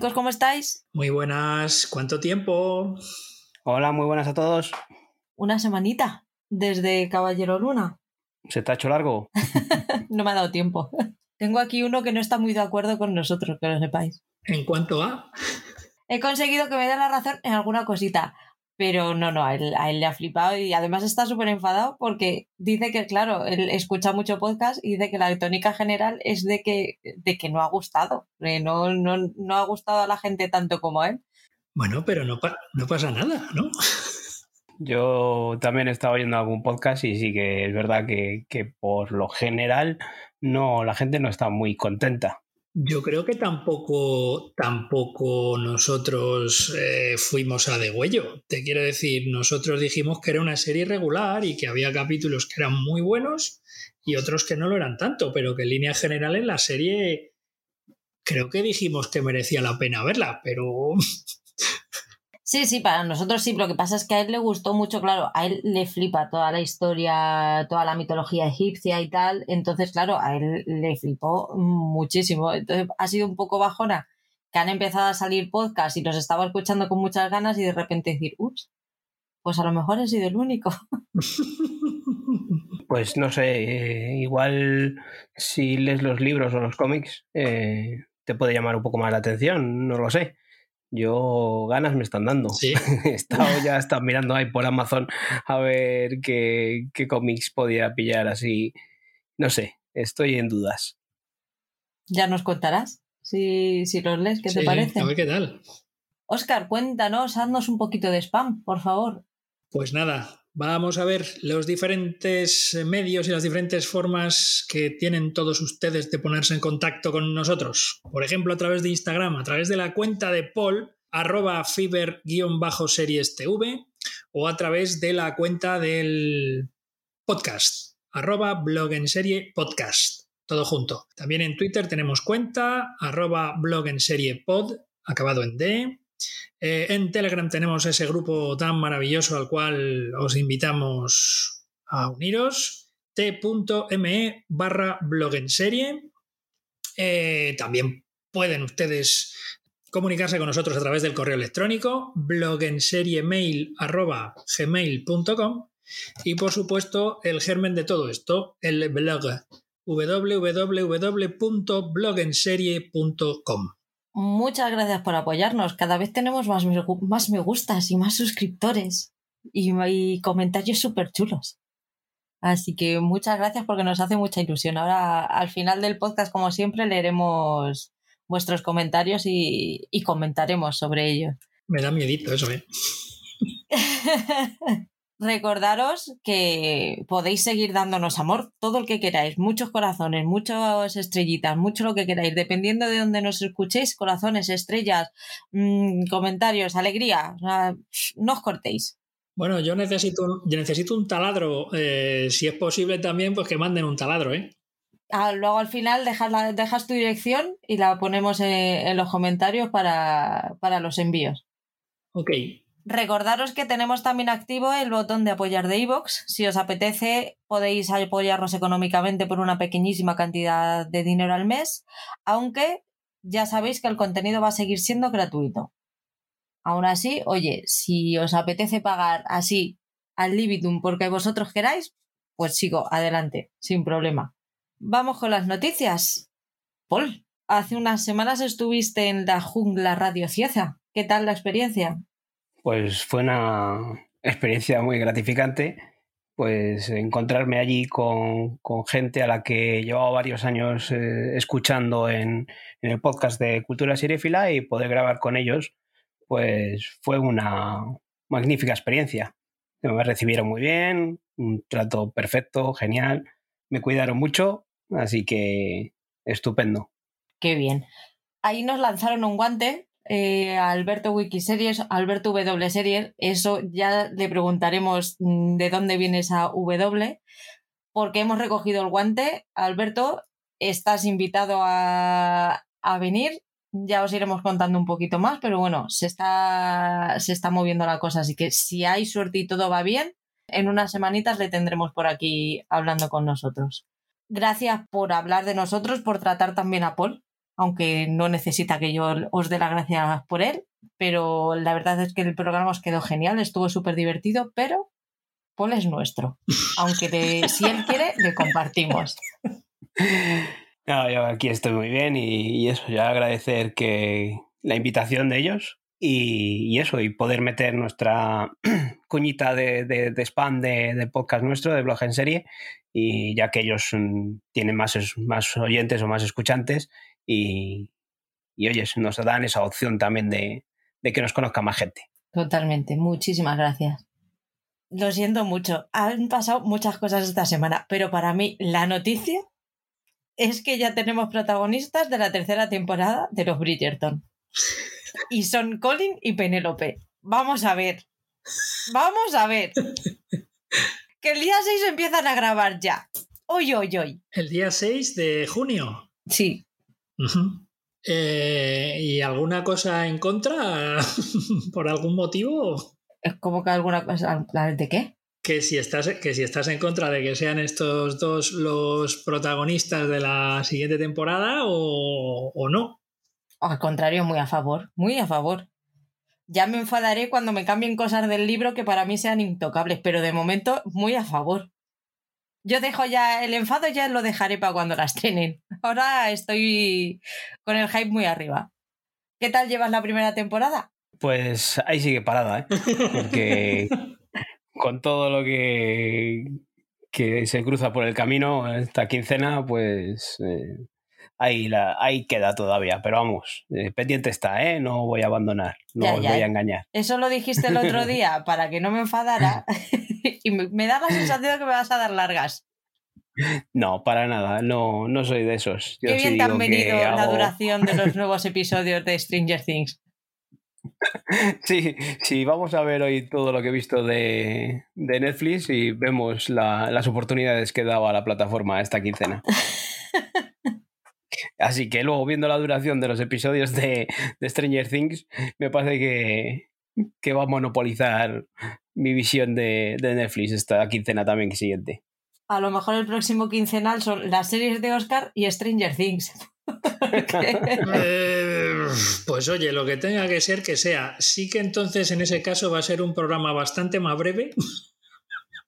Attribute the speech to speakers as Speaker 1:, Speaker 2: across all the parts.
Speaker 1: chicos, ¿cómo estáis?
Speaker 2: Muy buenas, ¿cuánto tiempo?
Speaker 3: Hola, muy buenas a todos.
Speaker 1: Una semanita desde Caballero Luna.
Speaker 3: ¿Se te ha hecho largo?
Speaker 1: no me ha dado tiempo. Tengo aquí uno que no está muy de acuerdo con nosotros, que lo sepáis.
Speaker 2: ¿En cuanto a?
Speaker 1: He conseguido que me dé la razón en alguna cosita, pero no, no, a él, le ha flipado y además está súper enfadado porque dice que, claro, él escucha mucho podcast y dice que la tónica general es de que, de que no ha gustado, no, no, no ha gustado a la gente tanto como a él.
Speaker 2: Bueno, pero no, no pasa nada, ¿no?
Speaker 3: Yo también he estado oyendo algún podcast y sí que es verdad que, que por lo general no, la gente no está muy contenta.
Speaker 2: Yo creo que tampoco, tampoco nosotros eh, fuimos a degüello. Te quiero decir, nosotros dijimos que era una serie regular y que había capítulos que eran muy buenos y otros que no lo eran tanto, pero que en líneas generales la serie creo que dijimos que merecía la pena verla, pero
Speaker 1: Sí, sí, para nosotros sí. Lo que pasa es que a él le gustó mucho, claro, a él le flipa toda la historia, toda la mitología egipcia y tal. Entonces, claro, a él le flipó muchísimo. Entonces, ha sido un poco bajona que han empezado a salir podcasts y los estaba escuchando con muchas ganas y de repente decir, ups, pues a lo mejor he sido el único.
Speaker 3: Pues no sé, eh, igual si lees los libros o los cómics, eh, te puede llamar un poco más la atención, no lo sé. Yo ganas me están dando. He estado ya hasta mirando ahí por Amazon a ver qué, qué cómics podía pillar así. No sé, estoy en dudas.
Speaker 1: Ya nos contarás si, si los lees, ¿qué te parece?
Speaker 2: A ver qué tal.
Speaker 1: Oscar, cuéntanos, haznos un poquito de spam, por favor.
Speaker 2: Pues nada, Vamos a ver los diferentes medios y las diferentes formas que tienen todos ustedes de ponerse en contacto con nosotros. Por ejemplo, a través de Instagram, a través de la cuenta de Paul, arroba fiber-series TV, o a través de la cuenta del podcast, arroba blog en serie podcast, todo junto. También en Twitter tenemos cuenta, arroba blog en serie pod, acabado en D. Eh, en Telegram tenemos ese grupo tan maravilloso al cual os invitamos a uniros. t.me barra blog en serie. Eh, también pueden ustedes comunicarse con nosotros a través del correo electrónico blogenseriemail.gmail.com y por supuesto el germen de todo esto, el blog www.blogenserie.com.
Speaker 1: Muchas gracias por apoyarnos. Cada vez tenemos más, más me gustas y más suscriptores y, comentarios súper chulos. Así que muchas gracias porque nos hace mucha ilusión. Ahora, al final del podcast, como siempre, leeremos vuestros comentarios y, y comentaremos sobre ellos.
Speaker 2: Me da miedito eso, ¿eh?
Speaker 1: recordaros que podéis seguir dándonos amor, todo el que queráis, muchos corazones, muchas estrellitas, mucho lo que queráis, dependiendo de donde nos escuchéis, corazones, estrellas, mmm, comentarios, alegría, no os cortéis.
Speaker 2: Bueno, yo necesito, yo necesito un taladro, eh, si es posible también, pues que manden un taladro, ¿eh?
Speaker 1: Ah, luego al final dejas, la, dejas tu dirección y la ponemos en, en los comentarios para, para los envíos.
Speaker 2: Ok,
Speaker 1: Recordaros que tenemos también activo el botón de apoyar de iVoox. Si os apetece, podéis apoyarnos económicamente por una pequeñísima cantidad de dinero al mes, aunque ya sabéis que el contenido va a seguir siendo gratuito. Aún así, oye, si os apetece pagar así al libitum porque vosotros queráis, pues sigo adelante, sin problema. Vamos con las noticias. Paul, hace unas semanas estuviste en la jungla Radio Cieza. ¿Qué tal la experiencia?
Speaker 3: Pues fue una experiencia muy gratificante, pues encontrarme allí con, gente a la que llevaba varios años eh, escuchando en, el podcast de Cultura Seriefila y poder grabar con ellos, pues fue una magnífica experiencia. Me recibieron muy bien, un trato perfecto, genial, me cuidaron mucho, así que estupendo.
Speaker 1: Qué bien. Ahí nos lanzaron un guante eh, Alberto Wikiseries, Alberto W Series, eso ya le preguntaremos mm, de dónde viene esa W, porque hemos recogido el guante. Alberto, estás invitado a, venir. Ya os iremos contando un poquito más, pero bueno, se está, se está moviendo la cosa, así que si hay suerte y todo va bien, en unas semanitas le tendremos por aquí hablando con nosotros. Gracias por hablar de nosotros, por tratar también a Paul, aunque no necesita que yo os dé las gracias por él, pero la verdad es que el programa os quedó genial, estuvo súper divertido, pero Paul es nuestro. Aunque si él quiere, le compartimos.
Speaker 3: No, yo aquí estoy muy bien y, eso, ya agradecer que la invitación de ellos y, eso, y poder meter nuestra cuñita de, de, spam de, podcast nuestro, de blog en serie, y ya que ellos mm, tienen más, más oyentes o más escuchantes y, y oye, nos dan esa opción también de, de que nos conozca más gente.
Speaker 1: Totalmente, muchísimas gracias. Lo siento mucho, han pasado muchas cosas esta semana, pero para mí la noticia es que ya tenemos protagonistas de la tercera temporada de los Bridgerton. Y son Colin y Penélope. Vamos a ver. Vamos a ver. Que el día 6 empiezan a grabar ya. Hoy, hoy, hoy.
Speaker 2: El día 6 de junio.
Speaker 1: Sí.
Speaker 2: Eh, ¿Y alguna cosa en contra? ¿Por algún motivo?
Speaker 1: Es como que alguna cosa. ¿De qué?
Speaker 2: que si estás que si estás en contra de que sean estos dos los protagonistas de la siguiente temporada o, o no.
Speaker 1: Al contrario, muy a favor, muy a favor. Ya me enfadaré cuando me cambien cosas del libro que para mí sean intocables, pero de momento muy a favor. Yo dejo ya el enfado, ya lo dejaré para cuando las tienen. Ahora estoy con el hype muy arriba. ¿Qué tal llevas la primera temporada?
Speaker 3: Pues ahí sigue parada, ¿eh? Porque con todo lo que, que se cruza por el camino esta quincena, pues eh, ahí, la, ahí queda todavía. Pero vamos, eh, pendiente está, ¿eh? No voy a abandonar, no os voy a engañar.
Speaker 1: Eso lo dijiste el otro día para que no me enfadara y me, da la sensación de que me vas a dar largas.
Speaker 3: No, para nada, no, no soy de esos.
Speaker 1: Qué bien te han venido la duración de los nuevos episodios de Stranger Things.
Speaker 3: Sí, sí, vamos a ver hoy todo lo que he visto de, Netflix y vemos las oportunidades que daba la plataforma esta quincena. Así que luego, viendo la duración de los episodios de, Stranger Things, me parece que, que, va a monopolizar mi visión de, de Netflix esta quincena también siguiente.
Speaker 1: A lo mejor el próximo quincenal son las series de Oscar y Stranger Things.
Speaker 2: Eh, pues oye, lo que tenga que ser que sea. Sí que entonces en ese caso va a ser un programa bastante más breve.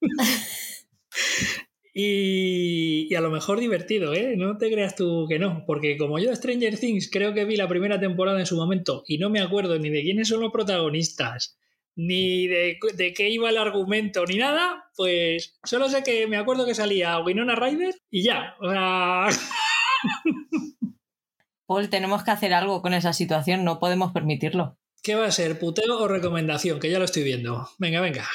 Speaker 2: y, a lo mejor divertido, ¿eh? No te creas tú que no, porque como yo Stranger Things creo que vi la primera temporada en su momento y no me acuerdo ni de quiénes son los protagonistas, ni de, de, qué iba el argumento, ni nada, pues solo sé que me acuerdo que salía Winona Ryder y ya. O sea...
Speaker 1: Paul, tenemos que hacer algo con esa situación, no podemos permitirlo.
Speaker 2: ¿Qué va a ser, puteo o recomendación? Que ya lo estoy viendo. Venga, venga.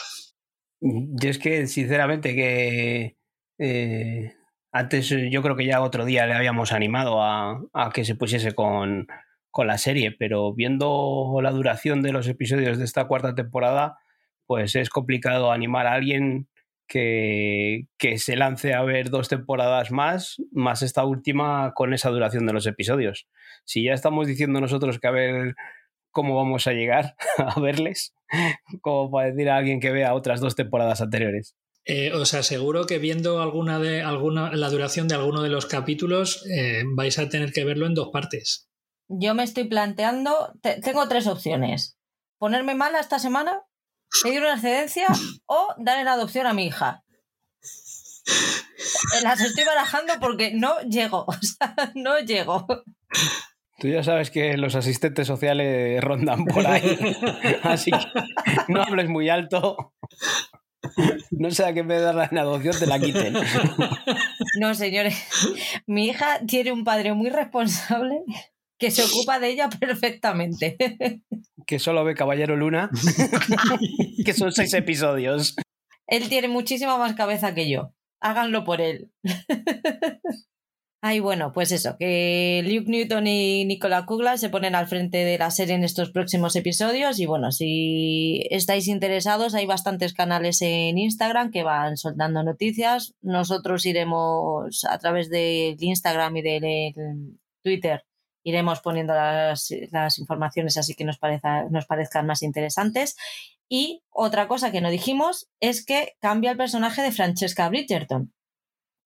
Speaker 3: Yo es que, sinceramente, que eh, antes yo creo que ya otro día le habíamos animado a, que se pusiese con, con, la serie, pero viendo la duración de los episodios de esta cuarta temporada, pues es complicado animar a alguien que, se lance a ver dos temporadas más, más esta última con esa duración de los episodios. Si ya estamos diciendo nosotros que a ver cómo vamos a llegar a verles, como para decir a alguien que vea otras dos temporadas anteriores.
Speaker 2: Eh, os aseguro que viendo alguna de alguna la duración de alguno de los capítulos eh, vais a tener que verlo en dos partes.
Speaker 1: Yo me estoy planteando, tengo tres opciones: ponerme mala esta semana pedir una excedencia o dar en adopción a mi hija. Las estoy barajando porque no llego, o sea, no llego.
Speaker 3: Tú ya sabes que los asistentes sociales rondan por ahí, así que no hables muy alto. No sea que en vez de en adopción te la quiten.
Speaker 1: No, señores. Mi hija tiene un padre muy responsable que se ocupa de ella perfectamente.
Speaker 3: Que solo ve Caballero Luna, que son seis episodios.
Speaker 1: Él tiene muchísima más cabeza que yo. Háganlo por él. Ay, bueno, pues eso, que Luke Newton y Nicola Kugla se ponen al frente de la serie en estos próximos episodios. Y bueno, si estáis interesados, hay bastantes canales en Instagram que van soltando noticias. Nosotros iremos a través del Instagram y del Twitter iremos poniendo las, informaciones así que nos, nos parezcan más interesantes. Y otra cosa que no dijimos es que cambia el personaje de Francesca Bridgerton.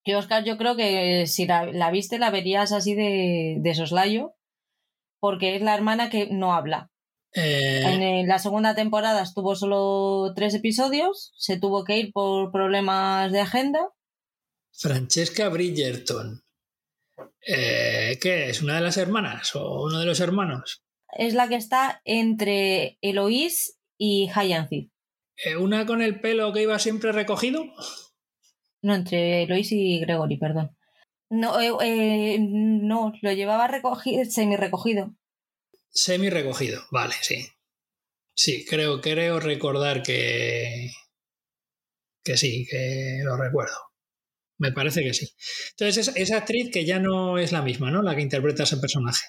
Speaker 1: Que Oscar, yo creo que si la, viste la verías así de, de soslayo, porque es la hermana que no habla.
Speaker 2: Eh,
Speaker 1: En la segunda temporada estuvo solo tres episodios, se tuvo que ir por problemas de agenda.
Speaker 2: Francesca Bridgerton. Eh, ¿Qué es? ¿Una de las hermanas o uno de los hermanos?
Speaker 1: Es la que está entre Eloís y Hyacinth.
Speaker 2: Eh, ¿Una con el pelo que iba siempre recogido?
Speaker 1: No, entre Eloís y Gregory, perdón. No, eh, eh, no lo llevaba recogido, semi recogido.
Speaker 2: Semi recogido, vale, sí. Sí, creo, creo recordar que. que sí, que lo recuerdo. Me parece que sí. Entonces, esa, esa actriz que ya no es la misma, ¿no? La que interpreta ese personaje.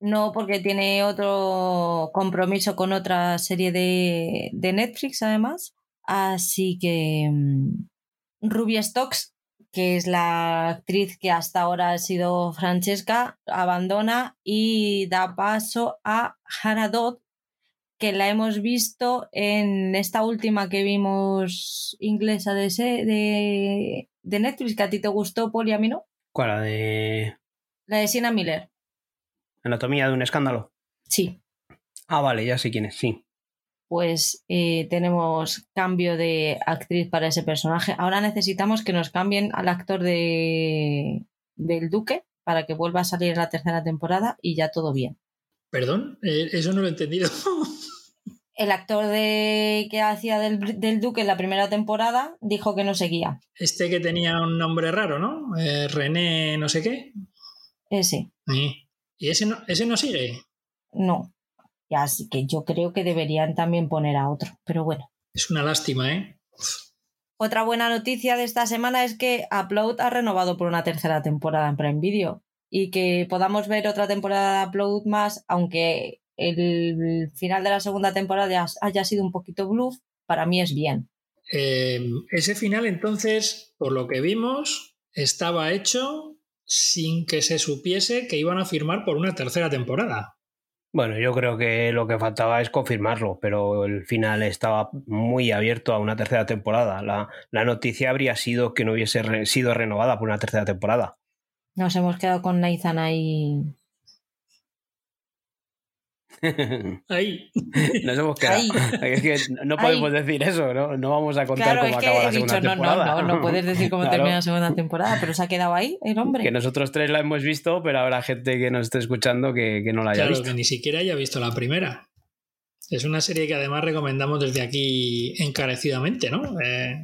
Speaker 1: No, porque tiene otro compromiso con otra serie de, de Netflix, además. Así que mm, Ruby Stocks, que es la actriz que hasta ahora ha sido Francesca, abandona y da paso a Hannah Dodd, que la hemos visto en esta última que vimos inglesa de, se- de, de Netflix, que a ti te gustó, y a mí no.
Speaker 3: ¿Cuál? La de
Speaker 1: La de Sienna Miller.
Speaker 3: Anatomía de un escándalo.
Speaker 1: Sí.
Speaker 3: Ah, vale, ya sé quién es, sí.
Speaker 1: Pues eh, tenemos cambio de actriz para ese personaje. Ahora necesitamos que nos cambien al actor de, del Duque para que vuelva a salir en la tercera temporada y ya todo bien.
Speaker 2: ¿Perdón? Eh, eso no lo he entendido.
Speaker 1: El actor de, que hacía del, del Duque en la primera temporada dijo que no seguía.
Speaker 2: Este que tenía un nombre raro, ¿no? Eh, René no sé qué.
Speaker 1: Ese,
Speaker 2: Sí. ¿Y ese no, ese no sigue?
Speaker 1: no. Y Así que yo creo que deberían también poner a otro. Pero bueno.
Speaker 2: Es una lástima, ¿eh?
Speaker 1: Otra buena noticia de esta semana es que Upload ha renovado por una tercera temporada en Prime Video y que podamos ver otra temporada de Upload más, aunque el final de la segunda temporada haya sido un poquito bluff, para mí es bien.
Speaker 2: Eh, ese final, entonces, por lo que vimos, estaba hecho sin que se supiese que iban a firmar por una tercera temporada.
Speaker 3: Bueno, yo creo que lo que faltaba es confirmarlo, pero el final estaba muy abierto a una tercera temporada. La, la noticia habría sido que no hubiese sido renovada por una tercera temporada.
Speaker 1: Nos hemos quedado con Nathan ahí.
Speaker 2: Ahí.
Speaker 3: Nos hemos quedado.
Speaker 1: Ahí.
Speaker 3: Es que no podemos decir eso, ¿no? No vamos a contar
Speaker 1: Claro,
Speaker 3: cómo
Speaker 1: es que
Speaker 3: acaba la segunda
Speaker 1: dicho, no, no,
Speaker 3: temporada.
Speaker 1: no, no puedes decir cómo
Speaker 3: Claro.
Speaker 1: termina la segunda temporada, pero se ha quedado ahí el hombre.
Speaker 3: Que nosotros tres la hemos visto, pero habrá gente que nos esté escuchando que, que no la haya
Speaker 2: Claro,
Speaker 3: visto.
Speaker 2: que ni siquiera haya visto la primera. Es una serie que además recomendamos desde aquí encarecidamente, ¿no? Eh,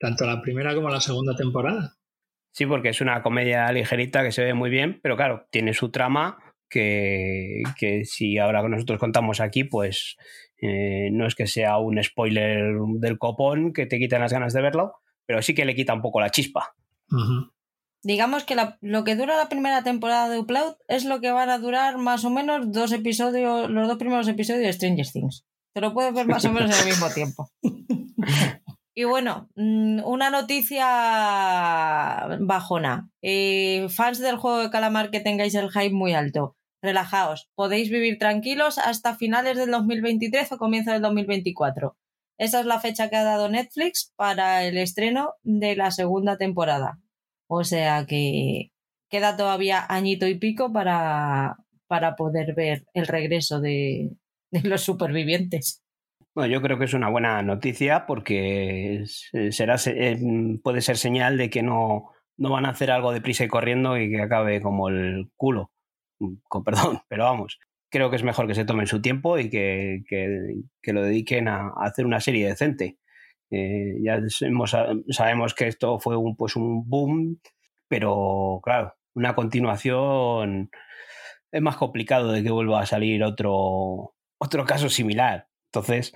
Speaker 2: tanto la primera como la segunda temporada.
Speaker 3: Sí, porque es una comedia ligerita que se ve muy bien, pero claro, tiene su trama que, que si ahora nosotros contamos aquí, pues eh, no es que sea un spoiler del copón que te quitan las ganas de verlo, pero sí que le quita un poco la chispa.
Speaker 1: Digamos que la- lo que dura la primera temporada de Upload es lo que van a durar más o menos dos episodios, los dos primeros episodios de Stranger Things. Te lo puedes ver más o menos en el mismo tiempo. Y bueno, mm, una noticia bajona. Eh, fans del juego de calamar que tengáis el hype muy alto, relajaos. Podéis vivir tranquilos hasta finales del 2023 o comienzo del 2024. Esa es la fecha que ha dado Netflix para el estreno de la segunda temporada. O sea que queda todavía añito y pico para, para poder ver el regreso de, los supervivientes.
Speaker 3: Bueno, yo creo que es una buena noticia porque será, se- eh, puede ser señal de que no, no van a hacer algo deprisa y corriendo y que acabe como el culo. Con perdón, pero vamos. Creo que es mejor que se tomen su tiempo y que, que- lo dediquen a, hacer una serie decente. Eh, ya hemos- sabemos que esto fue un, pues un boom, pero claro, una continuación es más complicado de que vuelva a salir otro, otro caso similar. Entonces,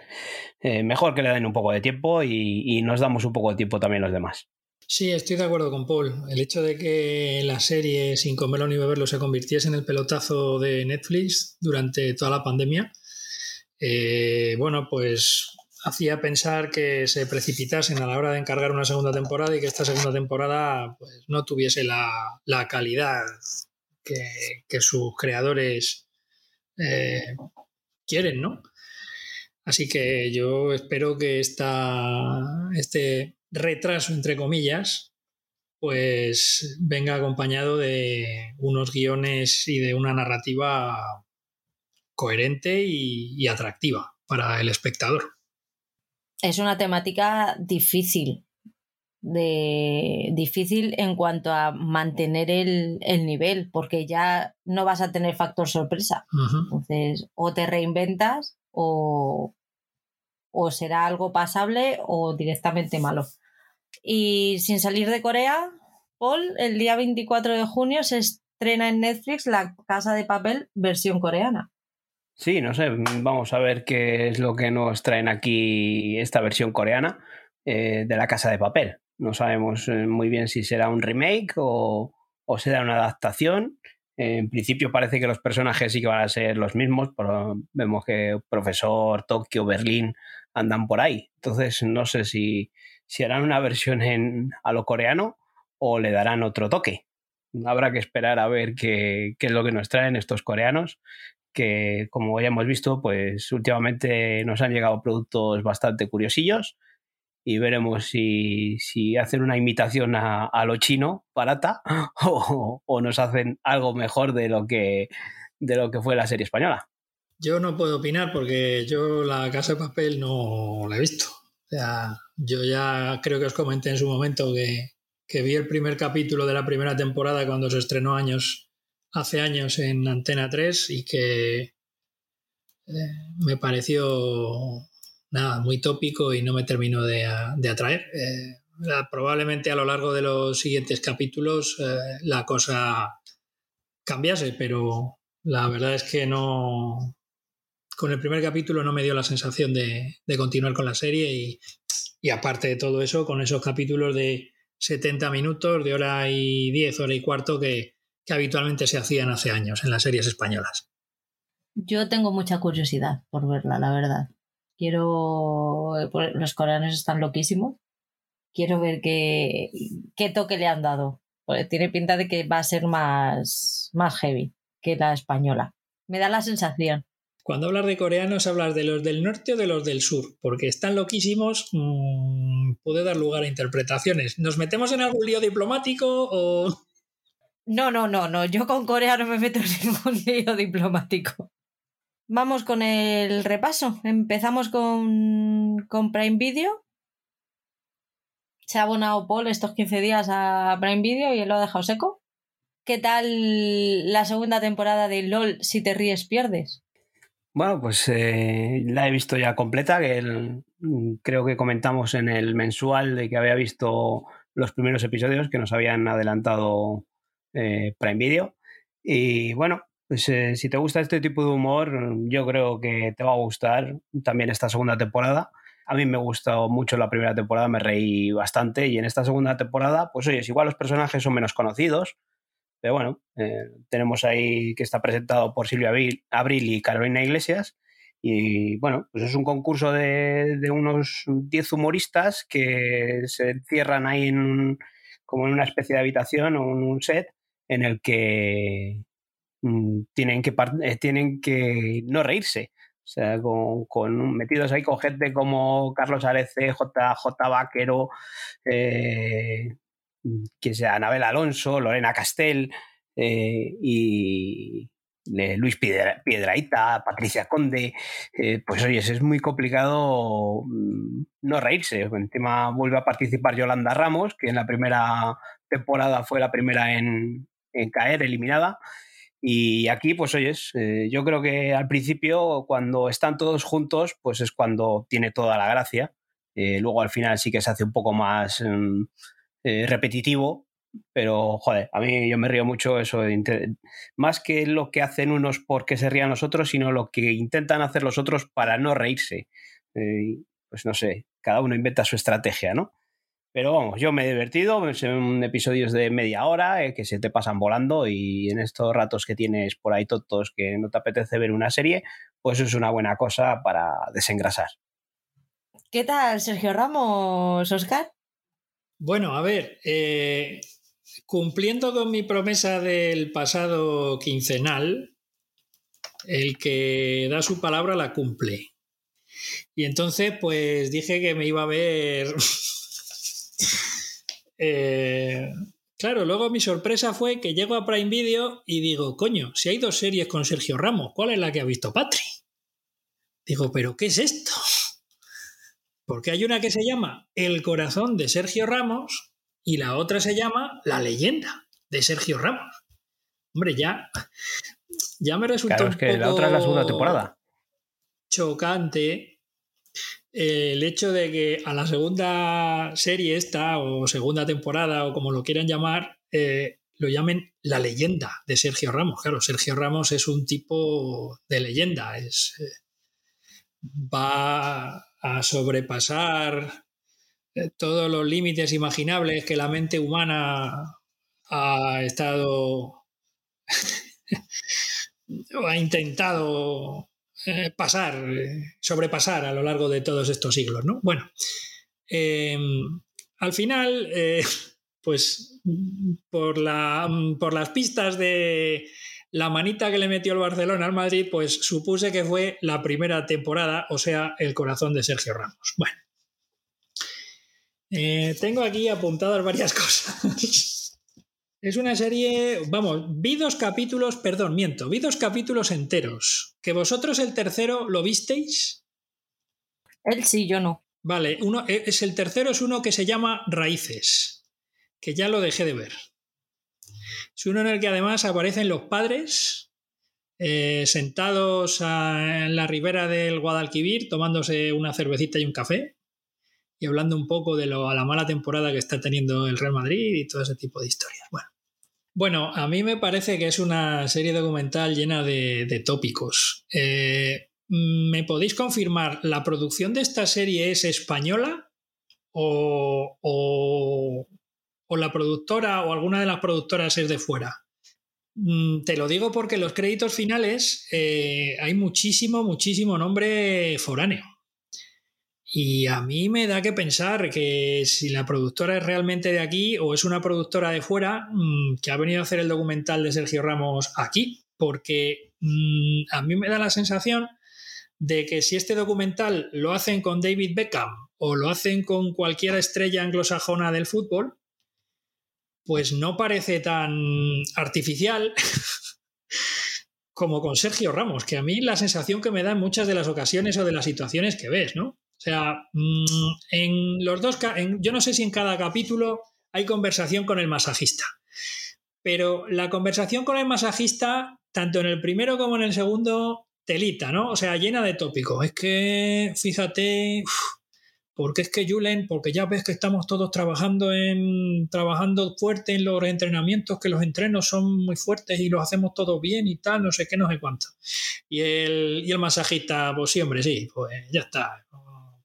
Speaker 3: eh, mejor que le den un poco de tiempo y, y nos damos un poco de tiempo también los demás.
Speaker 2: Sí, estoy de acuerdo con Paul. El hecho de que la serie Sin comerlo ni beberlo se convirtiese en el pelotazo de Netflix durante toda la pandemia, eh, bueno, pues hacía pensar que se precipitasen a la hora de encargar una segunda temporada y que esta segunda temporada pues, no tuviese la, la calidad que, que sus creadores eh, quieren, ¿no? Así que yo espero que esta, este retraso, entre comillas, pues venga acompañado de unos guiones y de una narrativa coherente y, atractiva para el espectador.
Speaker 1: Es una temática difícil, de, difícil en cuanto a mantener el, nivel, porque ya no vas a tener factor sorpresa. Entonces, o te reinventas o, o será algo pasable o directamente malo. Y sin salir de Corea, Paul, el día 24 de junio se estrena en Netflix La Casa de Papel versión coreana.
Speaker 3: Sí, no sé, vamos a ver qué es lo que nos traen aquí esta versión coreana eh, de La Casa de Papel. No sabemos eh, muy bien si será un remake o, o será una adaptación. En principio parece que los personajes sí que van a ser los mismos, pero vemos que Profesor, Tokio, Berlín andan por ahí. Entonces no sé si, si harán una versión en, a lo coreano o le darán otro toque. Habrá que esperar a ver qué, es lo que nos traen estos coreanos, que como ya hemos visto, pues últimamente nos han llegado productos bastante curiosillos y veremos si, hacen una imitación a, a lo chino barata o, o, nos hacen algo mejor de lo que de lo que fue la serie española.
Speaker 2: Yo no puedo opinar porque yo la casa de papel no la he visto. Yo ya creo que os comenté en su momento que, que vi el primer capítulo de la primera temporada cuando se estrenó años, hace años en Antena 3 y que eh, me pareció nada, muy tópico y no me terminó de, atraer. Eh, probablemente a lo largo de los siguientes capítulos eh, la cosa cambiase, pero la verdad es que no. Con el primer capítulo no me dio la sensación de, continuar con la serie y, y aparte de todo eso, con esos capítulos de 70 minutos, de hora y 10, hora y cuarto que, habitualmente se hacían hace años en las series españolas.
Speaker 1: Yo tengo mucha curiosidad por verla, la verdad. Quiero. Pues, los coreanos están loquísimos. Quiero ver qué, qué toque le han dado. tiene pinta de que va a ser más, más heavy que la española. Me da la sensación.
Speaker 2: Cuando hablas de coreanos, hablas de los del norte o de los del sur, porque están loquísimos, mm, puede dar lugar a interpretaciones. ¿Nos metemos en algún lío diplomático o.?
Speaker 1: No, no, no, no. Yo con Corea no me meto en ningún lío diplomático. Vamos con el repaso. Empezamos con, con Prime Video. Se ha abonado Paul estos 15 días a Prime Video y él lo ha dejado seco. ¿Qué tal la segunda temporada de LOL Si te ríes pierdes?
Speaker 3: Bueno, pues eh, la he visto ya completa, que creo que comentamos en el mensual de que había visto los primeros episodios que nos habían adelantado eh, Prime Video. Y bueno, pues eh, si te gusta este tipo de humor, yo creo que te va a gustar también esta segunda temporada. A mí me gustó mucho la primera temporada, me reí bastante y en esta segunda temporada, pues oye, igual los personajes son menos conocidos, pero bueno, eh, tenemos ahí que está presentado por Silvia Abril y Carolina Iglesias. Y bueno, pues es un concurso de, unos 10 humoristas que se encierran ahí en, como en una especie de habitación o en un set en el que mm, tienen, que, eh, tienen que no reírse. O sea, con, metidos ahí con gente como Carlos Arece, J. J. Vaquero, eh, que sea Anabel Alonso, Lorena Castel eh, y Luis Piedraita, Patricia Conde, eh, pues oye, es muy complicado mm, no reírse. Encima vuelve a participar Yolanda Ramos, que en la primera temporada fue la primera en, caer, eliminada. Y aquí, pues oyes, eh, yo creo que al principio, cuando están todos juntos, pues es cuando tiene toda la gracia. luego al final sí que se hace un poco más mm, eh, repetitivo, pero joder, a mí yo me río mucho eso, más que lo que hacen unos porque se rían los otros, sino lo que intentan hacer los otros para no reírse. Eh, pues no sé, cada uno inventa su estrategia, ¿no? Pero vamos, yo me he divertido, son episodios de media hora eh, que se te pasan volando y en estos ratos que tienes por ahí tontos que no te apetece ver una serie, pues es una buena cosa para desengrasar.
Speaker 1: ¿Qué tal, Sergio Ramos, Oscar?
Speaker 2: Bueno, a ver, eh, cumpliendo con mi promesa del pasado quincenal, el que da su palabra la cumple. Y entonces, pues dije que me iba a ver eh, Claro, luego mi sorpresa fue que llego a Prime Video y digo, coño, si hay dos series con Sergio Ramos, ¿cuál es la que ha visto Patri? Digo, ¿pero qué es esto? Porque hay una que se llama El corazón de Sergio Ramos y la otra se llama La leyenda de Sergio Ramos. Hombre, ya, ya me resulta
Speaker 3: Claro, es que la otra es la segunda temporada.
Speaker 2: chocante eh, el hecho de que a la segunda serie esta, o segunda temporada, o como lo quieran llamar, eh, lo llamen la leyenda de Sergio Ramos. Claro, Sergio Ramos es un tipo de leyenda, es, eh, va a sobrepasar eh, todos los límites imaginables que la mente humana ha estado ha intentado eh, pasar, eh, sobrepasar a lo largo de todos estos siglos, ¿no? Bueno, eh, al final, pues por, la, por las pistas de la manita que le metió el Barcelona al Madrid, pues supuse que fue la primera temporada, o sea, el corazón de Sergio Ramos. Bueno, eh, tengo aquí apuntadas varias cosas. Es una serie, vamos, vi dos capítulos, perdón, miento, vi dos capítulos enteros. ¿Que vosotros el tercero lo visteis?
Speaker 1: Él sí, yo no.
Speaker 2: Vale, uno, e, es el tercero es uno que se llama Raíces, que ya lo dejé de ver. Es uno en el que además aparecen los padres eh, sentados en la ribera del Guadalquivir tomándose una cervecita y un café y hablando un poco de lo, a la mala temporada que está teniendo el Real Madrid y todo ese tipo de historias. Bueno, bueno a mí me parece que es una serie documental llena de, de tópicos. Eh, ¿Me podéis confirmar, la producción de esta serie es española o, o, o la productora o alguna de las productoras es de fuera? Mm, Te lo digo porque en los créditos finales eh, hay muchísimo, muchísimo nombre foráneo. Y a mí me da que pensar que si la productora es realmente de aquí o es una productora de fuera mm, que ha venido a hacer el documental de Sergio Ramos aquí, porque mm, a mí me da la sensación de que si este documental lo hacen con David Beckham o lo hacen con cualquier estrella anglosajona del fútbol, pues no parece tan artificial como con Sergio Ramos, que a mí la sensación que me da en muchas de las ocasiones o de las situaciones que ves, ¿no? O sea, mm, en los dos, yo no sé si en cada capítulo hay conversación con el masajista, pero la conversación con el masajista, tanto en el primero como en el segundo, telita, ¿no? O sea, llena de tópicos. Es que, fíjate, porque es que Julen, porque ya ves que estamos todos trabajando en trabajando fuerte en los entrenamientos, que los entrenos son muy fuertes y los hacemos todos bien y tal, no sé qué, no sé cuánto. Y el, y el masajista, pues sí, hombre, sí, pues ya está.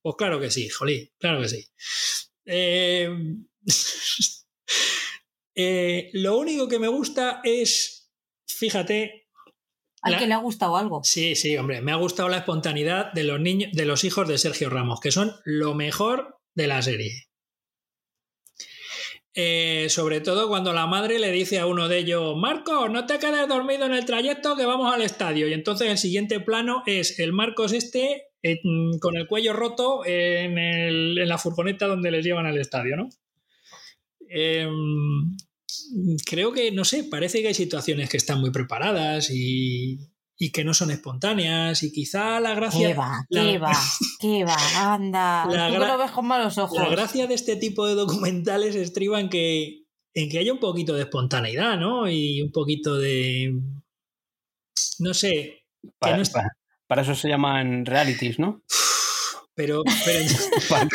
Speaker 2: Pues claro que sí, jolí, claro que sí. Eh, eh, lo único que me gusta es, fíjate,
Speaker 1: Al
Speaker 2: La-
Speaker 1: que le ha gustado algo.
Speaker 2: Sí, sí, hombre, me ha gustado la espontaneidad de los niños, de los hijos de Sergio Ramos, que son lo mejor de la serie. Eh, sobre todo cuando la madre le dice a uno de ellos, Marcos, no te quedes dormido en el trayecto que vamos al estadio. Y entonces el siguiente plano es el Marcos este eh, mm, con el cuello roto en, el- en la furgoneta donde les llevan al estadio, ¿no? Em, creo que, no sé, parece que hay situaciones que están muy preparadas y, y que no son espontáneas y quizá la gracia...
Speaker 1: ¿Qué va?
Speaker 2: la-
Speaker 1: ¿Qué va? ¿Qué va? Anda.
Speaker 2: La
Speaker 1: Tú
Speaker 2: gra-
Speaker 1: lo ves con malos ojos.
Speaker 2: La gracia de este tipo de documentales estriba en que, en que haya un poquito de espontaneidad, ¿no? Y un poquito de... No sé,
Speaker 3: Para,
Speaker 2: no es-
Speaker 3: para- para eso se llaman realities, ¿no?
Speaker 2: pero, pero
Speaker 3: Para,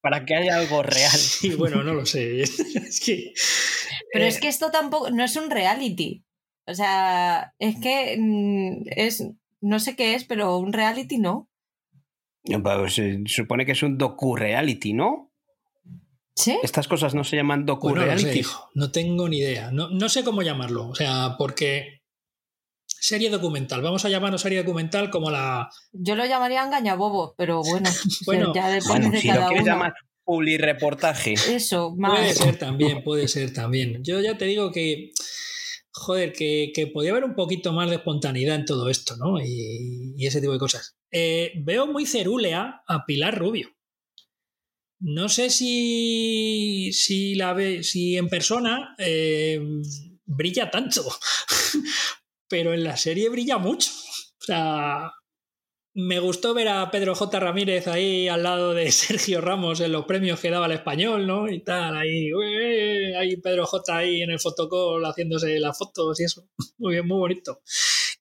Speaker 3: para que haya algo real.
Speaker 2: sí, bueno, no lo sé. es que,
Speaker 1: Pero
Speaker 2: eh,
Speaker 1: es que esto tampoco, no es un reality. O sea, es que mm, es, no sé qué es, pero un reality no.
Speaker 3: Pues, se supone que es un docu-reality, ¿no?
Speaker 1: ¿Sí?
Speaker 3: Estas cosas no se llaman
Speaker 2: Pues no lo sé,
Speaker 3: docu-reality.
Speaker 2: hijo. No tengo ni idea. No, no sé cómo llamarlo. O sea, porque serie documental. Vamos a llamarlo serie documental como la...
Speaker 1: Yo lo llamaría engañabobo, pero bueno,
Speaker 2: Bueno,
Speaker 1: ya depende
Speaker 3: bueno,
Speaker 1: de
Speaker 3: si lo
Speaker 1: cada
Speaker 3: quieres
Speaker 1: uno.
Speaker 3: llamar publi-reportaje.
Speaker 1: Eso,
Speaker 2: Puede
Speaker 1: más.
Speaker 2: ser también, puede ser también. Yo ya te digo que, joder, que, que podía haber un poquito más de espontaneidad en todo esto, ¿no? Y, y ese tipo de cosas. Eh, veo muy cerúlea a Pilar Rubio. no sé si, si, la ve, si en persona eh, brilla tanto, pero en la serie brilla mucho. O sea, me gustó ver a Pedro J. Ramírez ahí al lado de Sergio Ramos en los premios que daba el español, ¿no? Y tal, ahí, ahí Pedro J. ahí en el fotocall haciéndose las fotos y eso. Muy bien, muy bonito.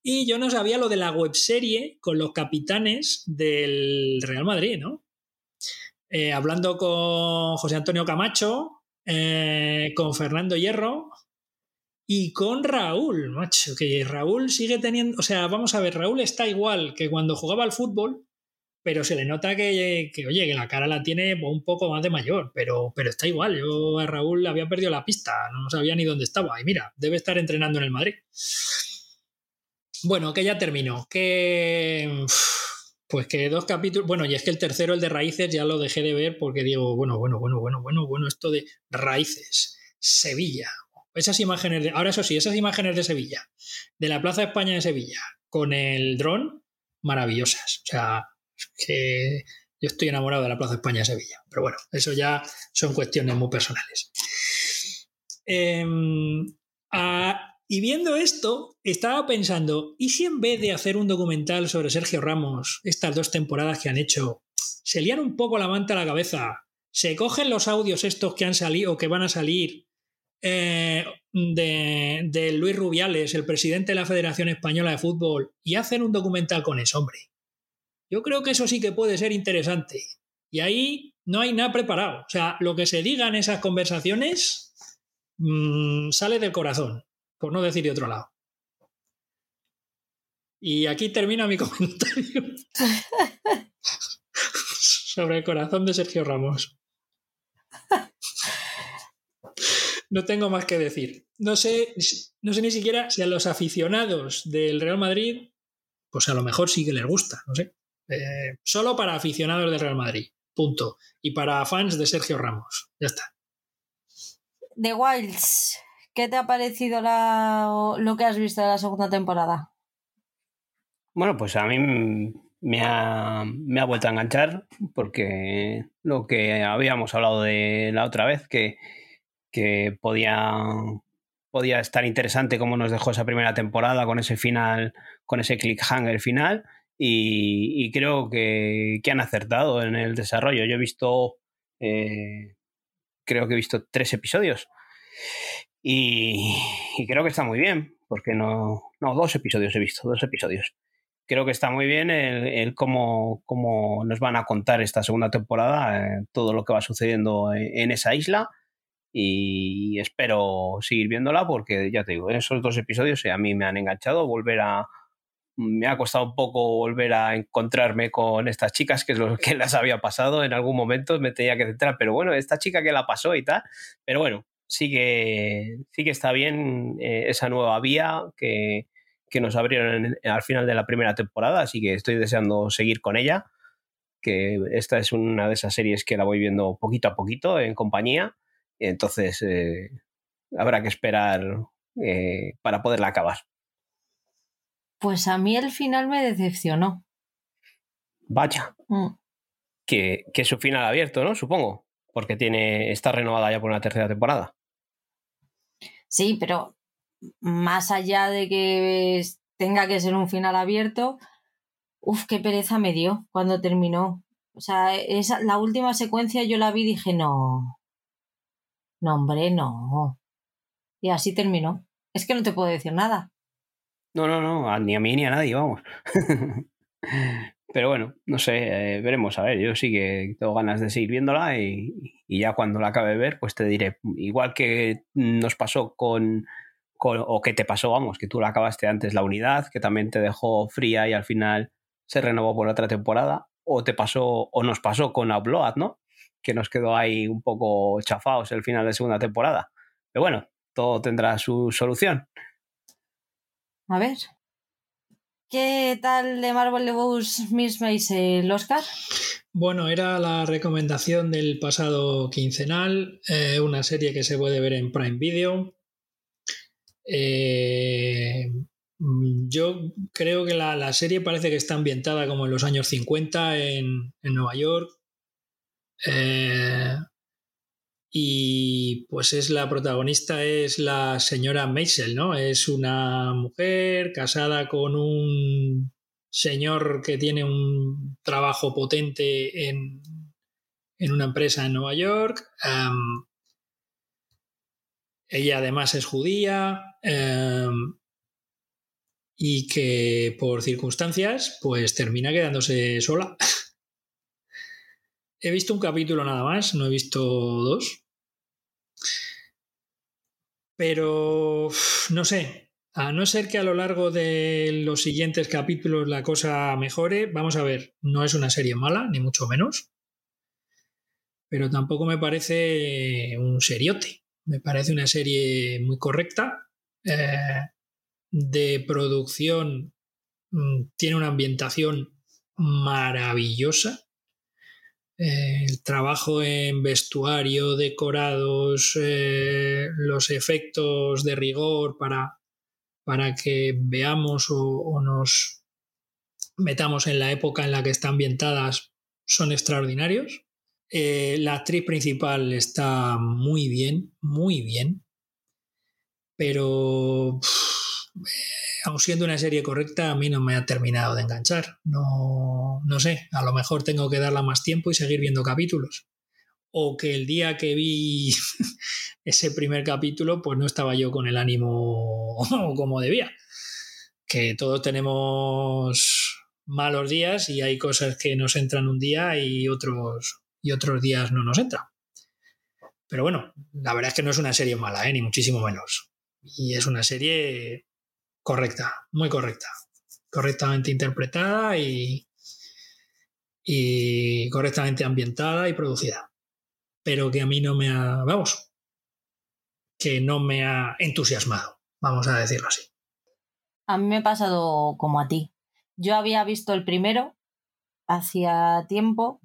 Speaker 2: Y yo no sabía lo de la webserie con los capitanes del Real Madrid, ¿no? Eh, hablando con José Antonio Camacho, eh, con Fernando Hierro, y con Raúl, macho, que Raúl sigue teniendo, o sea, vamos a ver, Raúl está igual que cuando jugaba al fútbol, pero se le nota que, oye, que la cara la tiene un poco más de mayor, pero, pero está igual. Yo a Raúl le había perdido la pista, no sabía ni dónde estaba. Y mira, debe estar entrenando en el Madrid. Bueno, que ya terminó. Que. Pues que dos capítulos. Bueno, y es que el tercero, el de raíces, ya lo dejé de ver porque digo, bueno, bueno, bueno, bueno, bueno, bueno, esto de raíces. Sevilla, esas imágenes de, ahora eso sí, esas imágenes de Sevilla, de la Plaza de España de Sevilla, con el dron, maravillosas. O sea, que yo estoy enamorado de la Plaza de España de Sevilla. Pero bueno, eso ya son cuestiones muy personales. Em, y viendo esto, estaba pensando, ¿y si en vez de hacer un documental sobre Sergio Ramos, estas dos temporadas que han hecho, se lían un poco la manta a la cabeza, se cogen los audios estos que han salido o que van a salir eh, de, Luis Rubiales, el presidente de la Federación Española de Fútbol, y hacen un documental con ese hombre. Yo creo que eso sí que puede ser interesante. Y ahí no hay nada preparado. O sea, lo que se diga en esas conversaciones mm, sale del corazón, por no decir de otro lado. Y aquí termina mi comentario sobre el corazón de Sergio Ramos. No tengo más que decir. No sé, no sé ni siquiera si a los aficionados del Real Madrid, pues a lo mejor sí que les gusta, no sé. Eh, solo para aficionados del Real Madrid, punto. Y para fans de Sergio Ramos, ya está.
Speaker 1: The Wilds, ¿qué te ha parecido lo que has visto de la segunda temporada?
Speaker 3: Bueno, pues a mí me ha, me ha vuelto a enganchar porque lo que habíamos hablado de la otra vez, que que podía, podía estar interesante como nos dejó esa primera temporada con ese final, con ese clickhanger final. Y, creo que, han acertado en el desarrollo. Yo he visto, eh, creo que he visto tres episodios y, creo que está muy bien, porque no, no, dos episodios he visto, dos episodios. Creo que está muy bien el, cómo, cómo, nos van a contar esta segunda temporada, eh, todo lo que va sucediendo en esa isla y espero seguir viéndola porque ya te digo, esos dos episodios a mí me han enganchado, volver a me ha costado un poco volver a encontrarme con estas chicas, que es lo que las había pasado en algún momento, me tenía que centrar, pero bueno, esta chica que la pasó y tal, pero bueno, sí que, sí que está bien eh, esa nueva vía que, que nos abrieron al final de la primera temporada, así que estoy deseando seguir con ella, que esta es una de esas series que la voy viendo poquito a poquito en compañía entonces, eh, habrá que esperar eh, para poderla acabar.
Speaker 1: Pues a mí el final me decepcionó.
Speaker 3: Vaya. Mm. Que, que, es su final abierto, ¿no? Supongo. Porque tiene, está renovada ya por una tercera temporada.
Speaker 1: Sí, pero más allá de que tenga que ser un final abierto, uff, qué pereza me dio cuando terminó. O sea, esa, la última secuencia yo la vi y dije, no, no, hombre, no. Y así terminó. Es que no te puedo decir nada.
Speaker 3: No, no, no, ni a mí ni a nadie, vamos. Pero bueno, no sé, eh, veremos. A ver, yo sí que tengo ganas de seguir viéndola y, ya cuando la acabe de ver, pues te diré. Igual que nos pasó con, con, o que te pasó, vamos, que tú la acabaste antes la unidad, que también te dejó fría y al final se renovó por otra temporada. O te pasó, o nos pasó con Upload, ¿no? Que nos quedó ahí un poco chafados el final de segunda temporada. Pero bueno, todo tendrá su solución.
Speaker 1: A ver. ¿Qué tal de Marvel Bows Miss Maisel, el Oscar?
Speaker 2: Bueno, era la recomendación del pasado quincenal, eh, una serie que se puede ver en Prime Video. Eh, yo creo que la, serie parece que está ambientada como en los años 50 en, en Nueva York, Eh, y pues es la protagonista es la señora Maisel, ¿no? Es una mujer casada con un señor que tiene un trabajo potente en, una empresa en Nueva York. ella además es judía y que por circunstancias pues termina quedándose sola. he visto un capítulo nada más, no he visto dos. Pero no sé, a no ser que a lo largo de los siguientes capítulos la cosa mejore, vamos a ver, no es una serie mala, ni mucho menos, pero tampoco me parece un seriote, me parece una serie muy correcta, eh, de producción, mm, tiene una ambientación maravillosa, el trabajo en vestuario, decorados, eh, los efectos de rigor para, para que veamos o, nos metamos en la época en la que están ambientadas son extraordinarios. Eh, la actriz principal está muy bien, muy bien, pero aun siendo una serie correcta, a mí no me ha terminado de enganchar. No, no sé, a lo mejor tengo que darla más tiempo y seguir viendo capítulos. O que el día que vi ese primer capítulo, pues no estaba yo con el ánimo como debía. Que todos tenemos malos días y hay cosas que nos entran un día y otros, y otros días no nos entran. Pero bueno, la verdad es que no es una serie mala, ¿eh? ni muchísimo menos. Y es una serie correcta, muy correcta, correctamente interpretada y, y correctamente ambientada y producida. Pero que a mí no me ha, vamos, que no me ha entusiasmado, vamos a decirlo así.
Speaker 1: A mí me ha pasado como a ti. Yo había visto el primero hacía tiempo,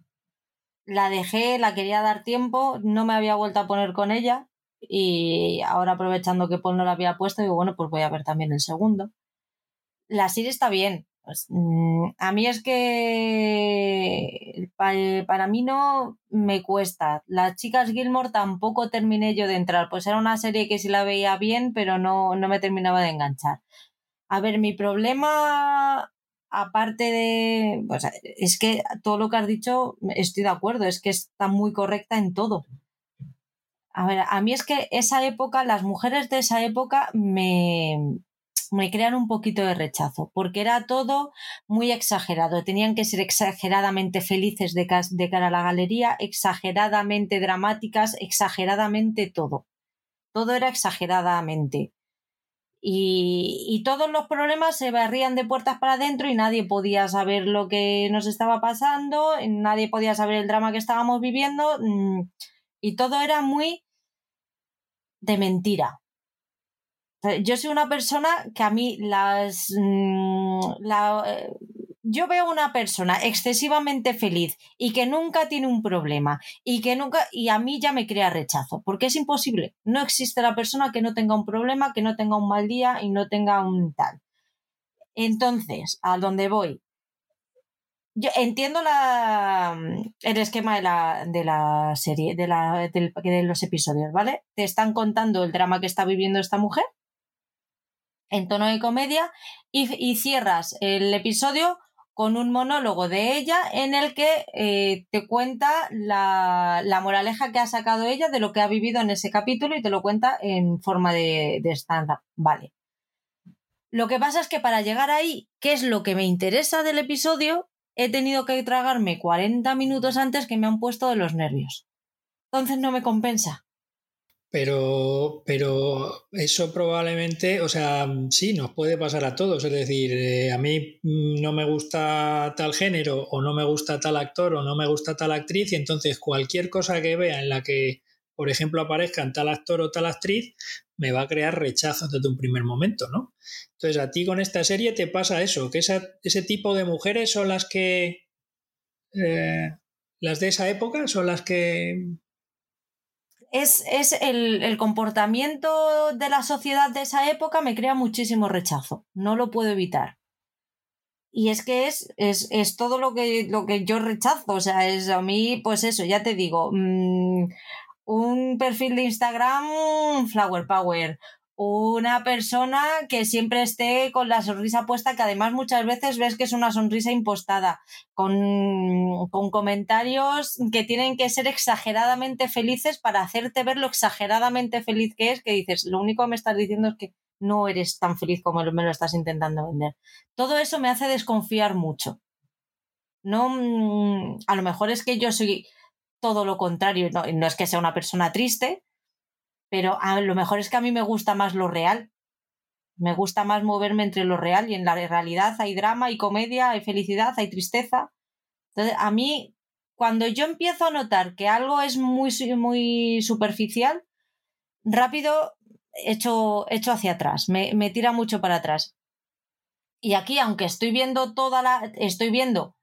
Speaker 1: la dejé, la quería dar tiempo, no me había vuelto a poner con ella y ahora aprovechando que Paul no la había puesto, digo, bueno, pues voy a ver también el segundo. La serie está bien. Pues, mm, a mí es que para, mí no me cuesta. Las chicas Gilmore tampoco terminé yo de entrar. Pues era una serie que sí la veía bien, pero no, no me terminaba de enganchar. A ver, mi problema aparte de, pues, es que todo lo que has dicho estoy de acuerdo, es que está muy correcta en todo. A ver, a mí es que esa época, las mujeres de esa época me, me crean un poquito de rechazo, porque era todo muy exagerado. Tenían que ser exageradamente felices de, cara a la galería, exageradamente dramáticas, exageradamente todo. Todo era exageradamente. Y, y, todos los problemas se barrían de puertas para adentro y nadie podía saber lo que nos estaba pasando, nadie podía saber el drama que estábamos viviendo mm, y todo era muy de mentira. Yo soy una persona que a mí las... Mm, eh, yo veo una persona excesivamente feliz y que nunca tiene un problema y que nunca y a mí ya me crea rechazo porque es imposible no existe la persona que no tenga un problema que no tenga un mal día y no tenga un tal entonces a dónde voy yo entiendo la, el esquema de la, de la serie, de, la, de los episodios, ¿vale? Te están contando el drama que está viviendo esta mujer en tono de comedia y, cierras el episodio con un monólogo de ella en el que eh, te cuenta la, la, moraleja que ha sacado ella de lo que ha vivido en ese capítulo y te lo cuenta en forma de, de stand-up. Vale. Lo que pasa es que para llegar ahí, ¿qué es lo que me interesa del episodio? He tenido que tragarme 40 minutos antes que me han puesto de los nervios. Entonces no me compensa.
Speaker 2: Pero, pero eso probablemente, o sea, sí, nos puede pasar a todos. Es decir, eh, a mí no me gusta tal género, o no me gusta tal actor, o no me gusta tal actriz, y entonces cualquier cosa que vea en la que, por ejemplo, aparezcan tal actor o tal actriz, me va a crear rechazo desde un primer momento, ¿no? Entonces, a ti con esta serie te pasa eso, que ese tipo de mujeres son las que... Eh, las de esa época son las que...
Speaker 1: Es, es el, el, comportamiento de la sociedad de esa época me crea muchísimo rechazo, no lo puedo evitar. y es que es, es, es, todo lo que, lo que yo rechazo. O sea, es a mí, pues eso, ya te digo, mmm, un perfil de Instagram, Flower Power, una persona que siempre esté con la sonrisa puesta, que además muchas veces ves que es una sonrisa impostada, con, con, comentarios que tienen que ser exageradamente felices para hacerte ver lo exageradamente feliz que es, que dices, lo único que me estás diciendo es que no eres tan feliz como me lo estás intentando vender. Todo eso me hace desconfiar mucho. No, mm, a lo mejor es que yo soy todo lo contrario, no, no es que sea una persona triste, pero a lo mejor es que a mí me gusta más lo real. Me gusta más moverme entre lo real y en la realidad hay drama, hay comedia, hay felicidad, hay tristeza. Entonces, a mí, cuando yo empiezo a notar que algo es muy, muy superficial, rápido echo, hacia atrás, me, me tira mucho para atrás. Y aquí, aunque estoy viendo toda la. estoy viendo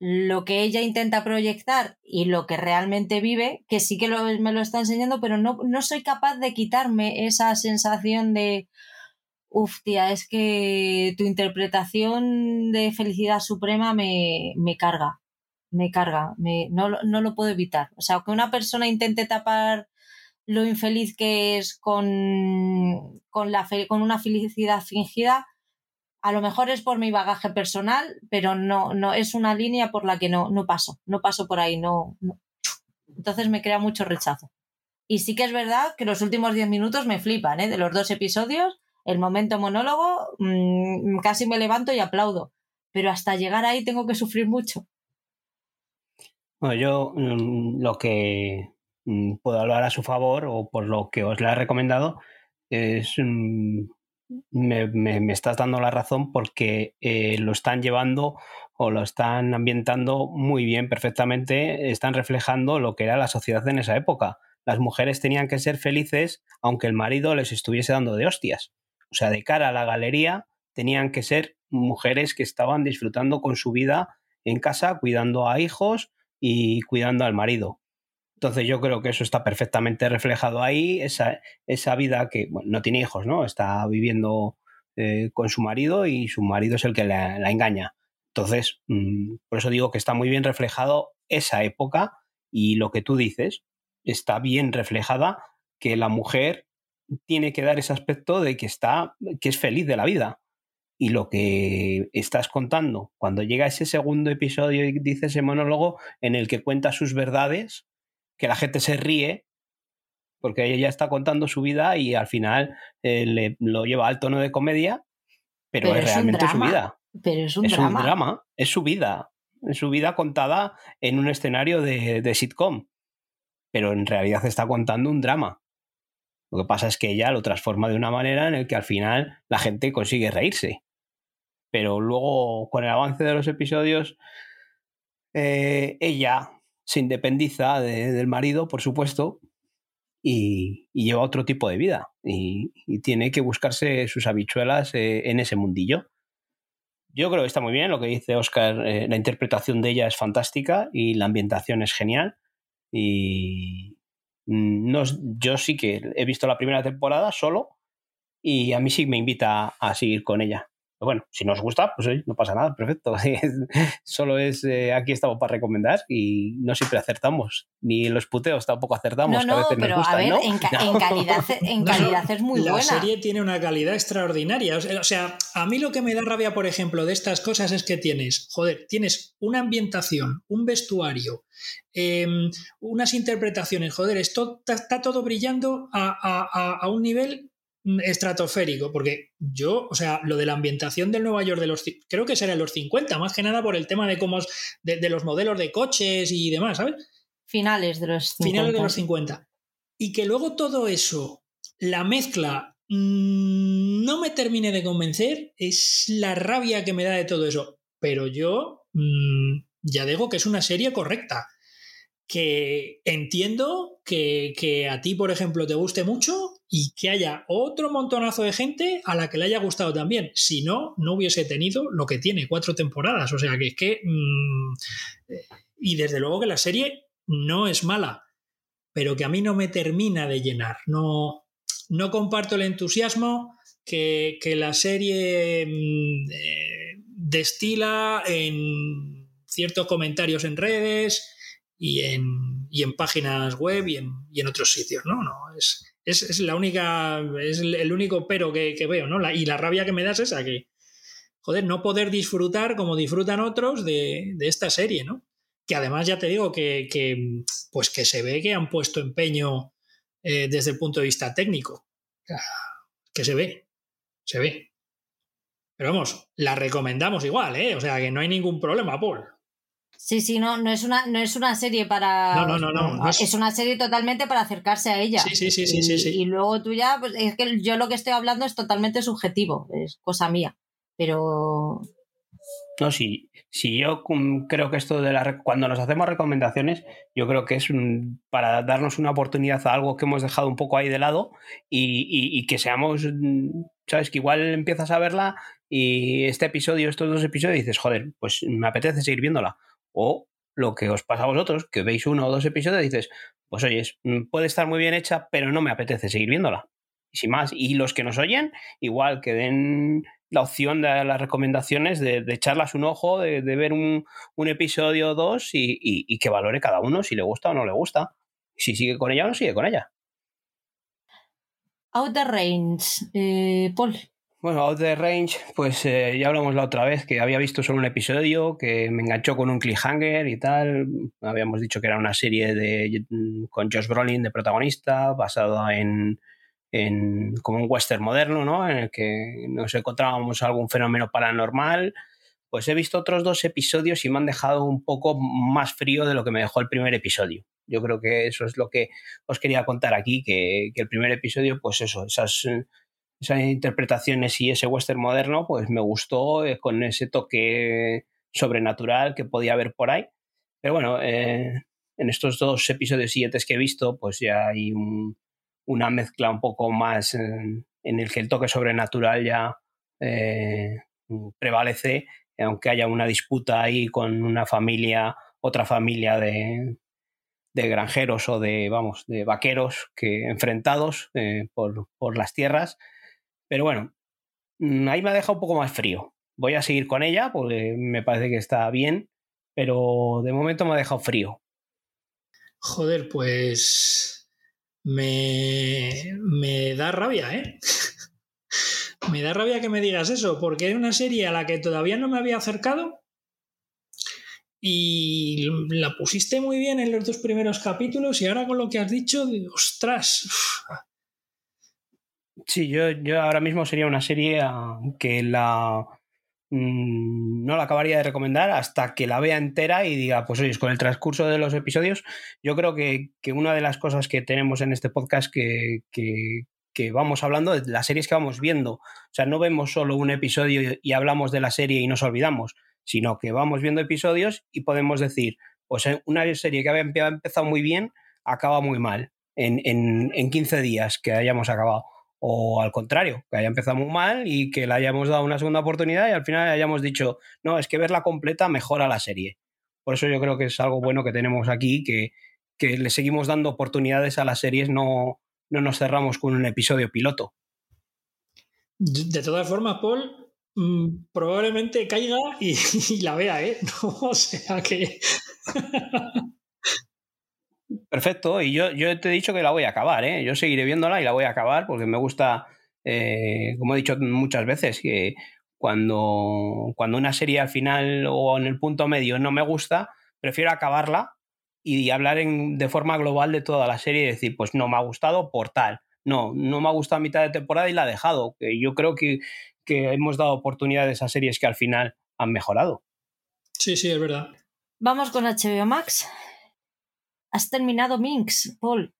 Speaker 1: lo que ella intenta proyectar y lo que realmente vive, que sí que me lo está enseñando, pero no, no soy capaz de quitarme esa sensación de, uff, tía, es que tu interpretación de felicidad suprema me, me carga, me carga, me, no, no lo puedo evitar. O sea, que una persona intente tapar lo infeliz que es con, con, la, con una felicidad fingida, a lo mejor es por mi bagaje personal, pero no, no es una línea por la que no, no paso, no paso por ahí, no, Entonces me crea mucho rechazo. Y sí que es verdad que los últimos 10 minutos me flipan, ¿eh? De los dos episodios, el momento monólogo, mmm, casi me levanto y aplaudo. Pero hasta llegar ahí tengo que sufrir mucho.
Speaker 3: Bueno, yo mmm, lo que mmm, puedo hablar a su favor o por lo que os le he recomendado es me, me, estás dando la razón porque eh, lo están llevando o lo están ambientando muy bien, perfectamente, están reflejando lo que era la sociedad en esa época. Las mujeres tenían que ser felices aunque el marido les estuviese dando de hostias. O sea, de cara a la galería, tenían que ser mujeres que estaban disfrutando con su vida en casa, cuidando a hijos y cuidando al marido. Entonces yo creo que eso está perfectamente reflejado ahí, esa, esa vida que bueno, no tiene hijos, ¿no? Está viviendo eh, con su marido y su marido es el que la, engaña. Entonces, mmm, por eso digo que está muy bien reflejado esa época y lo que tú dices, está bien reflejada que la mujer tiene que dar ese aspecto de que está, que es feliz de la vida. Y lo que estás contando, cuando llega ese segundo episodio y dice ese monólogo en el que cuenta sus verdades, que la gente se ríe porque ella está contando su vida y al final eh, le, lo lleva al tono de comedia, pero, pero es, es realmente su vida.
Speaker 1: Pero es un
Speaker 3: es
Speaker 1: drama.
Speaker 3: un drama, es su vida. Es su vida contada en un escenario de, de sitcom. Pero en realidad está contando un drama. Lo que pasa es que ella lo transforma de una manera en el que al final la gente consigue reírse. Pero luego, con el avance de los episodios, eh, ella se independiza de, del marido, por supuesto, y, lleva otro tipo de vida. Y, y tiene que buscarse sus habichuelas eh, en ese mundillo. Yo creo que está muy bien lo que dice Oscar. Eh, la interpretación de ella es fantástica y la ambientación es genial. Y no, yo sí que he visto la primera temporada solo y a mí sí me invita a seguir con ella bueno, si nos gusta, pues oye, no pasa nada, perfecto. Solo es eh, aquí estamos para recomendar y no siempre acertamos. Ni en los puteos tampoco acertamos.
Speaker 1: No, no,
Speaker 3: a
Speaker 1: pero
Speaker 3: gustan,
Speaker 1: a ver,
Speaker 3: ¿no?
Speaker 1: en, ca en, calidad, en calidad no, es muy
Speaker 2: la
Speaker 1: buena.
Speaker 2: La serie tiene una calidad extraordinaria. O sea, a mí lo que me da rabia, por ejemplo, de estas cosas es que tienes, joder, tienes una ambientación, un vestuario, eh, unas interpretaciones, joder, esto está todo brillando a, a, a un nivel estratosférico, porque yo, o sea, lo de la ambientación del Nueva York de los, creo que será en los 50, más que nada por el tema de cómo, de, de los modelos de coches y demás, ¿sabes?
Speaker 1: Finales de los 50.
Speaker 2: Finales de los 50. Y que luego todo eso, la mezcla, mmm, no me termine de convencer, es la rabia que me da de todo eso. Pero yo mmm, ya digo que es una serie correcta que entiendo que, que, a ti, por ejemplo, te guste mucho y que haya otro montonazo de gente a la que le haya gustado también. Si no, no hubiese tenido lo que tiene, cuatro temporadas. O sea que es que... Mmm, y desde luego que la serie no es mala, pero que a mí no me termina de llenar. No, no comparto el entusiasmo que, que la serie... Mmm, eh, destila en ciertos comentarios en redes y en, y en páginas web y en, y en, otros sitios, ¿no? no es, es, es, la única, es el único pero que, que veo, ¿no? Y la rabia que me das es esa, que, joder, no poder disfrutar como disfrutan otros de, de esta serie, ¿no? Que además ya te digo que, que, pues que se ve que han puesto empeño eh, desde el punto de vista técnico. Que se ve, se ve. Pero vamos, la recomendamos igual, ¿eh? O sea, que no hay ningún problema, Paul.
Speaker 1: Sí, sí, no, no es una, no es una serie para.
Speaker 2: No, no, no, no, no
Speaker 1: es... es... una serie totalmente para acercarse a ella.
Speaker 2: Sí, sí, sí, sí,
Speaker 1: y,
Speaker 2: sí, sí.
Speaker 1: Y luego tú ya, pues es que yo lo que estoy hablando es totalmente subjetivo, es cosa mía. Pero.
Speaker 3: No, sí, sí, yo creo que esto de la. Cuando nos hacemos recomendaciones, yo creo que es un, para darnos una oportunidad a algo que hemos dejado un poco ahí de lado y, y, y que seamos. ¿Sabes? Que igual empiezas a verla y este episodio, estos dos episodios, dices, joder, pues me apetece seguir viéndola. O lo que os pasa a vosotros, que veis uno o dos episodios dices, pues oye, puede estar muy bien hecha, pero no me apetece seguir viéndola. Y sin más, y los que nos oyen, igual que den la opción de las recomendaciones de, echarlas un ojo, de, ver un, episodio o dos y, que valore cada uno si le gusta o no le gusta. Si sigue con ella o no sigue con ella.
Speaker 1: Outer Range, eh, Paul.
Speaker 3: Bueno, Out the Range, pues eh, ya hablamos la otra vez que había visto solo un episodio que me enganchó con un cliffhanger y tal. Habíamos dicho que era una serie de con Josh Brolin de protagonista, basada en, en como un western moderno, ¿no? En el que nos encontrábamos algún fenómeno paranormal. Pues he visto otros dos episodios y me han dejado un poco más frío de lo que me dejó el primer episodio. Yo creo que eso es lo que os quería contar aquí, que, que el primer episodio, pues eso, esas esas interpretaciones y ese western moderno, pues me gustó eh, con ese toque sobrenatural que podía haber por ahí. Pero bueno, eh, en estos dos episodios siguientes que he visto, pues ya hay un, una mezcla un poco más en, en, el que el toque sobrenatural ya eh, prevalece, aunque haya una disputa ahí con una familia, otra familia de, de granjeros o de, vamos, de vaqueros que enfrentados eh, por, por las tierras pero bueno, mm, ahí me ha dejado un poco más frío. Voy a seguir con ella porque me parece que está bien, pero de momento me ha dejado frío.
Speaker 2: Joder, pues me, me da rabia, ¿eh? me da rabia que me digas eso, porque es una serie a la que todavía no me había acercado y la pusiste muy bien en los dos primeros capítulos y ahora con lo que has dicho, ostras,
Speaker 3: Sí, yo, yo ahora mismo sería una serie que la mmm, no la acabaría de recomendar hasta que la vea entera y diga, pues oye, con el transcurso de los episodios, yo creo que, que una de las cosas que tenemos en este podcast que, que, que, vamos hablando de las series que vamos viendo. O sea, no vemos solo un episodio y hablamos de la serie y nos olvidamos, sino que vamos viendo episodios y podemos decir, pues una serie que había empezado muy bien, acaba muy mal en, en, en 15 días que hayamos acabado o al contrario, que haya empezado muy mal y que le hayamos dado una segunda oportunidad y al final hayamos dicho, no, es que verla completa mejora la serie. Por eso yo creo que es algo bueno que tenemos aquí, que, que le seguimos dando oportunidades a las series, no, no nos cerramos con un episodio piloto.
Speaker 2: De todas formas, Paul, mmm, probablemente caiga y, y, la vea, ¿eh? No, o sea que...
Speaker 3: Perfecto, y yo, yo te he dicho que la voy a acabar, ¿eh? Yo seguiré viéndola y la voy a acabar porque me gusta, eh, como he dicho muchas veces, que cuando, cuando una serie al final o en el punto medio no me gusta, prefiero acabarla y hablar en, de forma global de toda la serie y decir, pues no me ha gustado por tal. No, no me ha gustado a mitad de temporada y la he dejado. Que yo creo que, que hemos dado oportunidades a series que al final han mejorado.
Speaker 2: Sí, sí, es verdad.
Speaker 1: Vamos con HBO Max. ¿Has terminado Minx, Paul?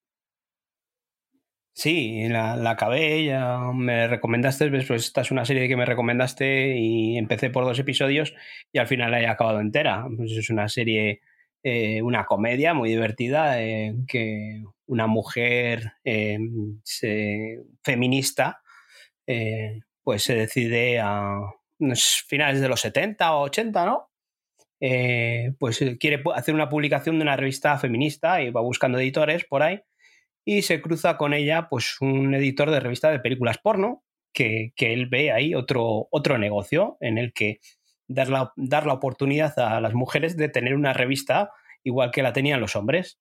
Speaker 3: Sí, la, la, acabé, ya me recomendaste, pues esta es una serie que me recomendaste y empecé por dos episodios y al final la he acabado entera. Pues es una serie, eh, una comedia muy divertida, eh, que una mujer eh, feminista pues se decide a finales de los 70 o 80, ¿no? Eh, pues quiere hacer una publicación de una revista feminista y va buscando editores por ahí y se cruza con ella pues un editor de revista de películas porno que, que él ve ahí otro, otro negocio en el que dar la, la oportunidad a las mujeres de tener una revista igual que la tenían los hombres.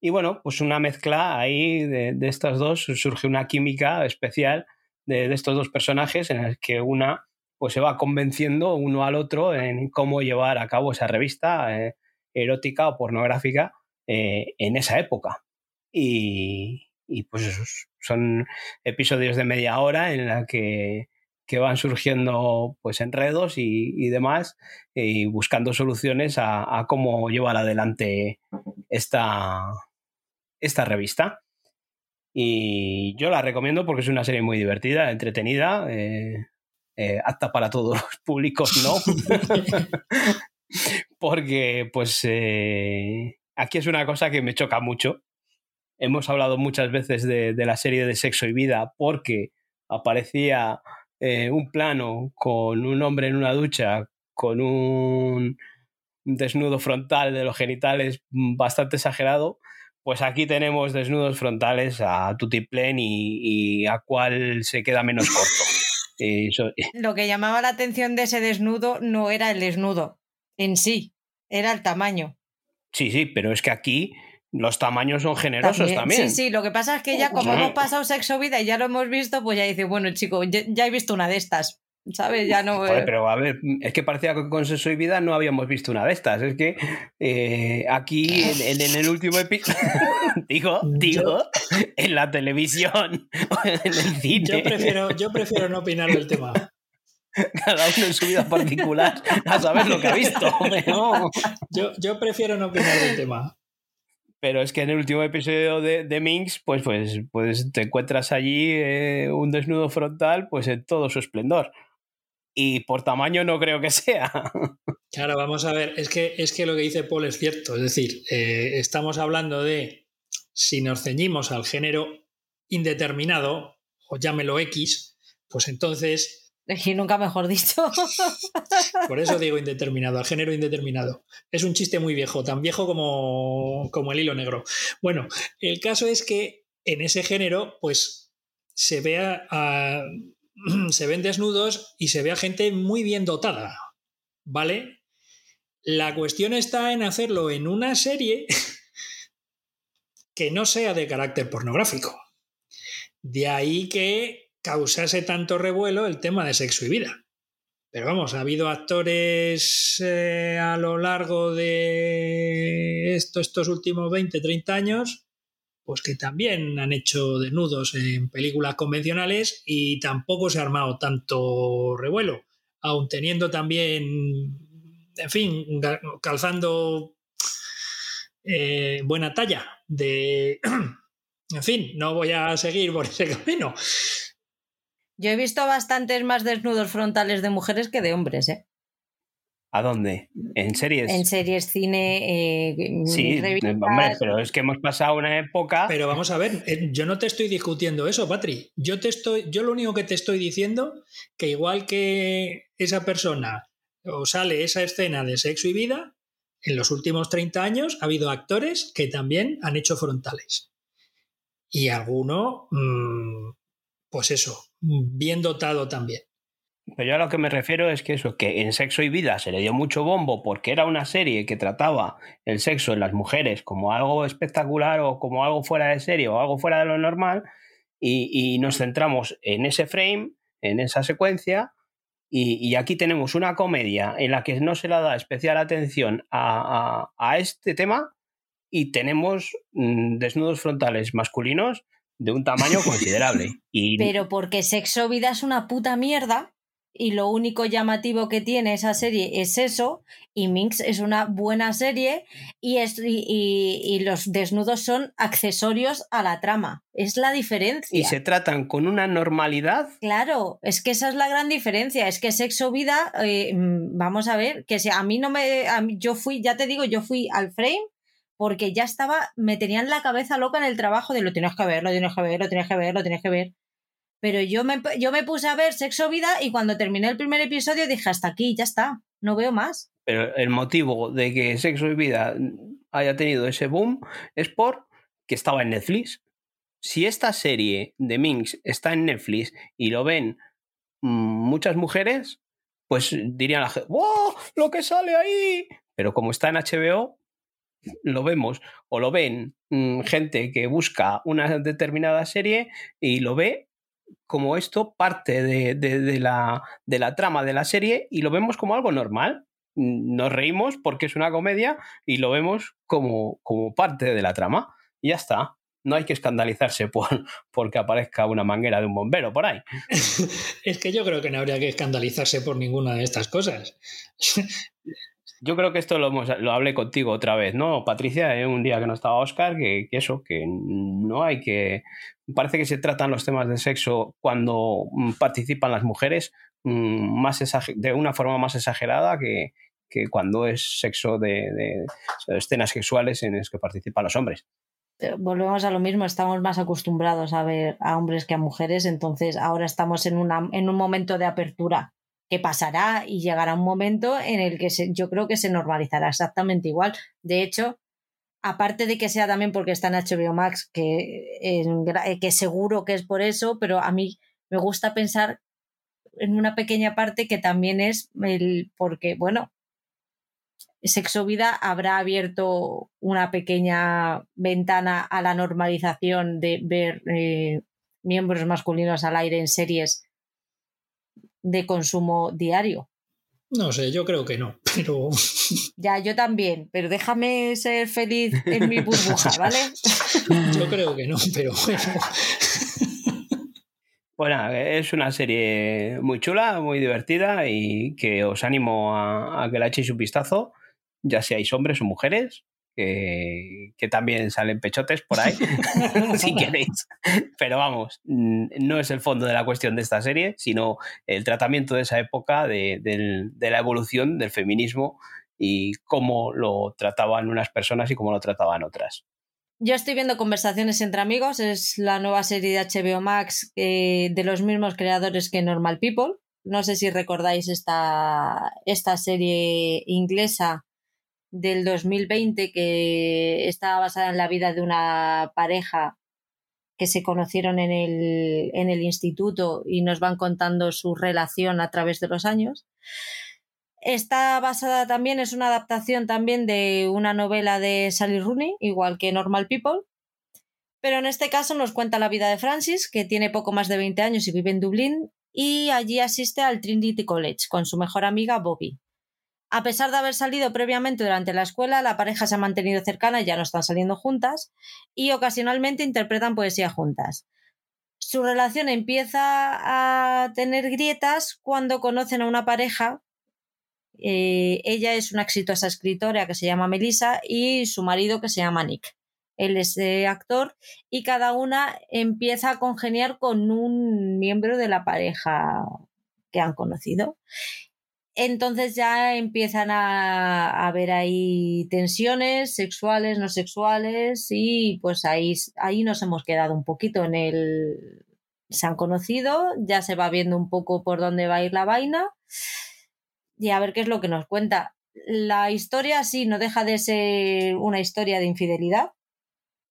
Speaker 3: Y bueno, pues una mezcla ahí de, de estas dos, surge una química especial de, estos dos personajes en el que una pues se va convenciendo uno al otro en cómo llevar a cabo esa revista eh, erótica o pornográfica eh, en esa época. Y, y pues esos son episodios de media hora en la que, que van surgiendo pues enredos y, y demás y buscando soluciones a, cómo llevar adelante esta, esta revista. Y yo la recomiendo porque es una serie muy divertida, entretenida, eh, eh, apta para todos los públicos, ¿no? porque pues eh, aquí es una cosa que me choca mucho hemos hablado muchas veces de, de, la serie de Sexo y Vida porque aparecía eh, un plano con un hombre en una ducha con un desnudo frontal de los genitales bastante exagerado. Pues aquí tenemos desnudos frontales a Tutiplén y, y a cuál se queda menos corto.
Speaker 1: Eso. Lo que llamaba la atención de ese desnudo no era el desnudo en sí, era el tamaño.
Speaker 3: Sí, sí, pero es que aquí los tamaños son generosos también. también.
Speaker 1: Sí, sí, lo que pasa es que ya como hemos pasado sexo vida y ya lo hemos visto, pues ya dice, bueno, chico, ya, ya he visto una de estas. ¿Sabes? Ya no.
Speaker 3: Joder, pero a ver, es que parecía que con sexo y vida no habíamos visto una de estas. Es que eh, aquí en, en, el último episodio. digo, digo, en la televisión, en el cine.
Speaker 2: Yo prefiero, yo prefiero no opinar del tema.
Speaker 3: Cada uno en su vida particular a saber lo que ha visto. No.
Speaker 2: Yo, yo prefiero no opinar del tema
Speaker 3: pero es que en el último episodio de, de Minx, pues, pues, pues te encuentras allí eh, un desnudo frontal, pues en todo su esplendor. Y por tamaño no creo que sea.
Speaker 2: Claro, vamos a ver, es que, es que lo que dice Paul es cierto. Es decir, eh, estamos hablando de si nos ceñimos al género indeterminado, o llámelo X, pues entonces
Speaker 1: y nunca mejor dicho.
Speaker 2: Por eso digo indeterminado, al género indeterminado. Es un chiste muy viejo, tan viejo como, como el hilo negro. Bueno, el caso es que en ese género, pues se ve a, a, se ven desnudos y se ve a gente muy bien dotada. ¿Vale? La cuestión está en hacerlo en una serie que no sea de carácter pornográfico. De ahí que causase tanto revuelo el tema de sexo y vida. Pero vamos, ha habido actores eh, a lo largo de esto, estos últimos 20, 30 años, pues que también han hecho desnudos en películas convencionales y tampoco se ha armado tanto revuelo, aun teniendo también, en fin, calzando eh, buena talla de... En fin, no voy a seguir por ese camino.
Speaker 1: Yo he visto bastantes más desnudos frontales de mujeres que de hombres, ¿eh?
Speaker 3: ¿A dónde? ¿En series?
Speaker 1: En series, cine, eh,
Speaker 3: sí, revistas. hombre, pero es que hemos pasado una época.
Speaker 2: Pero vamos a ver, eh, yo no te estoy discutiendo eso, Patri. Yo te estoy, yo lo único que te estoy diciendo que igual que esa persona o sale esa escena de sexo y vida, en los últimos 30 años ha habido actores que también han hecho frontales. Y alguno, mmm, pues eso, bien dotado también.
Speaker 3: Pero yo a lo que me refiero es que eso, que en Sexo y Vida se le dio mucho bombo porque era una serie que trataba el sexo en las mujeres como algo espectacular o como algo fuera de serie o algo fuera de lo normal y, y nos centramos en ese frame, en esa secuencia y, y, aquí tenemos una comedia en la que no se le da especial atención a, a, a este tema y tenemos mmm, desnudos frontales masculinos de un tamaño considerable. Y...
Speaker 1: Pero porque Sexo Vida es una puta mierda y lo único llamativo que tiene esa serie es eso y Minx es una buena serie y, es, y, y, y, los desnudos son accesorios a la trama. Es la diferencia.
Speaker 3: Y se tratan con una normalidad.
Speaker 1: Claro, es que esa es la gran diferencia. Es que Sexo Vida, eh, vamos a ver, que si a mí no me... A mí, yo fui, ya te digo, yo fui al frame porque ya estaba, me tenían la cabeza loca en el trabajo de lo tienes que ver, lo tienes que ver, lo tienes que ver, lo tienes que ver. Pero yo me, yo me puse a ver Sexo Vida y cuando terminé el primer episodio dije, hasta aquí, ya está, no veo más.
Speaker 3: Pero el motivo de que Sexo y Vida haya tenido ese boom es por que estaba en Netflix. Si esta serie de Minx está en Netflix y lo ven muchas mujeres, pues dirían la gente, ¡wow! ¡Lo que sale ahí! Pero como está en HBO, lo vemos o lo ven mm, gente que busca una determinada serie y lo ve como esto parte de, la, de la trama de la serie y lo vemos como algo normal. Nos reímos porque es una comedia y lo vemos como, como parte de la trama. Y ya está. No hay que escandalizarse por porque aparezca una manguera de un bombero por ahí.
Speaker 2: es que yo creo que no habría que escandalizarse por ninguna de estas cosas.
Speaker 3: Yo creo que esto lo, hablé contigo otra vez, ¿no, Patricia? Eh, un día que no estaba Oscar, que, eso, que no hay que... Parece que se tratan los temas de sexo cuando mm, participan las mujeres mm, más de una forma más exagerada que, cuando es sexo de, escenas sexuales en las que participan los hombres
Speaker 1: volvemos a lo mismo, estamos más acostumbrados a ver a hombres que a mujeres, entonces ahora estamos en, una, en un momento de apertura que pasará y llegará un momento en el que yo creo que se normalizará exactamente igual. De hecho, aparte de que sea también porque está en HBO Max, que, eh, que seguro que es por eso, pero a mí me gusta pensar en una pequeña parte que también es el porque, bueno, Sexo Vida habrá abierto una pequeña ventana a la normalización de ver eh, miembros masculinos al aire en series de consumo diario?
Speaker 2: No sé, yo creo que no, pero...
Speaker 1: Ya, yo también, pero déjame ser feliz en mi burbuja, ¿vale?
Speaker 2: Yo creo que no, pero bueno.
Speaker 3: Bueno, es una serie muy chula, muy divertida y que os animo a, a que la echéis un vistazo, ya seáis hombres o mujeres, que, también salen pechotes por ahí, si queréis. Pero vamos, no es el fondo de la cuestión de esta serie, sino el tratamiento de esa época de, la evolución del feminismo y cómo lo trataban unas personas y cómo lo trataban otras.
Speaker 1: Yo estoy viendo Conversaciones entre Amigos, es la nueva serie de HBO Max eh, de los mismos creadores que Normal People. No sé si recordáis esta, esta serie inglesa del 2020 que estaba basada en la vida de una pareja que se conocieron en el, en el instituto y nos van contando su relación a través de los años. Está basada también, es una adaptación también de una novela de Sally Rooney, igual que Normal People, pero en este caso nos cuenta la vida de Francis, que tiene poco más de 20 años y vive en Dublín, y allí asiste al Trinity College con su mejor amiga Bobby. A pesar de haber salido previamente durante la escuela, la pareja se ha mantenido cercana y ya no están saliendo juntas y ocasionalmente interpretan poesía juntas. Su relación empieza a tener grietas cuando conocen a una pareja. Eh, ella es una exitosa escritora que se llama Melissa y su marido que se llama Nick. Él es actor y cada una empieza a congeniar con un miembro de la pareja que han conocido entonces ya empiezan a, haber ahí tensiones sexuales, no sexuales, y pues ahí, ahí nos hemos quedado un poquito en el... Se han conocido, ya se va viendo un poco por dónde va a ir la vaina y a ver qué es lo que nos cuenta. La historia sí no deja de ser una historia de infidelidad,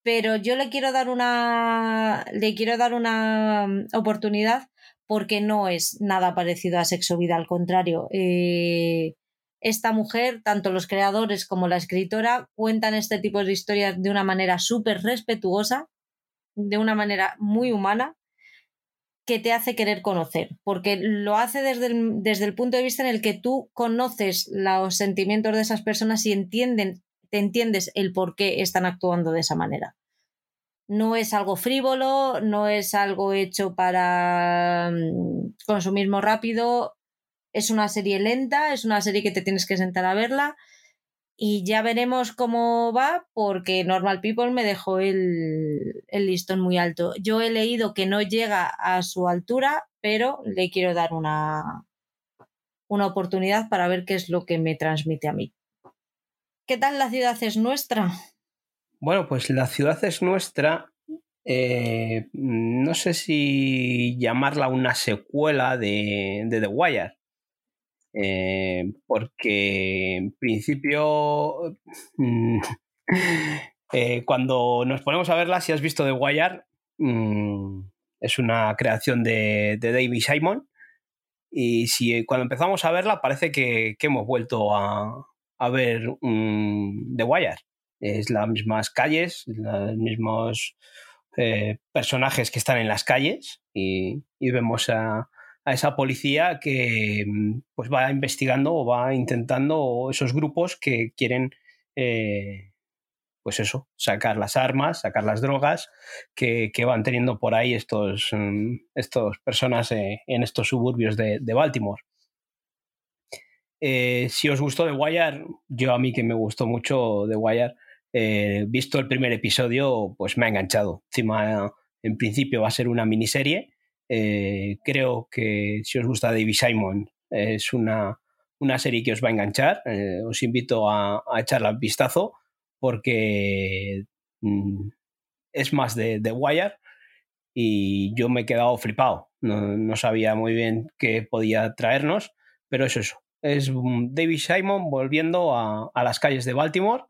Speaker 1: pero yo le quiero dar una le quiero dar una oportunidad porque no es nada parecido a Sexo Vida, al contrario. Eh, esta mujer, tanto los creadores como la escritora, cuentan este tipo de historias de una manera súper respetuosa, de una manera muy humana, que te hace querer conocer, porque lo hace desde el, desde el punto de vista en el que tú conoces los sentimientos de esas personas y entienden, te entiendes el por qué están actuando de esa manera no es algo frívolo, no es algo hecho para mm, consumismo rápido, es una serie lenta, es una serie que te tienes que sentar a verla y ya veremos cómo va porque Normal People me dejó el, listón muy alto. Yo he leído que no llega a su altura, pero le quiero dar una, una oportunidad para ver qué es lo que me transmite a mí. ¿Qué tal la ciudad es nuestra?
Speaker 3: Bueno, pues la ciudad es nuestra. Eh, no sé si llamarla una secuela de, The Wire. Eh, porque en principio, eh, cuando nos ponemos a verla, si has visto The Wire, mm, es una creación de, de David Simon Y si cuando empezamos a verla parece que, hemos vuelto a, ver The Wire. Es las mismas calles, los mismos eh, personajes que están en las calles y, vemos a, esa policía que pues va investigando o va intentando esos grupos que quieren eh, pues eso, sacar las armas, sacar las drogas que, van teniendo por ahí estos, mm, estos personas eh, en estos suburbios de, Baltimore. Eh, si os gustó The Wire, yo a mí que me gustó mucho The Wire, eh, visto el primer episodio, pues me ha enganchado. Encima, en principio va a ser una miniserie. creo que si os gusta David Simon, es una, serie que os va a enganchar. os invito a, a echarla un vistazo porque mm, es más de, de, Wire y yo me he quedado flipado. No, sabía muy bien qué podía traernos, pero es eso. Es David Simon volviendo a, las calles de Baltimore,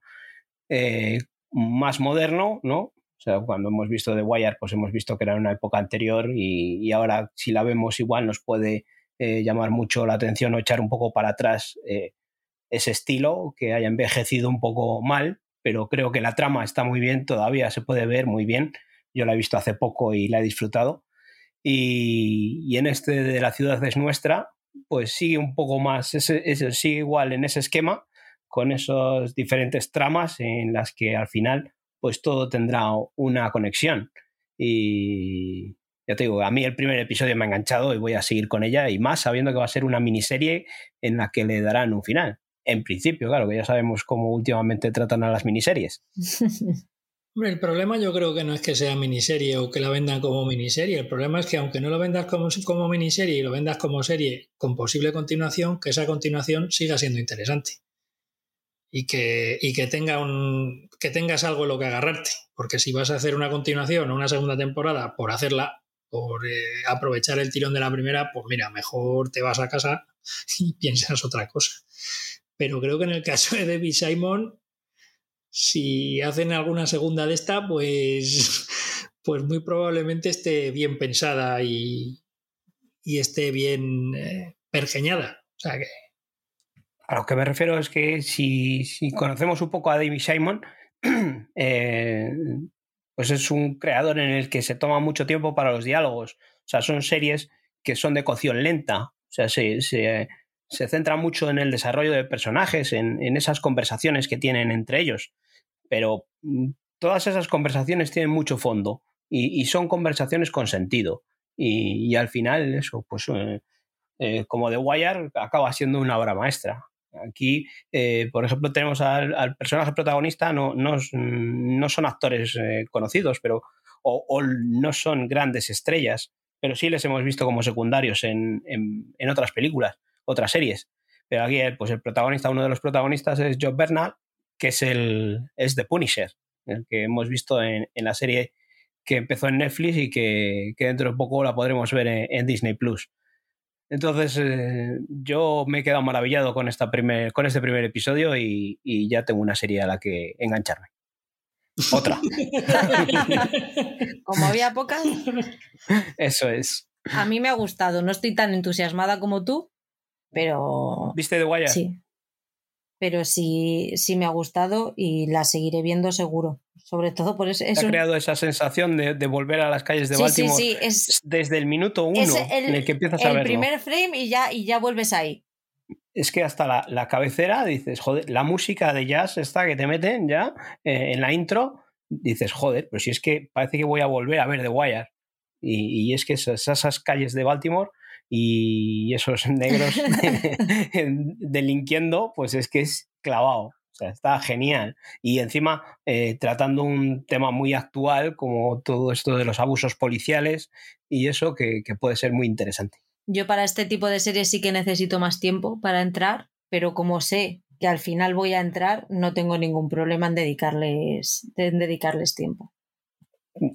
Speaker 3: eh, más moderno, ¿no? O sea, cuando hemos visto The Wire, pues hemos visto que era una época anterior y, ahora si la vemos igual nos puede eh, llamar mucho la atención o echar un poco para atrás eh, ese estilo que haya envejecido un poco mal, pero creo que la trama está muy bien, todavía se puede ver muy bien. Yo la he visto hace poco y la he disfrutado. Y, en este de la ciudad es nuestra, pues sigue un poco más, sigue igual en ese esquema, con esos diferentes tramas en las que al final pues todo tendrá una conexión. Y ya te digo, a mí el primer episodio me ha enganchado y voy a seguir con ella y más sabiendo que va a ser una miniserie en la que le darán un final en principio, claro, que ya sabemos cómo últimamente tratan a las miniseries.
Speaker 2: Hombre, el problema yo creo que no es que sea miniserie o que la vendan como miniserie. El problema es que aunque no lo vendas como, como miniserie y lo vendas como serie con posible continuación, que esa continuación siga siendo interesante. Y que, y que, tenga un, que tengas algo en lo que agarrarte. Porque si vas a hacer una continuación o una segunda temporada por hacerla, por eh, aprovechar el tirón de la primera, pues mira, mejor te vas a casa y piensas otra cosa. Pero creo que en el caso de David Simon, si hacen alguna segunda de esta, pues, pues muy probablemente esté bien pensada y, esté bien eh, pergeñada. O sea que...
Speaker 3: A lo que me refiero es que si, conocemos un poco a David Simon, eh, pues es un creador en el que se toma mucho tiempo para los diálogos. O sea, son series que son de cocción lenta. O sea, se, se centra mucho en el desarrollo de personajes, en, esas conversaciones que tienen entre ellos, pero mm, todas esas conversaciones tienen mucho fondo y, son conversaciones con sentido. Y, al final, eso, pues eh, eh, como The Wire, acaba siendo una obra maestra. Aquí, eh, por ejemplo, tenemos al, personaje protagonista, no, no, no son actores conocidos, pero o, no son grandes estrellas, pero sí les hemos visto como secundarios en, en otras películas otras series. Pero aquí pues el protagonista, uno de los protagonistas es Joe Bernal, que es el es The Punisher, el que hemos visto en, la serie que empezó en Netflix y que, dentro de poco la podremos ver en, Disney Plus. Entonces, eh, yo me he quedado maravillado con, esta primer, con este primer episodio y, y, ya tengo una serie a la que engancharme. Otra.
Speaker 1: Como había pocas.
Speaker 3: Eso es.
Speaker 1: A mí me ha gustado. No estoy tan entusiasmada como tú, pero...
Speaker 3: ¿Viste de Wire?
Speaker 1: Sí. Pero sí, sí me ha gustado y la seguiré viendo seguro. Sobre todo por eso.
Speaker 3: ha creado esa sensación de, volver a las calles de Baltimore sí, sí, es, desde el minuto uno en el que empiezas a verlo.
Speaker 1: El primer frame y ya, y ya vuelves ahí.
Speaker 3: Es que hasta la, cabecera dices, joder, la música de jazz esta que te meten ya eh, en la intro, dices, joder, pero si es que parece que voy a volver a ver The Wire. Y, y es que esas, esas calles de Baltimore y esos negros delinquiendo, pues es que es clavado. O sea, está genial. Y encima eh, tratando un tema muy actual como todo esto de los abusos policiales y eso que, puede ser muy interesante.
Speaker 1: Yo para este tipo de series sí que necesito más tiempo para entrar, pero como sé que al final voy a entrar, no tengo ningún problema en dedicarles, en dedicarles tiempo.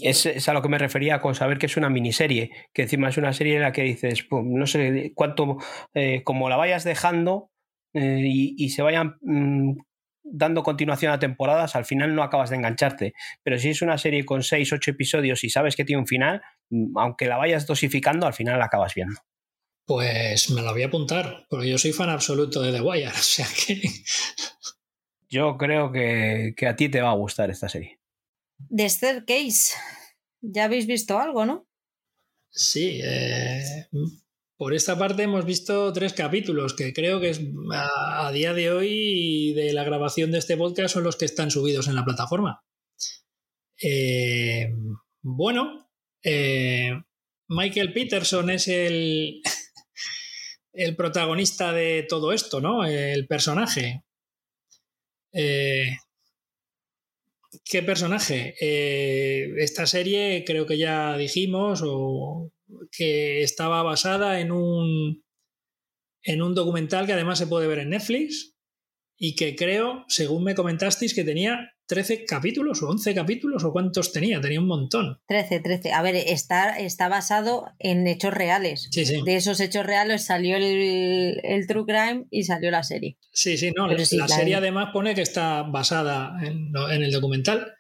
Speaker 3: Es, a lo que me refería con saber que es una miniserie, que encima es una serie en la que dices, no sé cuánto, eh, como la vayas dejando eh, y, se vayan mm, dando continuación a temporadas, al final no acabas de engancharte. Pero si es una serie con 6, 8 episodios y sabes que tiene un final, mm, aunque la vayas dosificando, al final la acabas viendo.
Speaker 2: Pues me lo voy a apuntar, porque yo soy fan absoluto de The Wire, o sea que...
Speaker 3: Yo creo que, que a ti te va a gustar esta serie.
Speaker 1: The Staircase. Ya habéis visto algo, ¿no?
Speaker 2: Sí, eh, por esta parte hemos visto tres capítulos que creo que es, a, día de hoy de la grabación de este podcast son los que están subidos en la plataforma. Eh, bueno, eh, Michael Peterson es el, el protagonista de todo esto, ¿no? El personaje. ¿Qué personaje? esta serie creo que ya dijimos o que estaba basada en un, en un documental que además se puede ver en Netflix y que creo, según me comentasteis, que tenía 13 capítulos o 11 capítulos o cuántos tenía, tenía un montón.
Speaker 1: 13, 13. A ver, está, está basado en hechos reales.
Speaker 2: Sí, sí.
Speaker 1: De esos hechos reales salió el, el True Crime y salió la serie.
Speaker 2: Sí, sí, no. la, serie además pone que está basada en, en el documental.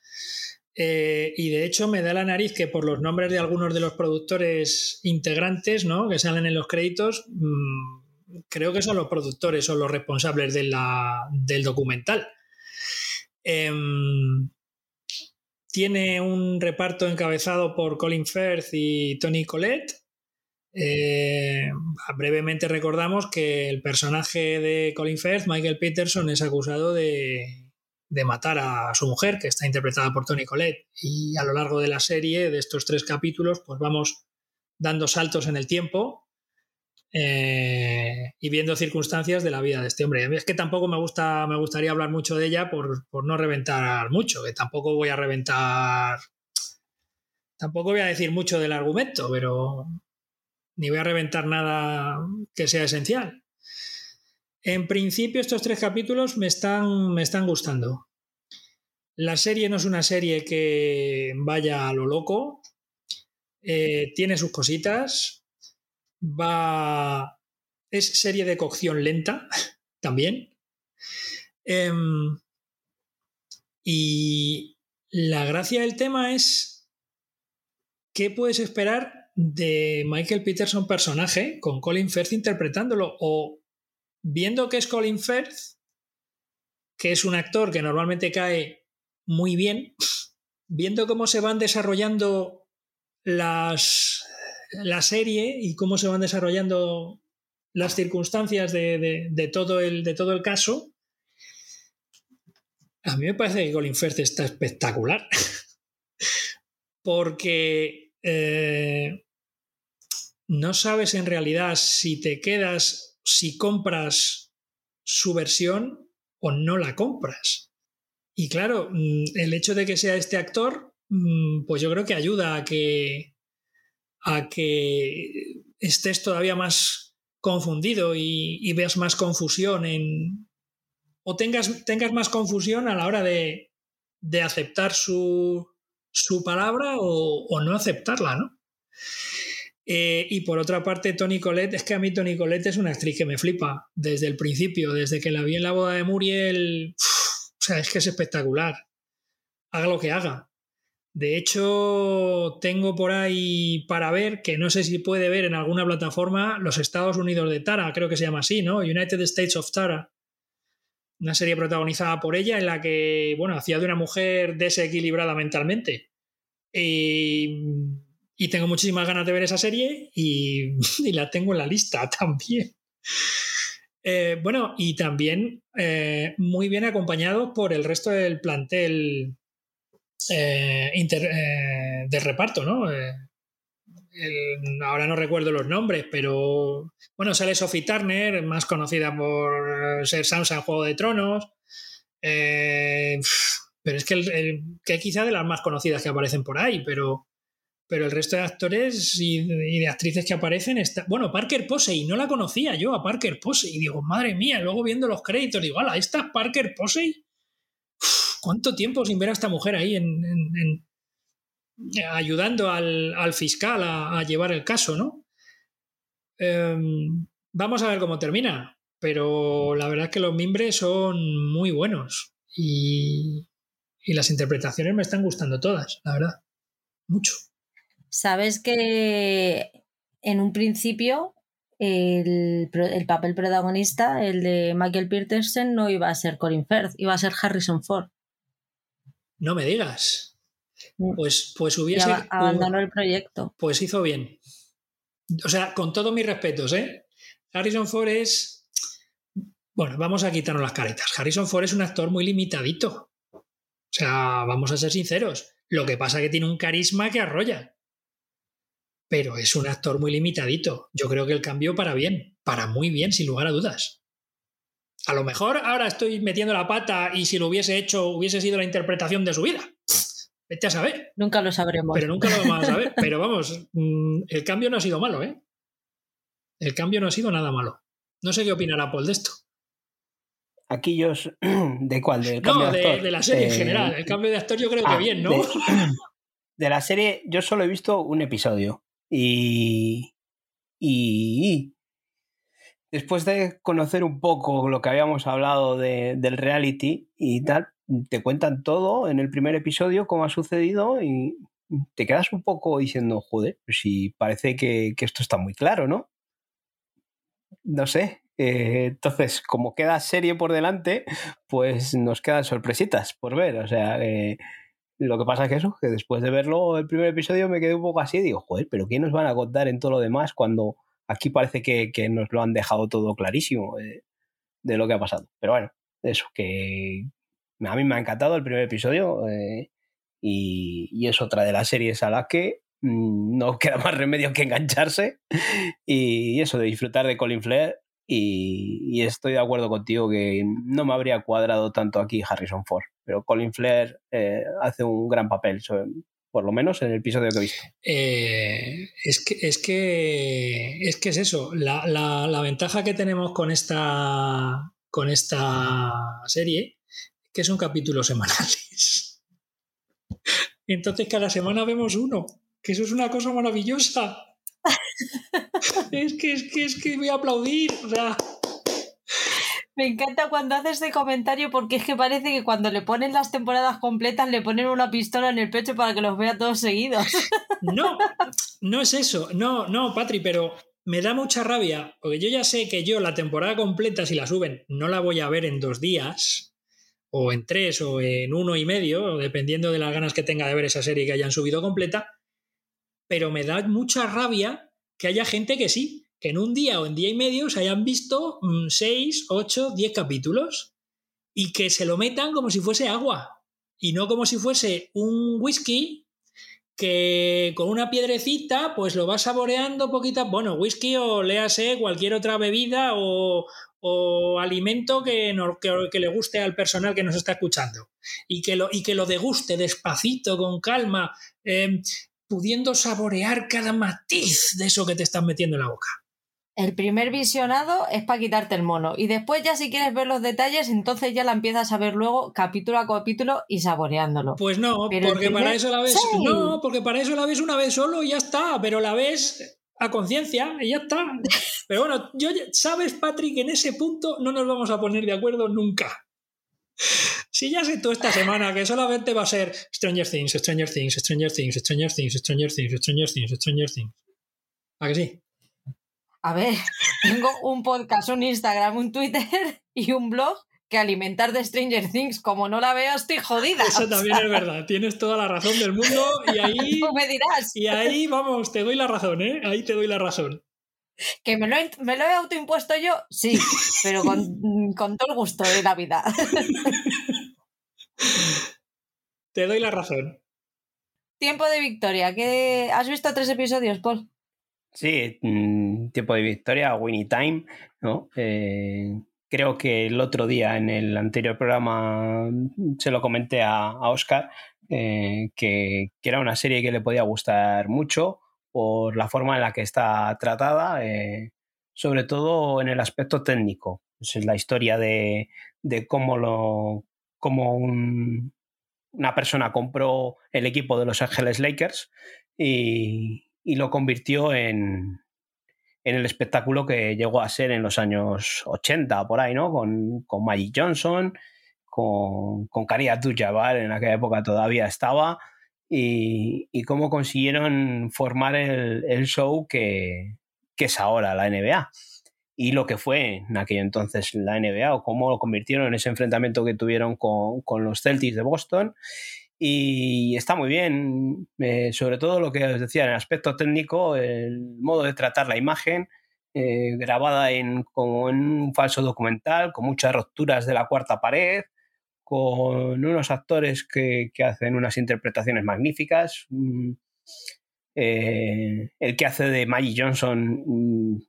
Speaker 2: Eh, y de hecho me da la nariz que por los nombres de algunos de los productores integrantes ¿no? que salen en los créditos, mmm, creo que son los productores o los responsables de la, del documental. Eh, tiene un reparto encabezado por Colin Firth y Tony Collette. Eh, brevemente recordamos que el personaje de Colin Firth, Michael Peterson, es acusado de, de matar a su mujer, que está interpretada por Tony Collette. Y a lo largo de la serie, de estos tres capítulos, pues vamos dando saltos en el tiempo eh, y viendo circunstancias de la vida de este hombre. Es que tampoco me gusta, me gustaría hablar mucho de ella por, por no reventar mucho, que tampoco voy a reventar. Tampoco voy a decir mucho del argumento, pero ni voy a reventar nada que sea esencial. En principio estos tres capítulos me están, me están gustando. La serie no es una serie que vaya a lo loco, eh, tiene sus cositas, va... es serie de cocción lenta también. Em, y la gracia del tema es qué puedes esperar de Michael Peterson personaje con Colin Firth interpretándolo o viendo que es Colin Firth, que es un actor que normalmente cae muy bien, viendo cómo se van desarrollando las, la serie y cómo se van desarrollando las circunstancias de, todo, el, de todo el caso, a mí me parece que Colin Firth está espectacular. Porque eh, no sabes en realidad si te quedas si compras su versión o no la compras. Y claro, mm, el hecho de que sea este actor, mm, pues yo creo que ayuda a que, a que estés todavía más confundido y, veas más confusión en... o tengas, tengas más confusión a la hora de, de aceptar su, su palabra o, no aceptarla, ¿no? Eh, y por otra parte, Tony Colette, es que a mí Tony Colette es una actriz que me flipa desde el principio, desde que la vi en la boda de Muriel. o sea, es que es espectacular. Haga lo que haga. De hecho, tengo por ahí para ver, que no sé si puede ver en alguna plataforma, Los Estados Unidos de Tara, creo que se llama así, ¿no? United States of Tara. Una serie protagonizada por ella en la que, bueno, hacía de una mujer desequilibrada mentalmente. Y tengo muchísimas ganas de ver esa serie y, la tengo en la lista también. Eh, bueno, y también eh, muy bien acompañado por el resto del plantel eh, de reparto, ¿no? ahora no recuerdo los nombres, pero bueno, sale Sophie Turner, más conocida por ser Sansa en Juego de Tronos. pero es que, que quizá de las más conocidas que aparecen por ahí, pero pero el resto de actores y de, actrices que aparecen está bueno Parker Posey no la conocía yo a Parker Posey y digo madre mía luego viendo los créditos digo ala esta es Parker Posey cuánto tiempo sin ver a esta mujer ahí en, ayudando al, fiscal a, llevar el caso no em, vamos a ver cómo termina pero la verdad es que los mimbres son muy buenos y, las interpretaciones me están gustando todas la verdad mucho
Speaker 1: Sabes que en un principio el, papel protagonista, el de Michael Peterson, no iba a ser Colin Firth, iba a ser Harrison Ford.
Speaker 2: No me digas. Mm. Pues, pues hubiese.
Speaker 1: abandonó el proyecto.
Speaker 2: Pues hizo bien. O sea, con todos mis respetos, ¿eh? Harrison Ford es. Bueno, vamos a quitarnos las caretas. Harrison Ford es un actor muy limitadito. O sea, vamos a ser sinceros. Lo que pasa es que tiene un carisma que arrolla pero es un actor muy limitadito. Yo creo que el cambio para bien, para muy bien, sin lugar a dudas. A lo mejor ahora estoy metiendo la pata y si lo hubiese hecho hubiese sido la interpretación de su vida. Vete a saber.
Speaker 1: Nunca lo sabremos.
Speaker 2: Pero nunca lo vamos a saber. Pero vamos, mm, el cambio no ha sido malo, ¿eh? El cambio no ha sido nada malo. No sé qué opinará Paul de esto.
Speaker 3: Aquí yo... ¿De cuál? ¿Del
Speaker 2: cambio no, de, actor? de, la serie en general. El cambio de actor yo creo que ah, bien, ¿no?
Speaker 3: de la serie yo solo he visto un episodio. Y, y, después de conocer un poco lo que habíamos hablado de, del reality y tal, te cuentan todo en el primer episodio, cómo ha sucedido y te quedas un poco diciendo, joder, pues si parece que, esto está muy claro, ¿no? No sé. Eh, entonces, como queda serie por delante, pues nos quedan sorpresitas por ver. O sea, eh, lo que pasa es que eso, que después de verlo el primer episodio me quedé un poco así digo, joder, pero ¿qué nos van a contar en todo lo demás cuando aquí parece que, nos lo han dejado todo clarísimo de, lo que ha pasado? Pero bueno, eso, que a mí me ha encantado el primer episodio eh, y, es otra de las series a las que mm, no queda más remedio que engancharse y, eso de disfrutar de Colin Flair y, estoy de acuerdo contigo que no me habría cuadrado tanto aquí Harrison Ford, pero Colin Flair eh, hace un gran papel, por lo menos en el episodio que he.
Speaker 2: Eh, es, que, es, que, es que es eso, la, ventaja que tenemos con esta, con esta serie que son capítulos semanales. Entonces cada semana vemos uno, que eso es una cosa maravillosa. es que, es que, es que voy a aplaudir.
Speaker 1: Me encanta cuando haces este comentario porque es que parece que cuando le ponen las temporadas completas le ponen una pistola en el pecho para que los vea todos seguidos.
Speaker 2: No, no es eso. No, no, Patri, pero me da mucha rabia porque yo ya sé que yo la temporada completa, si la suben, no la voy a ver en dos días o en tres o en uno y medio, dependiendo de las ganas que tenga de ver esa serie que hayan subido completa. Pero me da mucha rabia que haya gente que sí, que en un día o en día y medio se hayan visto 6, 8, 10 capítulos y que se lo metan como si fuese agua y no como si fuese un whisky que con una piedrecita pues lo va saboreando poquito, bueno, whisky o léase cualquier otra bebida o, alimento que, que, le guste al personal que nos está escuchando y que lo, y que lo deguste despacito, con calma, eh, pudiendo saborear cada matiz de eso que te estás metiendo en la boca.
Speaker 1: El primer visionado es para quitarte el mono y después ya si quieres ver los detalles, entonces ya la empiezas a ver luego capítulo a capítulo y saboreándolo.
Speaker 2: Pues no, porque para eso la ves, no, porque para eso la ves una vez solo y ya está, pero la ves a conciencia y ya está. Pero bueno, yo sabes, Patrick, en ese punto no nos vamos a poner de acuerdo nunca. Si ya sé tú esta semana que solamente va a ser Stranger Things, Stranger Things, Stranger Things, Stranger Things, Stranger Things, Stranger Things, Stranger Things. ¿A que sí?
Speaker 1: A ver, tengo un podcast, un Instagram, un Twitter y un blog que alimentar de Stranger Things. Como no la veo, estoy jodida.
Speaker 2: Eso también es verdad. Tienes toda la razón del mundo y ahí.
Speaker 1: me dirás.
Speaker 2: Y ahí, vamos, te doy la razón, ¿eh? Ahí te doy la razón.
Speaker 1: ¿Que me lo, he, me lo he autoimpuesto yo? Sí, pero con, con todo el gusto de la vida.
Speaker 2: Te doy la razón.
Speaker 1: Tiempo de victoria. ¿Qué... ¿Has visto tres episodios, Paul?
Speaker 3: Sí, mm, tiempo de victoria, Winnie Time, ¿no? Eh, creo que el otro día en el anterior programa se lo comenté a, Oscar, eh, que, que, era una serie que le podía gustar mucho por la forma en la que está tratada, eh, sobre todo en el aspecto técnico. Es la historia de, de cómo, lo, cómo una persona compró el equipo de Los Ángeles Lakers y, y lo convirtió en, en, el espectáculo que llegó a ser en los años 80, por ahí, ¿no? Con, con Magic Johnson, con, con Karia Abdul-Jabbar, en aquella época todavía estaba, y, cómo consiguieron formar el, show que, que es ahora la NBA y lo que fue en aquel entonces la NBA o cómo lo convirtieron en ese enfrentamiento que tuvieron con, con los Celtics de Boston. Y está muy bien, eh, sobre todo lo que os decía en el aspecto técnico, el modo de tratar la imagen, eh, grabada en, como en un falso documental, con muchas rupturas de la cuarta pared, con unos actores que, que hacen unas interpretaciones magníficas. Mm, eh, el que hace de Maggie Johnson mm,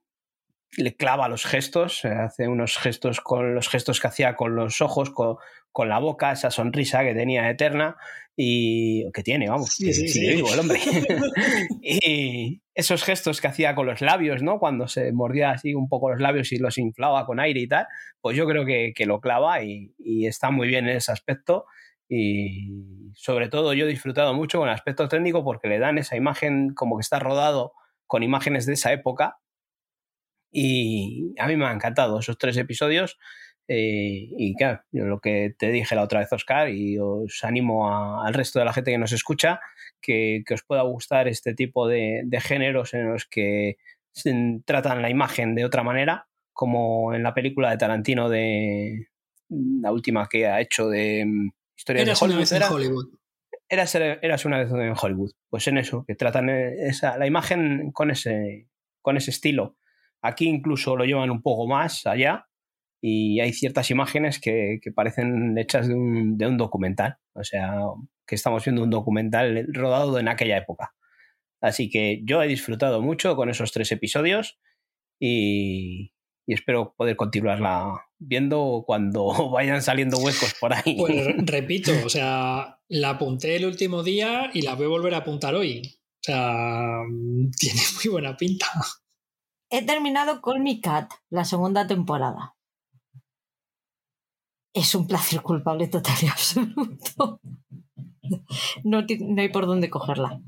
Speaker 3: le clava los gestos, hace unos gestos con los gestos que hacía con los ojos, con, con la boca, esa sonrisa que tenía eterna y que tiene, vamos, sí, sí, digo el hombre. y esos gestos que hacía con los labios, ¿no? Cuando se mordía así un poco los labios y los inflaba con aire y tal, pues yo creo que, que lo clava y, y, está muy bien en ese aspecto. Y sobre todo yo he disfrutado mucho con el aspecto técnico porque le dan esa imagen como que está rodado con imágenes de esa época y a mí me han encantado esos tres episodios. Eh, y claro, lo que te dije la otra vez, Oscar, y os animo al resto de la gente que nos escucha, que, que os pueda gustar este tipo de, de, géneros en los que se tratan la imagen de otra manera, como en la película de Tarantino de la última que ha hecho de mm, historias
Speaker 2: Eras
Speaker 3: de Hollywood.
Speaker 2: Una vez en Hollywood.
Speaker 3: Eras, eras, una vez en Hollywood. Pues en eso, que tratan esa, la imagen con ese, con ese estilo Aquí incluso lo llevan un poco más allá y hay ciertas imágenes que, que parecen hechas de un, de un, documental. O sea, que estamos viendo un documental rodado en aquella época. Así que yo he disfrutado mucho con esos tres episodios y, y espero poder continuarla viendo cuando vayan saliendo huecos por ahí.
Speaker 2: Pues repito, o sea, la apunté el último día y la voy a volver a apuntar hoy. O sea, tiene muy buena pinta
Speaker 1: he terminado con mi cat, la segunda temporada. Es un placer culpable total y absoluto. No, no hay por dónde cogerla.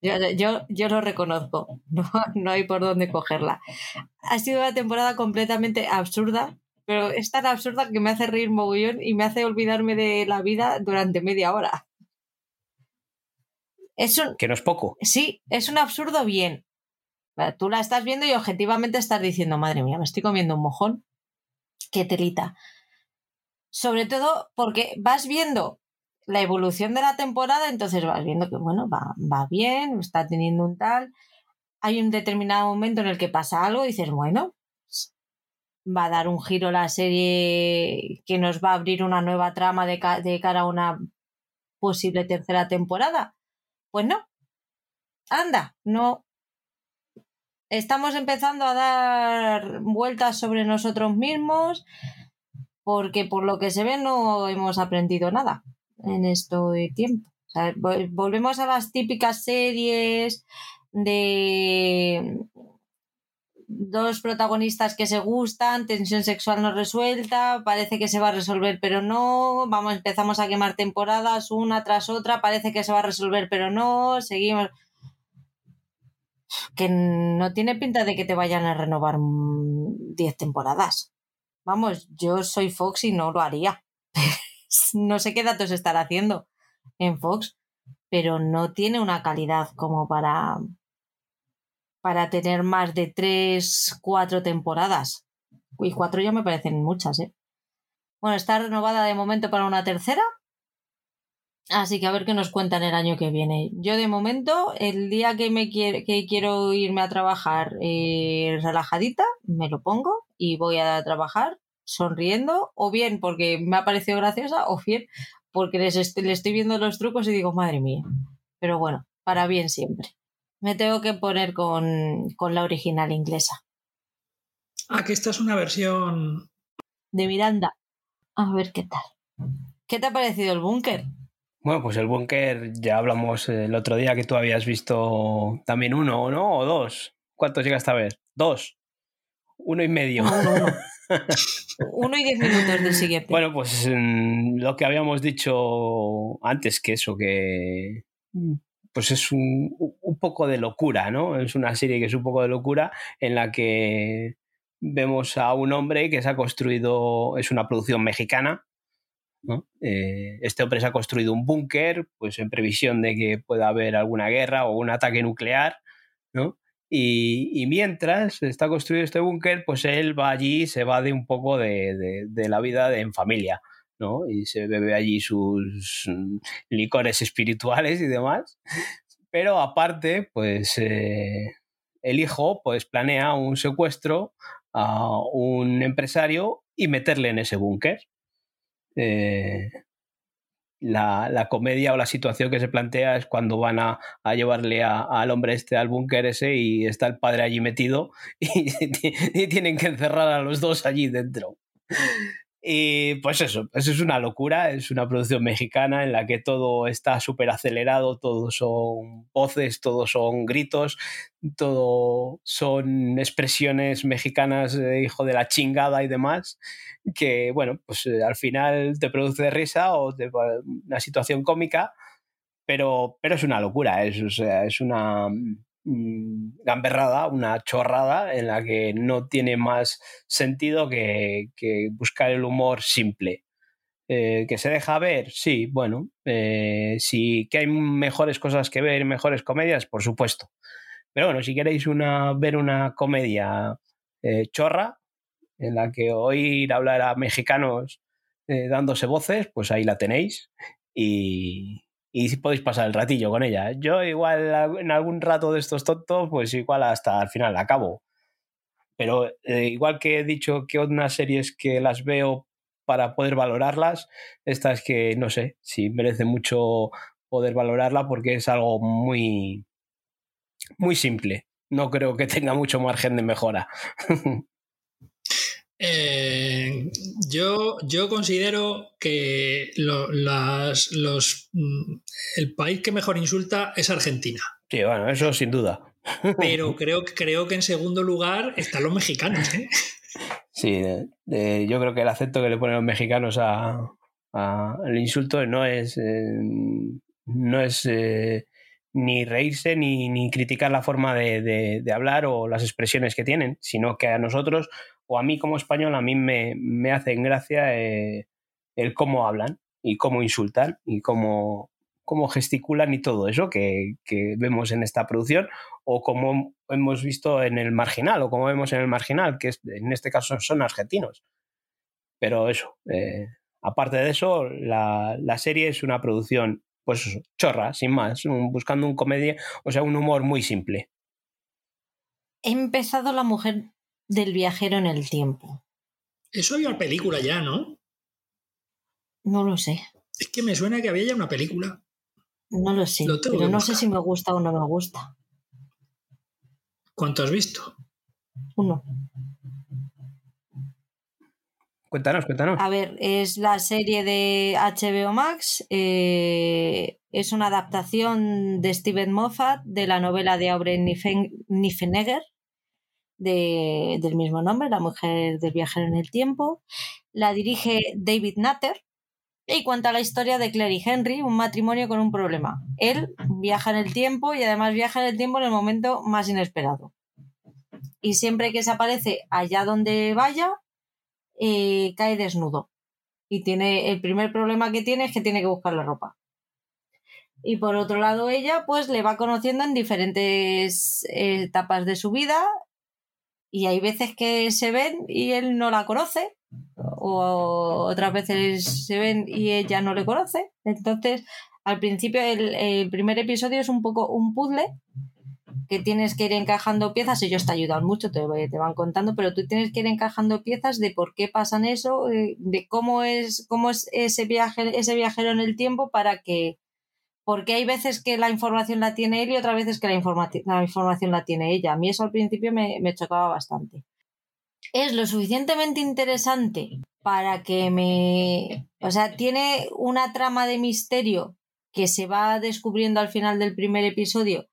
Speaker 1: Yo, yo, yo, lo reconozco, no, no hay por dónde cogerla. Ha sido una temporada completamente absurda, pero es tan absurda que me hace reír mogollón y me hace olvidarme de la vida durante media hora. Es un,
Speaker 3: que no es poco.
Speaker 1: Sí, es un absurdo bien. Tú la estás viendo y objetivamente estás diciendo, madre mía, me estoy comiendo un mojón. Qué telita. Sobre todo porque vas viendo la evolución de la temporada, entonces vas viendo que, bueno, va, va bien, está teniendo un tal. Hay un determinado momento en el que pasa algo y dices, bueno, va a dar un giro la serie que nos va a abrir una nueva trama de, ca de cara a una posible tercera temporada. Pues no. Anda, no, estamos empezando a dar vueltas sobre nosotros mismos porque por lo que se ve no hemos aprendido nada en este tiempo. Volvemos a las típicas series de dos protagonistas que se gustan, tensión sexual no resuelta, parece que se va a resolver pero no, vamos, empezamos a quemar temporadas una tras otra, parece que se va a resolver pero no, seguimos que no tiene pinta de que te vayan a renovar 10 temporadas. Vamos, yo soy Fox y no lo haría. no sé qué datos estará haciendo en Fox, pero no tiene una calidad como para para tener más de 3, 4 temporadas. Y 4 ya me parecen muchas, ¿eh? Bueno, está renovada de momento para una tercera Así que a ver qué nos cuentan el año que viene. Yo de momento, el día que me quiere, que quiero irme a trabajar eh, relajadita, me lo pongo y voy a trabajar sonriendo, o bien porque me ha parecido graciosa, o bien porque les est le estoy viendo los trucos y digo, madre mía. Pero bueno, para bien siempre. Me tengo que poner con, con la original inglesa.
Speaker 2: Ah, que esta es una versión.
Speaker 1: De Miranda. A ver qué tal. ¿Qué te ha parecido el búnker?
Speaker 3: Bueno, pues el búnker ya hablamos el otro día que tú habías visto también uno, ¿no? O dos. ¿Cuántos llegaste a ver? Dos. Uno y medio.
Speaker 1: Uno, uno. uno y diez minutos del siguiente.
Speaker 3: Bueno, pues lo que habíamos dicho antes, que eso, que pues es un, un, poco de locura, ¿no? Es una serie que es un poco de locura en la que vemos a un hombre que se ha construido, es una producción mexicana, Eh, este hombre se ha construido un búnker, pues en previsión de que pueda haber alguna guerra o un ataque nuclear, ¿no? Y, mientras está construido este búnker, pues él va allí se va de un poco de, la vida en familia. ¿no? Y se bebe allí sus mm, licores espirituales y demás. Pero aparte, pues eh, el hijo pues planea un secuestro a un empresario y meterle en ese búnker. Eh, la, comedia o la situación que se plantea es cuando van a, llevarle al hombre este al búnker ese y está el padre allí metido y, tienen que encerrar a los dos allí dentro. Y pues eso, eso es una locura, es una producción mexicana en la que todo está súper acelerado, todo son voces, todo son gritos, todo son expresiones mexicanas, hijo de la chingada y demás, que bueno, pues eh, al final te produce risa o una situación cómica, pero, pero es una locura, es, es una gamberrada, una chorrada en la que no tiene más sentido que, buscar el humor simple. Eh, ¿Que se deja ver? Sí, bueno, eh, sí que hay mejores cosas que ver, mejores comedias, por supuesto. Pero bueno, si queréis una, ver una comedia eh, chorra, en la que oír hablar a mexicanos dándose voces, pues ahí la tenéis. Y, y podéis pasar el ratillo con ella. Yo igual en algún rato de estos tontos, pues igual hasta al final acabo. Pero eh, igual que he dicho que otras series que las veo para poder valorarlas, esta es que no sé si merece mucho poder valorarla porque es algo muy, muy simple. No creo que tenga mucho margen de mejora.
Speaker 2: Eh, yo, yo considero que las, los, mm, el país que mejor insulta es Argentina.
Speaker 3: Sí, bueno, eso sin duda.
Speaker 2: Pero creo, creo que en segundo lugar están los mexicanos. ¿eh?
Speaker 3: Sí, yo creo que el acento que le ponen los mexicanos al insulto no es, eh, no es ni reírse ni, ni, criticar la forma de, de, hablar o las expresiones que tienen, sino que a nosotros o a mí como español, a mí me, me hacen gracia eh, el cómo hablan y cómo insultan y cómo, cómo gesticulan y todo eso que, vemos en esta producción o como hemos visto en el marginal o como vemos en el marginal, que en este caso son argentinos. Pero eso, eh, aparte de eso, la, la, serie es una producción, pues chorra, sin más, buscando un comedia, o sea, un humor muy simple.
Speaker 1: He empezado La Mujer del viajero en el tiempo.
Speaker 2: Eso había una película ya, ¿no?
Speaker 1: No lo sé.
Speaker 2: Es que me suena que había ya una película.
Speaker 1: No lo sé, pero no sé si me gusta o no me gusta.
Speaker 2: ¿Cuánto has visto?
Speaker 1: Uno.
Speaker 3: Cuéntanos, cuéntanos.
Speaker 1: A ver, es la serie de HBO Max. Eh, es una adaptación de Steven Moffat de la novela de Aubrey Niffenegger, del mismo nombre, La mujer del viajero en el tiempo. La dirige David Nutter y cuenta la historia de Claire y Henry, un matrimonio con un problema. Él viaja en el tiempo y además viaja en el tiempo en el momento más inesperado. Y siempre que se aparece allá donde vaya, eh, cae desnudo. Y tiene el primer problema que tiene es que tiene que buscar la ropa. Y por otro lado, ella pues le va conociendo en diferentes etapas de su vida y hay veces que se ven y él no la conoce, o otras veces se ven y ella no le conoce. Entonces, al principio, el, primer episodio es un poco un puzzle que tienes que ir encajando piezas, ellos te ayudan mucho, te, te, van contando, pero tú tienes que ir encajando piezas de por qué pasan eso, de, de cómo es, cómo es ese viaje, ese viajero en el tiempo para que porque hay veces que la información la tiene él y otras veces que la, la información la tiene ella. A mí eso al principio me, me chocaba bastante. Es lo suficientemente interesante para que me... O sea, tiene una trama de misterio que se va descubriendo al final del primer episodio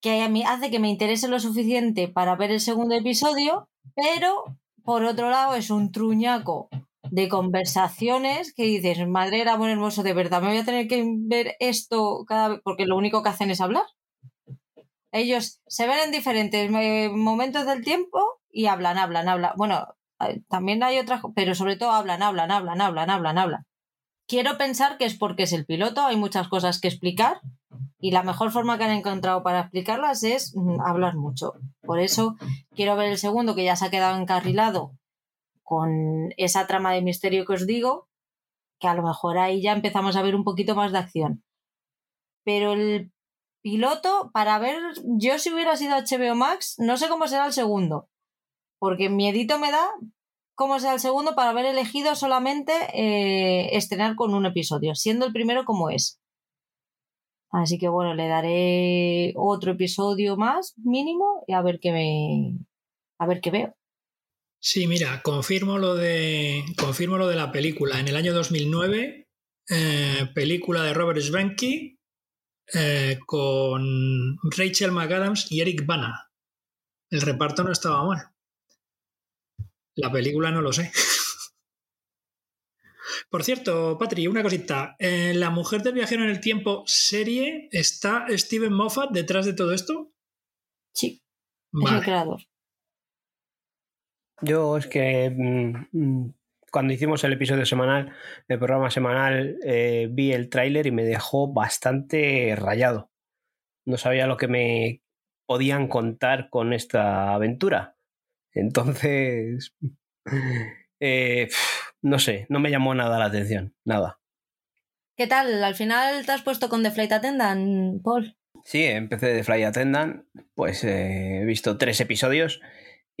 Speaker 1: que a mí hace que me interese lo suficiente para ver el segundo episodio, pero por otro lado es un truñaco de conversaciones que dices, madre era buen hermoso, de verdad, me voy a tener que ver esto cada vez, porque lo único que hacen es hablar. Ellos se ven en diferentes momentos del tiempo y hablan, hablan, hablan. Bueno, también hay otras, pero sobre todo hablan, hablan, hablan, hablan, hablan, hablan. Quiero pensar que es porque es el piloto, hay muchas cosas que explicar, Y la mejor forma que han encontrado para explicarlas es mm, hablar mucho. Por eso quiero ver el segundo, que ya se ha quedado encarrilado con esa trama de misterio que os digo, que a lo mejor ahí ya empezamos a ver un poquito más de acción. Pero el piloto, para ver, yo si hubiera sido HBO Max, no sé cómo será el segundo, porque miedito me da cómo será el segundo para haber elegido solamente eh, estrenar con un episodio, siendo el primero como es. Así que bueno, le daré otro episodio más mínimo y a ver qué me a ver qué veo.
Speaker 2: Sí, mira, confirmo lo de confirmo lo de la película. En el año 2009, eh, película de Robert Svenke eh, con Rachel McAdams y Eric Bana. El reparto no estaba mal. La película no lo sé. Por cierto, Patri, una cosita. ¿En La mujer del viajero en el tiempo serie está Steven Moffat detrás de todo esto?
Speaker 1: Sí, es el creador.
Speaker 3: Yo es que mm, mm, cuando hicimos el episodio semanal, el programa semanal, eh, vi el tráiler y me dejó bastante rayado. No sabía lo que me podían contar con esta aventura. Entonces, eh, no sé, no me llamó nada la atención, nada.
Speaker 1: ¿Qué tal? ¿Al final te has puesto con The Flight Attendant, Paul?
Speaker 3: Sí, empecé de Flight Attendant, pues eh, he visto tres episodios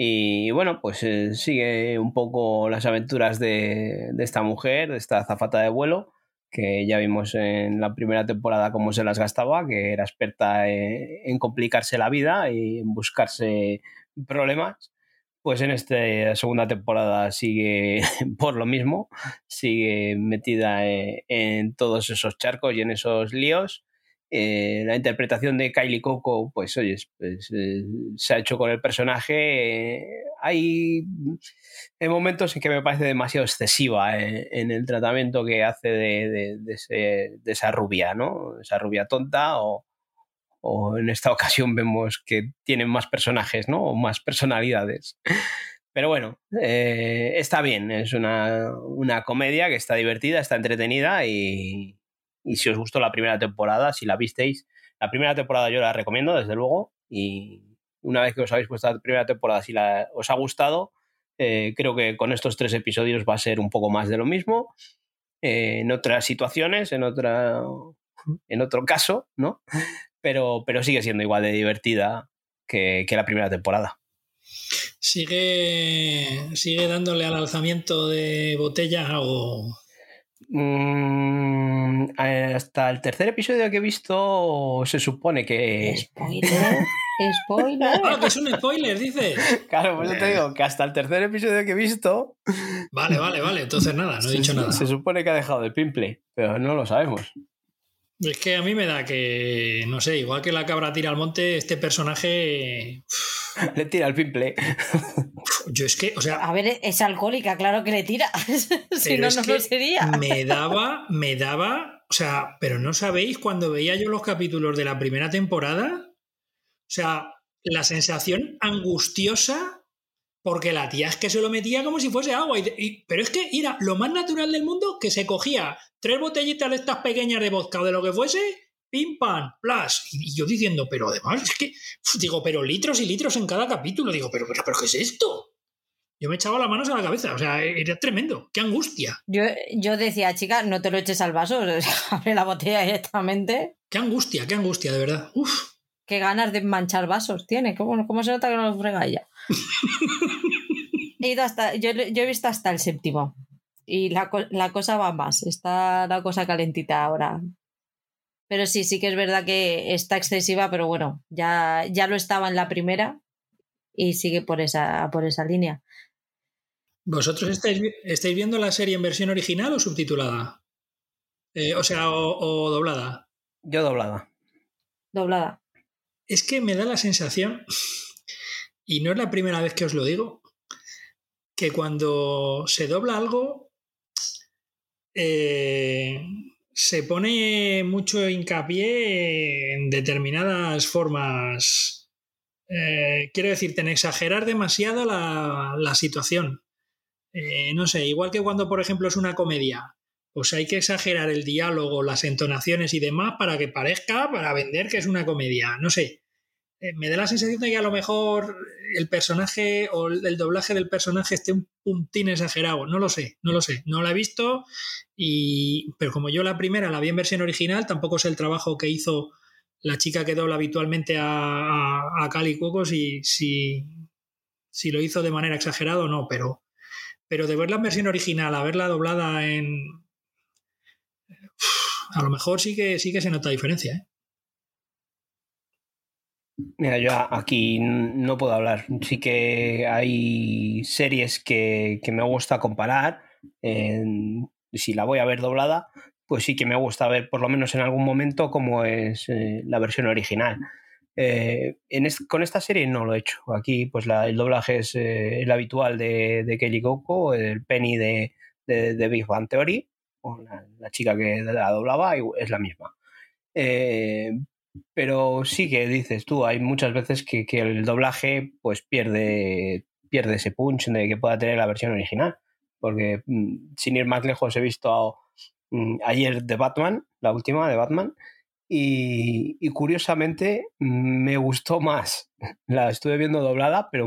Speaker 3: y bueno, pues eh, sigue un poco las aventuras de, esta mujer, de esta azafata de vuelo, que ya vimos en la primera temporada cómo se las gastaba, que era experta en complicarse la vida y en buscarse problemas pues en esta segunda temporada sigue por lo mismo, sigue metida eh, en, todos esos charcos y en esos líos. Eh, la interpretación de Kylie Coco, pues oye, eh, se ha hecho con el personaje. hay momentos en que me parece demasiado excesiva en el tratamiento que hace de, de, esa rubia, ¿no? Esa rubia tonta o, en esta ocasión vemos que tienen más personajes, ¿no? O más personalidades. Pero bueno, eh, está bien, es una, comedia que está divertida, está entretenida y, si os gustó la primera temporada, si la visteis, la primera temporada yo la recomiendo, desde luego, y una vez que os habéis puesto la primera temporada, si la, os ha gustado, eh, creo que con estos tres episodios va a ser un poco más de lo mismo, eh, en otras situaciones, en, otra, en otro caso, ¿no? pero, pero sigue siendo igual de divertida que, la primera temporada.
Speaker 2: ¿Sigue, ¿Sigue dándole al alzamiento de botella o...?
Speaker 3: Mm, hasta el tercer episodio que he visto se supone que...
Speaker 1: Spoiler. Spoiler.
Speaker 2: Ah, que es un spoiler, dices.
Speaker 3: Claro, pues yo te digo que hasta el tercer episodio que he visto.
Speaker 2: Vale, vale, vale. Entonces nada, no he dicho nada.
Speaker 3: Se supone que ha dejado de pimple, pero no lo sabemos.
Speaker 2: Es que a mí me da que, no sé, igual que la cabra tira al monte, este personaje...
Speaker 3: Le tira al pimple.
Speaker 2: Yo es que, o sea...
Speaker 1: A ver, es alcohólica, claro que le tira. si no, no lo sería.
Speaker 2: Me daba, me daba... O sea, pero no sabéis, cuando veía yo los capítulos de la primera temporada, o sea, la sensación angustiosa porque la tía es que se lo metía como si fuese agua. pero es que era lo más natural del mundo que se cogía tres botellitas de estas pequeñas de vodka o de lo que fuese, pim pam, plas. Y, yo diciendo, pero además, es que, digo, pero litros y litros en cada capítulo. Digo, pero, pero, pero ¿qué es esto? Yo me echaba las manos a la cabeza, o sea, era tremendo, qué angustia.
Speaker 1: Yo, yo decía, chica, no te lo eches al vaso, abre la botella directamente.
Speaker 2: Qué angustia, qué angustia, de verdad. Uf.
Speaker 1: Qué ganas de manchar vasos tiene, ¿cómo, cómo se nota que no lo frega ella? he ido hasta, yo, he visto hasta el séptimo. Y la, cosa va más. Está la cosa calentita ahora. Pero sí, sí que es verdad que está excesiva, pero bueno, ya, ya lo estaba en la primera y sigue por esa, por esa línea.
Speaker 2: ¿Vosotros estáis, estáis viendo la serie en versión original o subtitulada? Eh, o sea, o doblada.
Speaker 3: Yo doblada.
Speaker 1: Doblada.
Speaker 2: Es que me da la sensación y no es la primera vez que os lo digo, que cuando se dobla algo, eh, se pone mucho hincapié en determinadas formas. Eh, quiero decirte, en exagerar demasiado la, situación. Eh, no sé, igual que cuando, por ejemplo, es una comedia pues hay que exagerar el diálogo, las entonaciones y demás para que parezca, para vender que es una comedia. No sé. Eh, me da la sensación de que a lo mejor el personaje o el doblaje del personaje esté un puntín exagerado. No lo sé, no lo sé. No la he visto, y, pero como yo la primera la vi en versión original, tampoco sé el trabajo que hizo la chica que dobla habitualmente a, a, Cali Cuocos y si, si lo hizo de manera exagerada o no, pero, pero de verla en versión original a verla doblada en... A lo mejor sí que, sí que se nota diferencia. ¿eh?
Speaker 3: Mira, yo aquí no puedo hablar. Sí que hay series que, me gusta comparar. si la voy a ver doblada, pues sí que me gusta ver por lo menos en algún momento cómo es eh, la versión original. Eh, con esta serie no lo he hecho. Aquí pues el doblaje es eh, el habitual de, de Kelly Coco, el Penny de, de, Big Bang Theory, la, chica que la doblaba es la misma. Pero sí que dices tú, hay muchas veces que, el doblaje pues pierde, pierde ese punch de que pueda tener la versión original. Porque mm, sin ir más lejos he visto mm, ayer de Batman, la última de Batman, y, curiosamente mm, me gustó más. La estuve viendo doblada, pero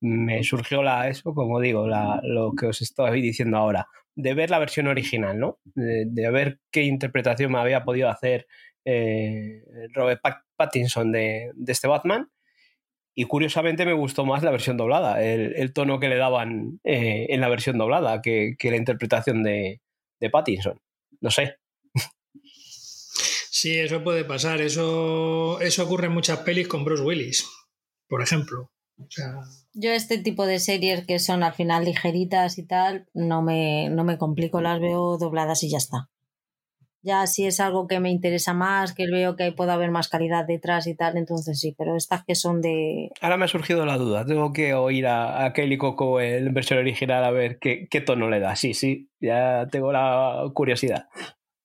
Speaker 3: me, surgió la, eso, como digo, lo que os estoy diciendo ahora, de ver la versión original, ¿no? de ver qué interpretación me había podido hacer eh, Robert Pattinson de, este Batman. Y curiosamente me gustó más la versión doblada, el, tono que le daban eh, en la versión doblada que, la interpretación de, Pattinson. No sé.
Speaker 2: Sí, eso puede pasar. Eso, eso ocurre en muchas pelis con Bruce Willis, por ejemplo.
Speaker 1: Yo este tipo de series que son al final ligeritas y tal, no me, no me complico, las veo dobladas y ya está. Ya si es algo que me interesa más, que veo que puede haber más calidad detrás y tal, entonces sí, pero estas que son de...
Speaker 3: Ahora me ha surgido la duda, tengo que oír a, Kelly Coco en versión original a ver qué, qué tono le da. Sí, sí, ya tengo la curiosidad.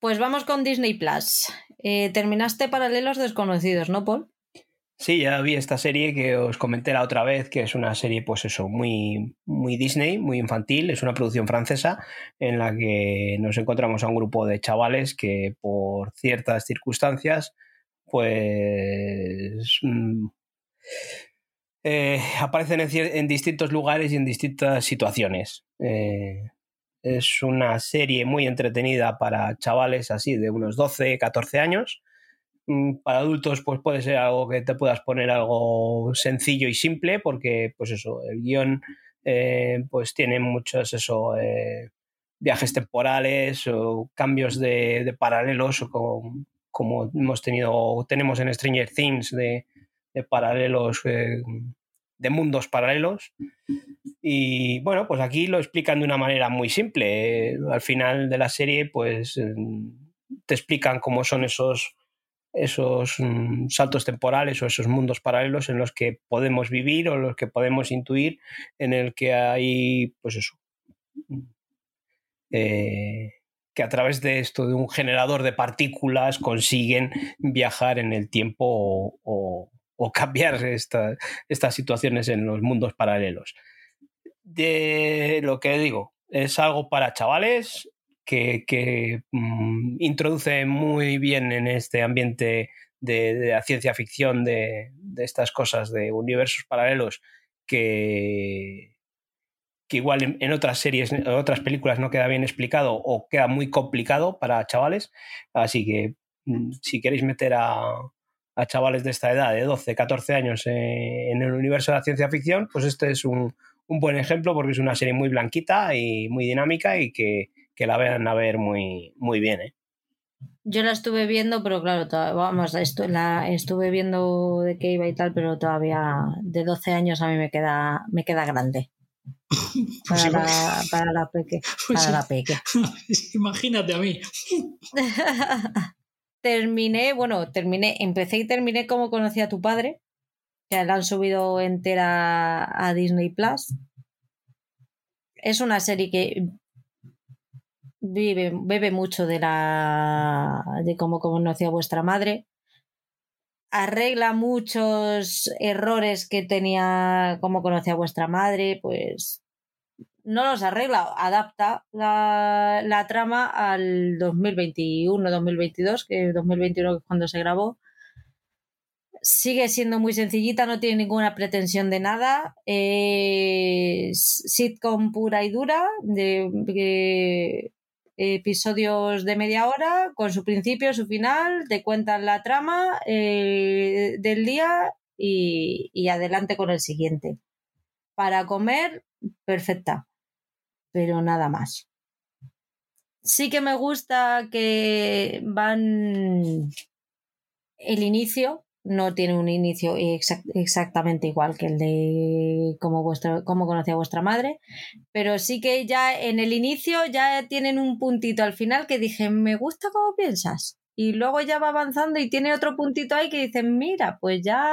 Speaker 1: Pues vamos con Disney Plus. Eh, terminaste Paralelos Desconocidos, ¿no, Paul?
Speaker 3: Sí, ya vi esta serie que os comenté la otra vez, que es una serie, pues eso, muy, muy Disney, muy infantil, es una producción francesa en la que nos encontramos a un grupo de chavales que por ciertas circunstancias, pues mm, eh, aparecen en, distintos lugares y en distintas situaciones. Eh, es una serie muy entretenida para chavales así de unos 12, 14 años para adultos pues puede ser algo que te puedas poner algo sencillo y simple porque pues eso el guion eh, pues tiene muchos eso eh, viajes temporales o cambios de, paralelos como, como, hemos tenido tenemos en Stranger Things de, paralelos eh, de mundos paralelos. Y bueno pues aquí lo explican de una manera muy simple. Al final de la serie pues te explican cómo son esos esos mm, saltos temporales o esos mundos paralelos en los que podemos vivir o los que podemos intuir, en el que hay, pues eso, mm, eh, que a través de esto, de un generador de partículas, consiguen viajar en el tiempo o, cambiar estas situaciones en los mundos paralelos. De lo que digo, es algo para chavales, que, mm, introduce muy bien en este ambiente de, la ciencia ficción, de, estas cosas, de universos paralelos, que, igual en, otras series, en otras películas no queda bien explicado o queda muy complicado para chavales. Así que mm, si queréis meter a, chavales de esta edad, de 12, 14 años, eh, en el universo de la ciencia ficción, pues este es un buen ejemplo porque es una serie muy blanquita y muy dinámica y que, que la vean a ver muy, muy bien. ¿eh?
Speaker 1: Yo la estuve viendo, pero claro, vamos, la estuve viendo de qué iba y tal, pero todavía de 12 años a mí me queda, me queda grande. Pues para, la, para la peque. Pues para la peque.
Speaker 2: Imagínate a mí.
Speaker 1: terminé, bueno, terminé, empecé y terminé como conocí a tu padre, que la han subido entera a Disney Plus. Es una serie que vive, bebe mucho de la de cómo conocía vuestra madre. Arregla muchos errores que tenía como conocía vuestra madre, pues no los arregla, adapta la, trama al 2021-2022, que 2021 es cuando se grabó. Sigue siendo muy sencillita, no tiene ninguna pretensión de nada. Sitcom pura y dura, de episodios de media hora, con su principio, su final, te cuentan la trama eh, del día y, y adelante con el siguiente. Para comer, perfecta, pero nada más. Sí que me gusta que van el inicio, no tiene un inicio exact- exactamente igual que el de cómo, vuestro, conocía a vuestra madre, pero sí que ya en el inicio ya tienen un puntito al final que dije, me gusta cómo piensas. Y luego ya va avanzando y tiene otro puntito ahí que dicen, mira, pues ya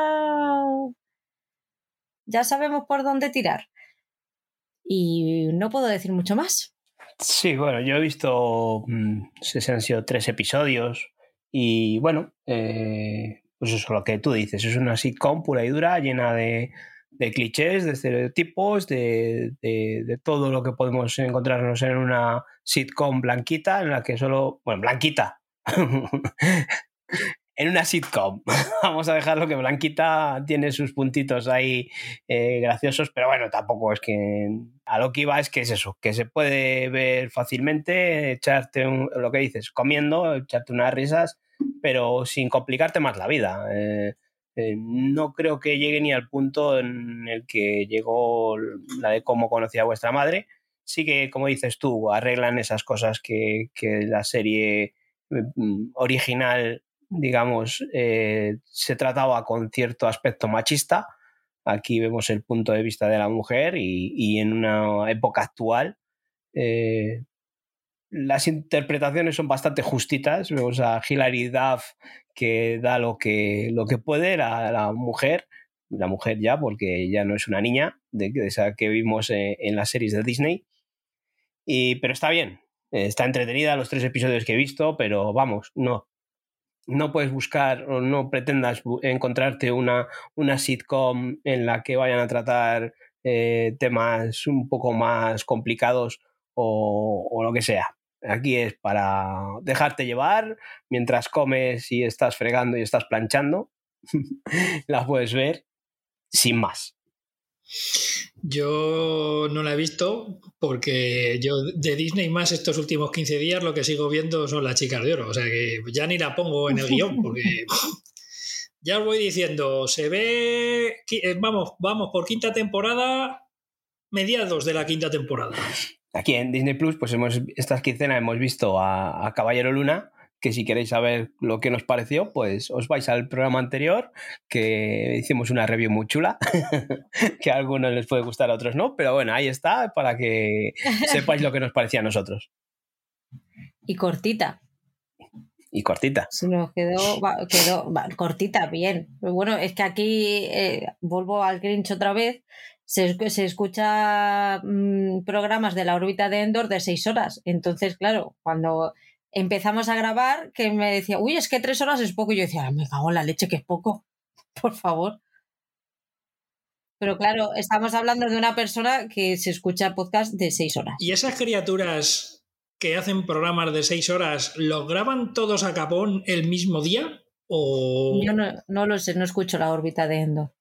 Speaker 1: ya sabemos por dónde tirar. Y no puedo decir mucho más.
Speaker 3: Sí, bueno, yo he visto, mm, si han sido tres episodios y bueno, eh, pues eso, lo que tú dices, es una sitcom pura y dura, llena de, clichés, de estereotipos, de- de todo lo que podemos encontrarnos en una sitcom blanquita, en la que solo, bueno, blanquita, en una sitcom. Vamos a dejarlo que Blanquita tiene sus puntitos ahí eh, graciosos, pero bueno, tampoco es que a lo que iba es que es eso, que se puede ver fácilmente, echarte un- lo que dices, comiendo, echarte unas risas, pero sin complicarte más la vida. Eh, eh, no creo que llegue ni al punto en el que llegó la de cómo conocía a vuestra madre. Sí que, como dices tú, arreglan esas cosas que, la serie mm, original, digamos, eh, se trataba con cierto aspecto machista. Aquí vemos el punto de vista de la mujer y, y en una época actual eh, las interpretaciones son bastante justitas. Vemos a Hilary Duff que da lo que, lo que puede, la, la mujer, la mujer ya, porque ya no es una niña, de, esa que vimos eh, en las series de Disney. Y, pero está bien, está entretenida los tres episodios que he visto, pero vamos, no. No puedes buscar o no pretendas encontrarte una, una sitcom en la que vayan a tratar eh, temas un poco más complicados o, o lo que sea. Aquí es para dejarte llevar mientras comes y estás fregando y estás planchando. la puedes ver sin más.
Speaker 2: Yo no la he visto porque yo de Disney más estos últimos 15 días lo que sigo viendo son las chicas de oro. O sea que ya ni la pongo en el guion porque ya os voy diciendo, se ve, eh, vamos, vamos por quinta temporada, mediados de la quinta temporada.
Speaker 3: Aquí en Disney Plus, pues hemos, esta quincena hemos visto a, a Caballero Luna, que si queréis saber lo que nos pareció, pues os vais al programa anterior, que hicimos una review muy chula, que a algunos les puede gustar, a otros no, pero bueno, ahí está, para que sepáis lo que nos parecía a nosotros.
Speaker 1: Y cortita.
Speaker 3: Y cortita.
Speaker 1: Se nos quedó, va- quedó va, cortita, bien. Pero bueno, es que aquí eh, vuelvo al Grinch otra vez. Se, se escucha mm, programas de la órbita de Endor de seis horas. Entonces, claro, cuando empezamos a grabar, que me decía, uy, es que tres horas es poco. Y yo decía, "Ah, me cago en la leche, que es poco. Por favor. Pero claro, estamos hablando de una persona que se escucha podcast de seis horas.
Speaker 2: Y esas criaturas que hacen programas de 6 horas, ¿los graban todos a capón el mismo día? ¿O
Speaker 1: Yo no, no lo sé, no escucho la órbita de Endor.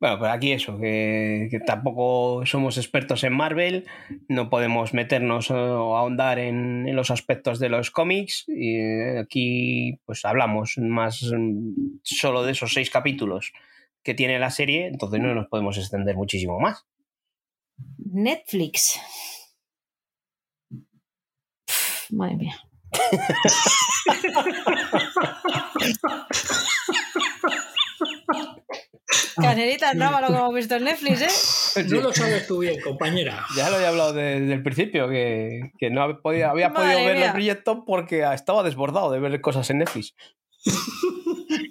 Speaker 3: Bueno, pues aquí eso, que, que tampoco somos expertos en Marvel, no podemos meternos o ahondar en, en los aspectos de los cómics. Y eh, aquí pues hablamos más mm, solo de esos seis capítulos que tiene la serie, entonces no nos podemos extender muchísimo más.
Speaker 1: Netflix. Pff, madre mía. Canerita, no, lo que hemos visto en Netflix, ¿eh?
Speaker 2: no lo sabes tú bien, compañera?
Speaker 3: Ya lo he hablado de- desde el principio, que, que no había podido, había podido ver
Speaker 1: mía.
Speaker 3: los Bridgerton porque estaba desbordado de ver cosas en Netflix.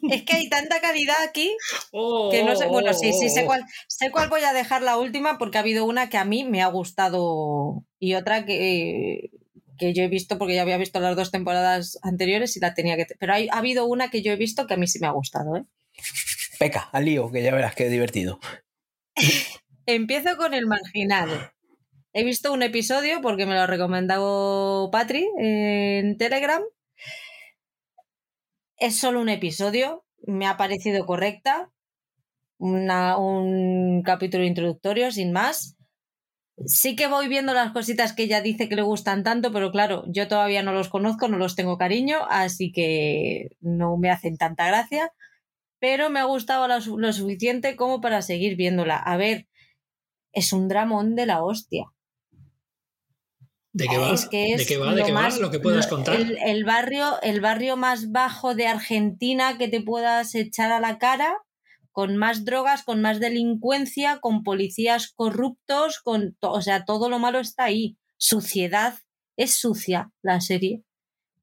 Speaker 1: Es que hay tanta calidad aquí
Speaker 2: Oh,
Speaker 1: que no sé. Bueno,
Speaker 2: oh,
Speaker 1: sí, sí,
Speaker 2: oh,
Speaker 1: sé
Speaker 2: oh.
Speaker 1: cuál, sé cuál voy a dejar la última porque ha habido una que a mí me ha gustado y otra que, que yo he visto porque ya había visto las dos temporadas anteriores y la tenía que. Pero hay- ha habido una que yo he visto que a mí sí me ha gustado, ¿eh?
Speaker 3: Peca, al lío, que ya verás qué divertido.
Speaker 1: Empiezo con el marginal. he visto un episodio porque me lo ha recomendado Patri en Telegram. Es solo un episodio, me ha parecido correcta. un capítulo introductorio, sin más. Sí que voy viendo las cositas que ella dice que le gustan tanto, pero claro, yo todavía no los conozco, no los tengo cariño, así que no me hacen tanta gracia. Pero me ha gustado lo, lo suficiente como para seguir viéndola. A ver, es un dramón de la hostia.
Speaker 2: ¿De qué va? ¿De qué va? ¿De qué va? Lo que puedas contar.
Speaker 1: El, barrio, el barrio más bajo de Argentina que te puedas echar a la cara, con más drogas, con más delincuencia, con policías corruptos, con o sea, todo lo malo está ahí. Suciedad. Es sucia la serie.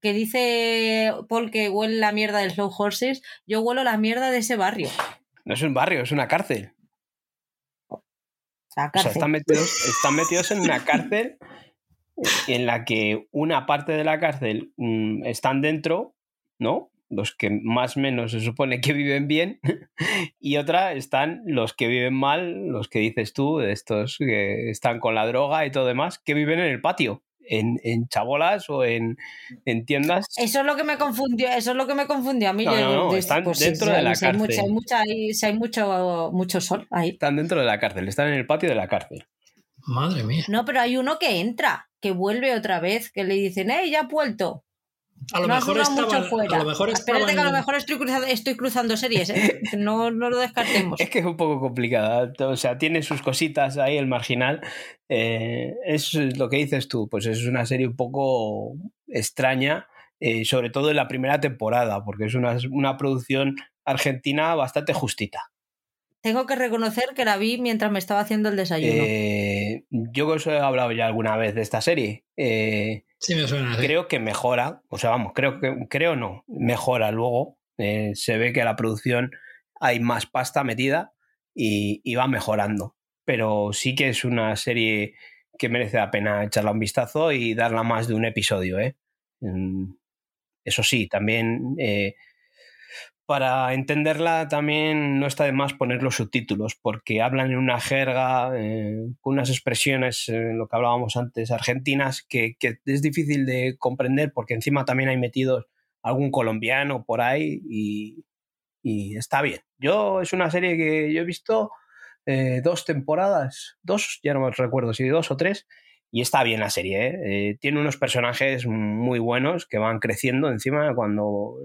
Speaker 1: Que dice Paul que huele la mierda del Slow Horses, yo huelo la mierda de ese barrio.
Speaker 3: No es un barrio, es una cárcel. O sea, están metidos en una cárcel en la que una parte de la cárcel mm, están dentro, ¿no? Los que más o menos se supone que viven bien, y otra están los que viven mal, los que dices tú, estos que están con la droga y todo demás, que viven en el patio. En, en, chabolas o en, en, tiendas.
Speaker 1: Eso es lo que me confundió, eso es lo que me confundió a mí.
Speaker 3: No, no, están pues dentro de la cárcel.
Speaker 1: Hay, mucha, hay, mucho, mucho sol ahí.
Speaker 3: Están dentro de la cárcel, están en el patio de la cárcel.
Speaker 2: Madre mía.
Speaker 1: No, pero hay uno que entra, que vuelve otra vez, que le dicen, ¡eh, ya ha vuelto!
Speaker 2: A lo, mejor estaba, a lo mejor
Speaker 1: Espérate que a lo mejor estoy cruzando, estoy cruzando series, ¿eh? no, no, lo descartemos.
Speaker 3: Es que es un poco complicada. O sea, tiene sus cositas ahí, el marginal. Eh, es lo que dices tú, pues es una serie un poco extraña, eh, sobre todo en la primera temporada, porque es una, una producción argentina bastante justita.
Speaker 1: Tengo que reconocer que la vi mientras me estaba haciendo el desayuno.
Speaker 3: Eh, yo os he hablado ya alguna vez de esta serie. Eh,
Speaker 2: sí, me suena.
Speaker 3: Creo que mejora, o sea, vamos, creo que creo no, mejora luego. Eh, se ve que la producción hay más pasta metida y, y, va mejorando. Pero sí que es una serie que merece la pena echarla un vistazo y darla más de un episodio. Mm, eso sí, también para entenderla también no está de más poner los subtítulos, porque hablan en una jerga, eh, unas expresiones, eh, lo que hablábamos antes, argentinas, que, es difícil de comprender, porque encima también hay metidos algún colombiano por ahí y, está bien. Yo es una serie que yo he visto eh, dos temporadas, dos, ya no me recuerdo si dos o tres, y está bien la serie. tiene unos personajes muy buenos que van creciendo encima cuando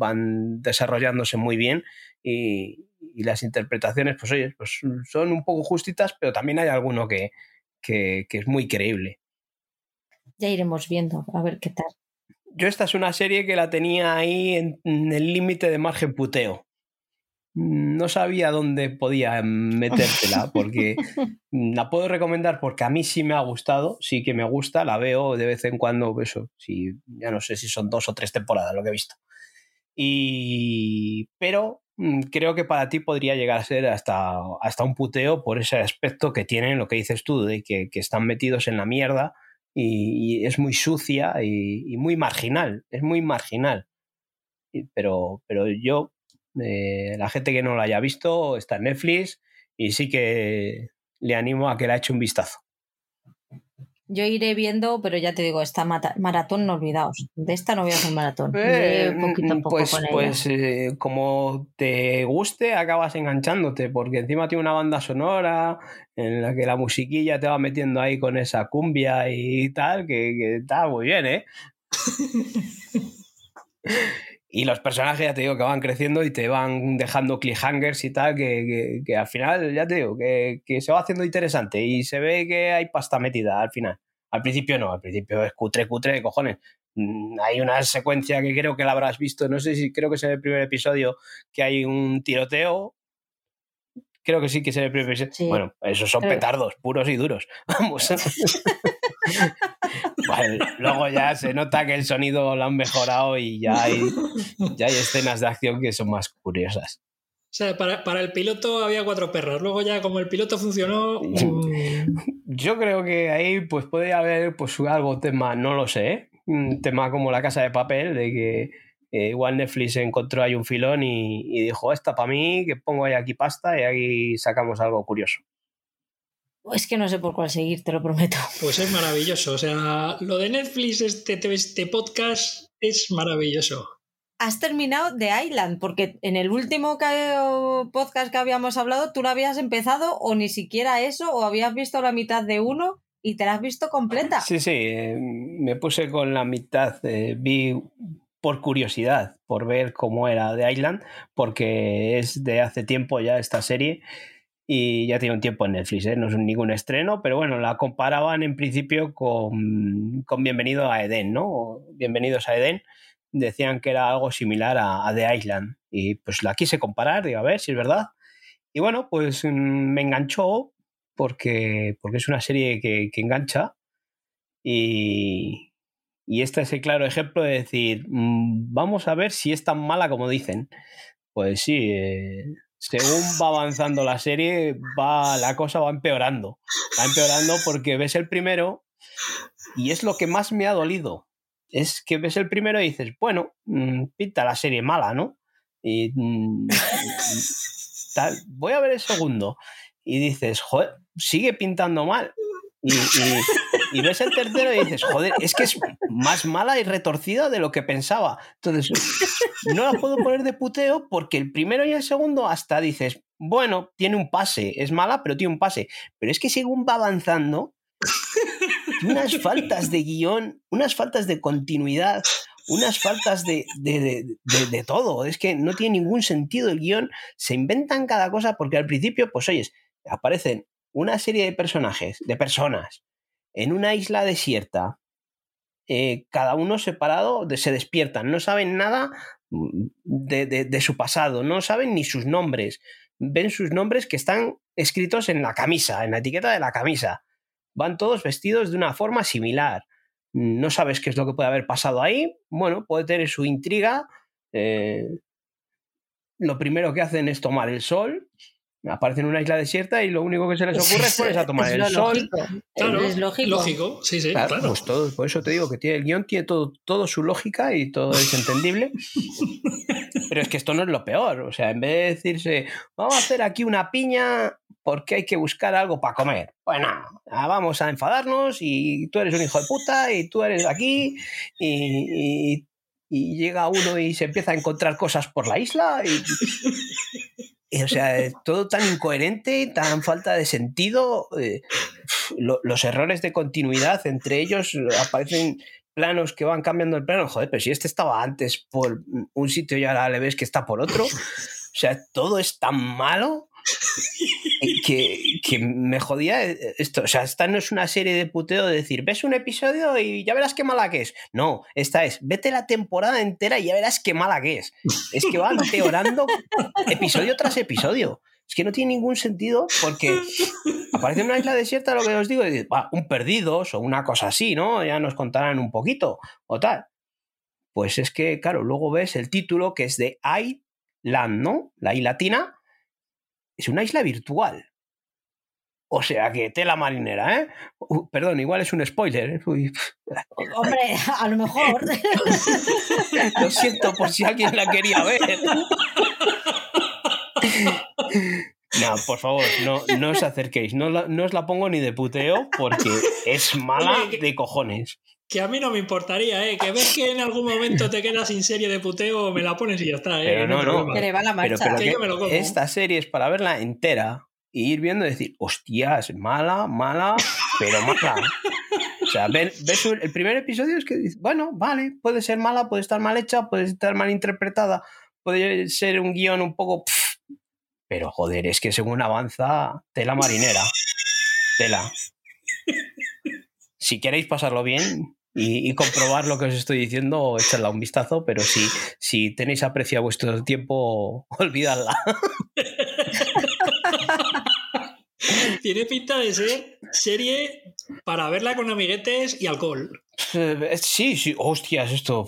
Speaker 3: van desarrollándose muy bien y, las interpretaciones, pues oye, pues son un poco justitas, pero también hay alguno que, es muy creíble.
Speaker 1: Ya iremos viendo, a ver qué tal.
Speaker 3: Yo esta es una serie que la tenía ahí en, el límite de margen puteo. No sabía dónde podía metértela, porque la puedo recomendar porque a mí sí me ha gustado, sí que me gusta, la veo de vez en cuando, eso, si, ya no sé si son dos o tres temporadas lo que he visto. Y, pero mm, creo que para ti podría llegar a ser hasta, hasta un puteo por ese aspecto que tienen, lo que dices tú, de que, están metidos en la mierda y, es muy sucia y, muy marginal, es muy marginal. Pero, pero yo, eh, la gente que no lo haya visto, está en Netflix y sí que le animo a que le eche un vistazo.
Speaker 1: Yo iré viendo, pero ya te digo, esta maratón no olvidaos. De esta no voy a hacer maratón.
Speaker 3: Eh, pues pues eh, como te guste, acabas enganchándote, porque encima tiene una banda sonora en la que la musiquilla te va metiendo ahí con esa cumbia y tal, que, está muy bien, ¿eh? y los personajes, ya te digo, que van creciendo y te van dejando cliffhangers y tal, que, al final, ya te digo, que, se va haciendo interesante y se ve que hay pasta metida al final. Al principio no, al principio es cutre, cutre de cojones. Mm, hay una secuencia que creo que la habrás visto, no sé si creo que es en el primer episodio, que hay un tiroteo. Creo que sí que es en el primer episodio. Bueno, esos son petardos, puros y duros. Vamos. luego ya se nota que el sonido lo han mejorado y ya hay, ya hay escenas de acción que son más curiosas.
Speaker 2: O sea, para, el piloto había cuatro perros. Luego ya como el piloto funcionó...
Speaker 3: Yo creo que ahí pues puede haber pues algo tema, no lo sé, un tema como la casa de papel, de que eh, igual Netflix encontró ahí un filón y, dijo, esta para mí, que pongo ahí aquí pasta y ahí sacamos algo curioso.
Speaker 1: Es que no sé por cuál seguir, te lo prometo.
Speaker 2: Pues es maravilloso. O sea, lo de Netflix, este, este podcast, es maravilloso.
Speaker 1: Has terminado The Island, porque en el último podcast que habíamos hablado, tú lo habías empezado o ni siquiera eso, o habías visto la mitad de uno y te la has visto completa.
Speaker 3: Sí, sí, eh, me puse con la mitad, eh, vi por curiosidad, por ver cómo era The Island, porque es de hace tiempo ya esta serie y ya tiene un tiempo en Netflix, ¿eh? no es ningún estreno, pero bueno, la comparaban en principio con, con Bienvenido a Edén, ¿no? Bienvenidos a Edén, decían que era algo similar a, The Island y pues la quise comparar, digo, a ver si es verdad. Y bueno, pues mm, me enganchó porque, porque es una serie que, que engancha y, y este es el claro ejemplo de decir, mm, vamos a ver si es tan mala como dicen. Pues sí, eh, según va avanzando la serie, va, la cosa va empeorando. Va empeorando porque ves el primero y es lo que más me ha dolido. Es que ves el primero y dices, bueno, mm, pinta la serie mala, ¿no? Y mm, voy a ver el segundo. Y dices, joder, sigue pintando mal. Y, ves el tercero y dices, joder, es que es más mala y retorcida de lo que pensaba. Entonces, no la puedo poner de puteo porque el primero y el segundo hasta dices, bueno, tiene un pase, es mala, pero tiene un pase. Pero es que según va avanzando, unas faltas de guion, unas faltas de continuidad, unas faltas de, de, de, todo. Es que no tiene ningún sentido el guion. Se inventan cada cosa porque al principio, pues oyes, aparecen una serie de personajes, de personas, en una isla desierta, eh, cada uno separado, se despiertan, no saben nada mm, de, su pasado, no saben ni sus nombres, ven sus nombres que están escritos en la camisa, en la etiqueta de la camisa. Van todos vestidos de una forma similar. No sabes qué es lo que puede haber pasado ahí. Bueno, puede tener su intriga. Eh, lo primero que hacen es tomar el sol aparecen en una isla desierta y lo único que se les ocurre es ponerse a tomar el sol.
Speaker 2: Claro, es lógico. Sí, sí, claro,
Speaker 3: Pues todo, por eso te digo que tiene, el guion tiene todo, todo su lógica y todo es entendible. Pero es que esto no es lo peor. O sea, en vez de decirse, vamos a hacer aquí una piña porque hay que buscar algo para comer. Bueno, vamos a enfadarnos y tú eres un hijo de puta y tú eres aquí y, y llega uno y se empieza a encontrar cosas por la isla y, o sea, todo tan incoherente, tan falta de sentido. Eh, los errores de continuidad entre ellos aparecen planos que van cambiando el plano. Joder, pero si este estaba antes por un sitio y ahora le ves que está por otro. O sea, todo es tan malo que, me jodía esto. O sea, esta no es una serie de puteo de decir, ves un episodio y ya verás qué mala que es. No, esta es, vete la temporada entera y ya verás qué mala que es. Es que va empeorando episodio tras episodio. Es que no tiene ningún sentido porque aparece en una isla desierta, lo que os digo, y un perdidos o una cosa así, ¿no? Ya nos contarán un poquito o tal. Pues es que, claro, luego ves el título que es de Island, ¿no? La I latina es una isla virtual. O sea que tela marinera, ¿eh? perdón, igual es un spoiler. ¿eh?
Speaker 1: Hombre, a lo mejor.
Speaker 3: lo siento por si alguien la quería ver. No, por favor, no, no os acerquéis. No, no, os la pongo ni de puteo porque es mala de cojones.
Speaker 2: Que a mí no me importaría, ¿eh? Que ves que en algún momento te quedas sin serie de puteo, me la pones y ya está, ¿eh?
Speaker 3: Pero no, no.
Speaker 1: Que le va la marcha.
Speaker 3: Pero, esta serie es para verla entera y ir viendo y decir, hostias, mala, mala, pero mala. O sea, ves el primer episodio es que dices, bueno, vale, puede ser mala, puede estar mal hecha, puede estar mal interpretada, puede ser un guion un poco... pero joder, es que según avanza, tela marinera. Tela. Si queréis pasarlo bien, y, comprobar lo que os estoy diciendo, echadla un vistazo, pero si, si tenéis aprecio a vuestro tiempo, olvidadla.
Speaker 2: Tiene pinta de ser serie para verla con amiguetes y alcohol.
Speaker 3: Eh, sí, sí, hostias, esto,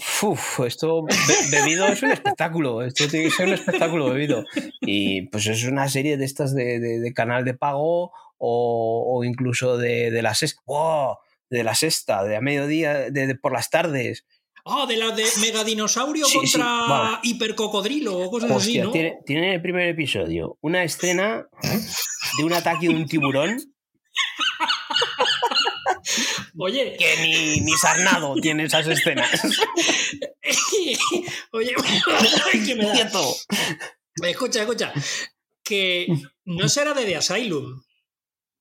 Speaker 3: esto bebido es un espectáculo, esto tiene que ser un espectáculo bebido. Y pues es una serie de estas de, canal de pago o, incluso de, de las... ¡Wow! De la sexta, de a mediodía, de, por las tardes.
Speaker 2: Ah, de la de Megadinosaurio contra Hipercocodrilo o cosas así, ¿no?
Speaker 3: Tiene, tiene, el primer episodio una escena de un ataque de un tiburón
Speaker 2: Oye.
Speaker 3: Que ni, ni Sarnado tiene esas escenas.
Speaker 2: Oye, que me da. Escucha, escucha. Que no será de The Asylum.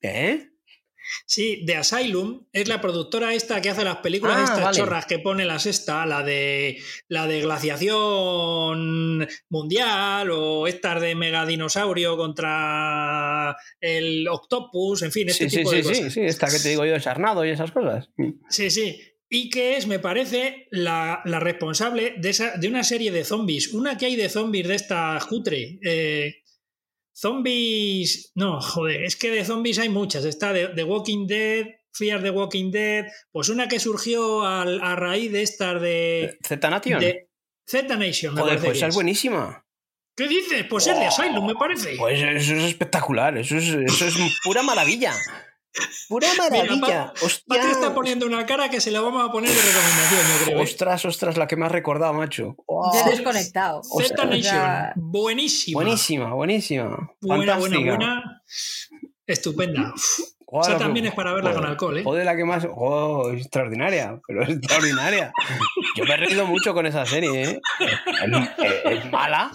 Speaker 3: ¿Eh?
Speaker 2: Sí, The Asylum es la productora esta que hace las películas
Speaker 3: Ah,
Speaker 2: estas
Speaker 3: vale.
Speaker 2: chorras que pone la sexta, la de la de glaciación mundial o estas de megadinosaurio contra el octopus, en fin, este
Speaker 3: Sí, sí,
Speaker 2: tipo
Speaker 3: sí,
Speaker 2: de
Speaker 3: sí,
Speaker 2: cosas.
Speaker 3: sí, esta que te digo yo de Sarnado y esas cosas.
Speaker 2: Sí, sí. Y que es, me parece, la, la responsable de, esa, de una serie de zombies. Una que hay de zombies de esta cutre. Eh, zombies. No, joder, es que de zombies hay muchas. Está de, The Walking Dead, Fear the Walking Dead. Pues una que surgió al- a, raíz de estas de.
Speaker 3: Z Nation.
Speaker 2: de Z Nation, me
Speaker 3: Joder, pues esa es buenísima.
Speaker 2: ¿Qué dices? Pues es de Asylum, me parece.
Speaker 3: Pues eso es espectacular, eso es, eso es pura maravilla. Pura
Speaker 2: Mira,
Speaker 3: maravilla.
Speaker 2: Patri
Speaker 3: Hostia.
Speaker 2: está poniendo una cara que se la vamos a poner de recomendación, yo creo.
Speaker 3: Ostras, ostras, la que me has recordado, macho.
Speaker 1: Yo he desconectado.
Speaker 2: Z
Speaker 1: O
Speaker 2: Nation, buenísima.
Speaker 3: Buenísima, buenísima.
Speaker 2: Buena, buena,
Speaker 3: Fantástica.
Speaker 2: buena. Estupenda.
Speaker 3: Joder,
Speaker 2: Esa también es para verla con alcohol, ¿eh?
Speaker 3: Joder, la que más. Oh, extraordinaria, pero extraordinaria. Yo me he reído mucho con esa serie, ¿eh? Es, es mala,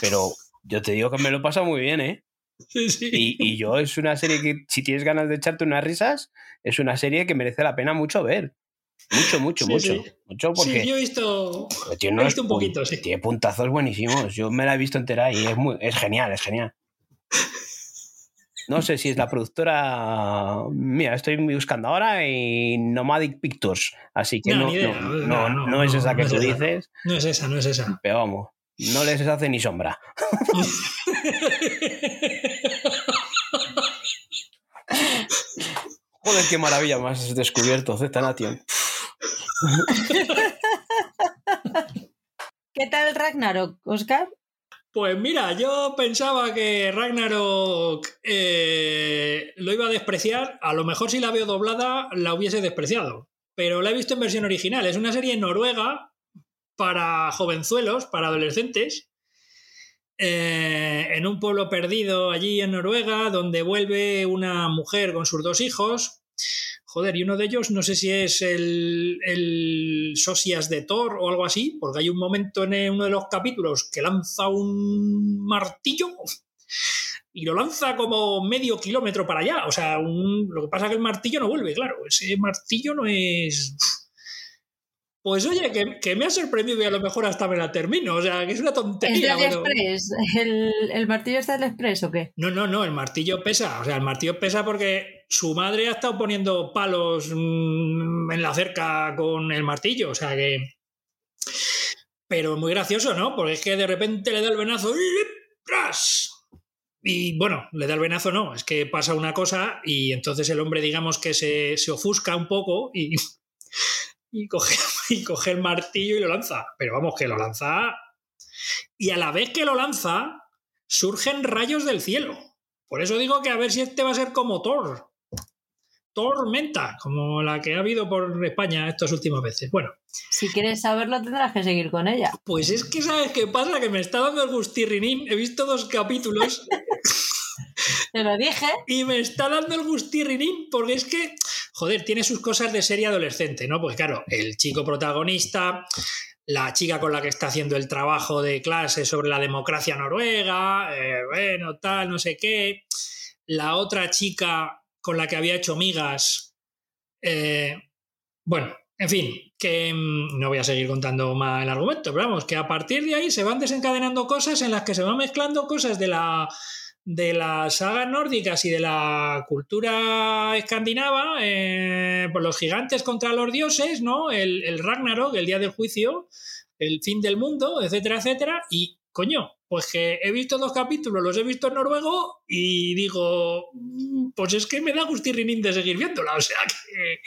Speaker 3: pero yo te digo que me lo he pasado muy bien, ¿eh?
Speaker 2: Sí, sí.
Speaker 3: Y, y yo es una serie que, si tienes ganas de echarte unas risas, es una serie que merece la pena mucho ver. Mucho, mucho,
Speaker 2: Sí,
Speaker 3: mucho.
Speaker 2: sí.
Speaker 3: Mucho porque
Speaker 2: Sí, yo he visto.
Speaker 3: tiene,
Speaker 2: he visto un poquito, sí.
Speaker 3: tiene puntazos buenísimos. Yo me la he visto entera y es, muy, es genial, es genial. No sé si es la productora. Mira, estoy buscando ahora y Nomadic Pictures. Así que
Speaker 2: No,
Speaker 3: no, no,
Speaker 2: No,
Speaker 3: es esa que
Speaker 2: es
Speaker 3: tú
Speaker 2: esa.
Speaker 3: dices,
Speaker 2: No es esa, no es esa.
Speaker 3: pero vamos, no les hace ni sombra. Joder, qué maravilla más has descubierto, Z Nation.
Speaker 1: ¿Qué tal Ragnarok, Oscar?
Speaker 2: Pues mira, yo pensaba que Ragnarok eh, lo iba a despreciar. A lo mejor si la veo doblada la hubiese despreciado. Pero la he visto en versión original. Es una serie noruega para jovenzuelos, para adolescentes. Eh, en un pueblo perdido allí en Noruega, donde vuelve una mujer con sus dos hijos. Joder, y uno de ellos no sé si es el, el Socias de Thor o algo así, porque hay un momento en uno de los capítulos que lanza un martillo y lo lanza como medio kilómetro para allá. O sea, lo que pasa es que el martillo no vuelve, claro. Ese martillo no es. Pues oye, que, que me ha sorprendido y a lo mejor hasta me la termino. O sea, que es una
Speaker 1: ¿Es de
Speaker 2: tontería. pero-
Speaker 1: AliExpress? ¿El, ¿El martillo está de AliExpress o qué?
Speaker 2: No, no, no, el martillo pesa. O sea, el martillo pesa porque su madre ha estado poniendo palos mm, en la cerca con el martillo. O sea que. Pero muy gracioso, ¿no? Porque es que de repente le da el venazo y. Y bueno, le da el venazo, no, es que pasa una cosa y entonces el hombre, digamos que se, se ofusca un poco y, y, coge, y coge el martillo y lo lanza. Pero vamos, que lo lanza. Y a la vez que lo lanza, surgen rayos del cielo. Por eso digo que a ver si este va a ser como Thor. Tormenta, como la que ha habido por España estas últimas veces. Bueno,
Speaker 1: Si quieres saberlo tendrás que seguir con ella.
Speaker 2: pues es que ¿sabes qué pasa? Que me está dando el gustirrinín. He visto dos capítulos
Speaker 1: Te lo dije.
Speaker 2: y me está dando el gustirrinín porque es que, joder, tiene sus cosas de serie adolescente, ¿no? Pues claro, el chico protagonista, la chica con la que está haciendo el trabajo de clase sobre la democracia noruega, eh, bueno, tal, no sé qué, la otra chica con la que había hecho migas, eh, bueno, en fin, que mm, no voy a seguir contando más el argumento, pero vamos, que a partir de ahí se van desencadenando cosas en las que se van mezclando cosas de la de las sagas nórdicas y de la cultura escandinava, eh, pues los gigantes contra los dioses, ¿no? El, el Ragnarok, el día del juicio, el fin del mundo, etcétera, etcétera. Y, coño, pues que he visto dos capítulos, los he visto en noruego y digo, mm, pues es que me da gustirrinín de seguir viéndola. O sea que.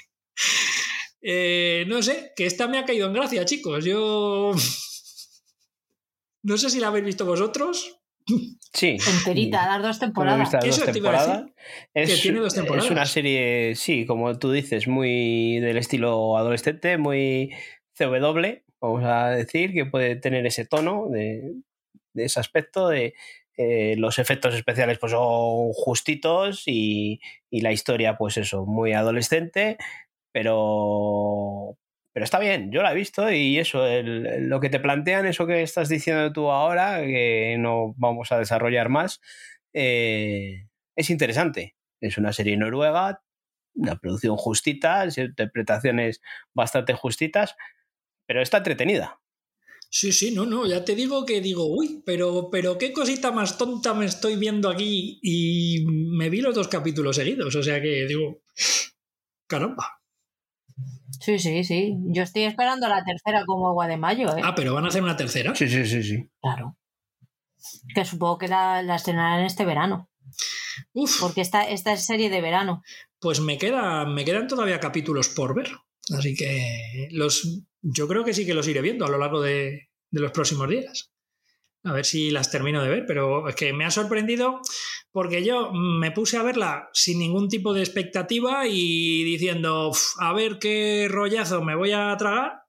Speaker 2: eh, no sé, que esta me ha caído en gracia, chicos. Yo. No sé si la habéis visto vosotros.
Speaker 3: Sí.
Speaker 1: Enterita, las dos temporadas.
Speaker 3: las
Speaker 2: Eso
Speaker 3: dos
Speaker 2: te iba a decir,
Speaker 3: temporadas.
Speaker 2: que
Speaker 3: Es,
Speaker 2: tiene dos temporadas.
Speaker 3: es una serie, sí, como tú dices, muy del estilo adolescente, muy CW, vamos a decir, que puede tener ese tono de, de ese aspecto de eh, los efectos especiales pues son justitos y, y la historia pues eso, muy adolescente pero, pero está bien, yo la he visto y eso, lo que te plantean, eso que estás diciendo tú ahora, que no vamos a desarrollar más, eh, es interesante. Es una serie noruega, una producción justita, interpretaciones bastante justitas, pero está entretenida.
Speaker 2: Sí, sí, no, no, ya te digo que digo, uy, pero, pero qué cosita más tonta me estoy viendo aquí y me vi los dos capítulos seguidos, o sea que digo, caramba.
Speaker 1: Sí, sí, sí. Yo estoy esperando la tercera como agua de mayo. ¿eh?
Speaker 2: Ah, pero van a hacer una tercera.
Speaker 3: Sí, sí, sí, sí.
Speaker 1: Claro. Que supongo que la, la estrenarán este verano. Uf. Porque esta, esta es serie de verano.
Speaker 2: Pues me, queda, me quedan todavía capítulos por ver. Así que los, yo creo que sí que los iré viendo a lo largo de, los próximos días. A ver si las termino de ver, pero es que me ha sorprendido porque yo me puse a verla sin ningún tipo de expectativa y diciendo, a ver qué rollazo me voy a tragar.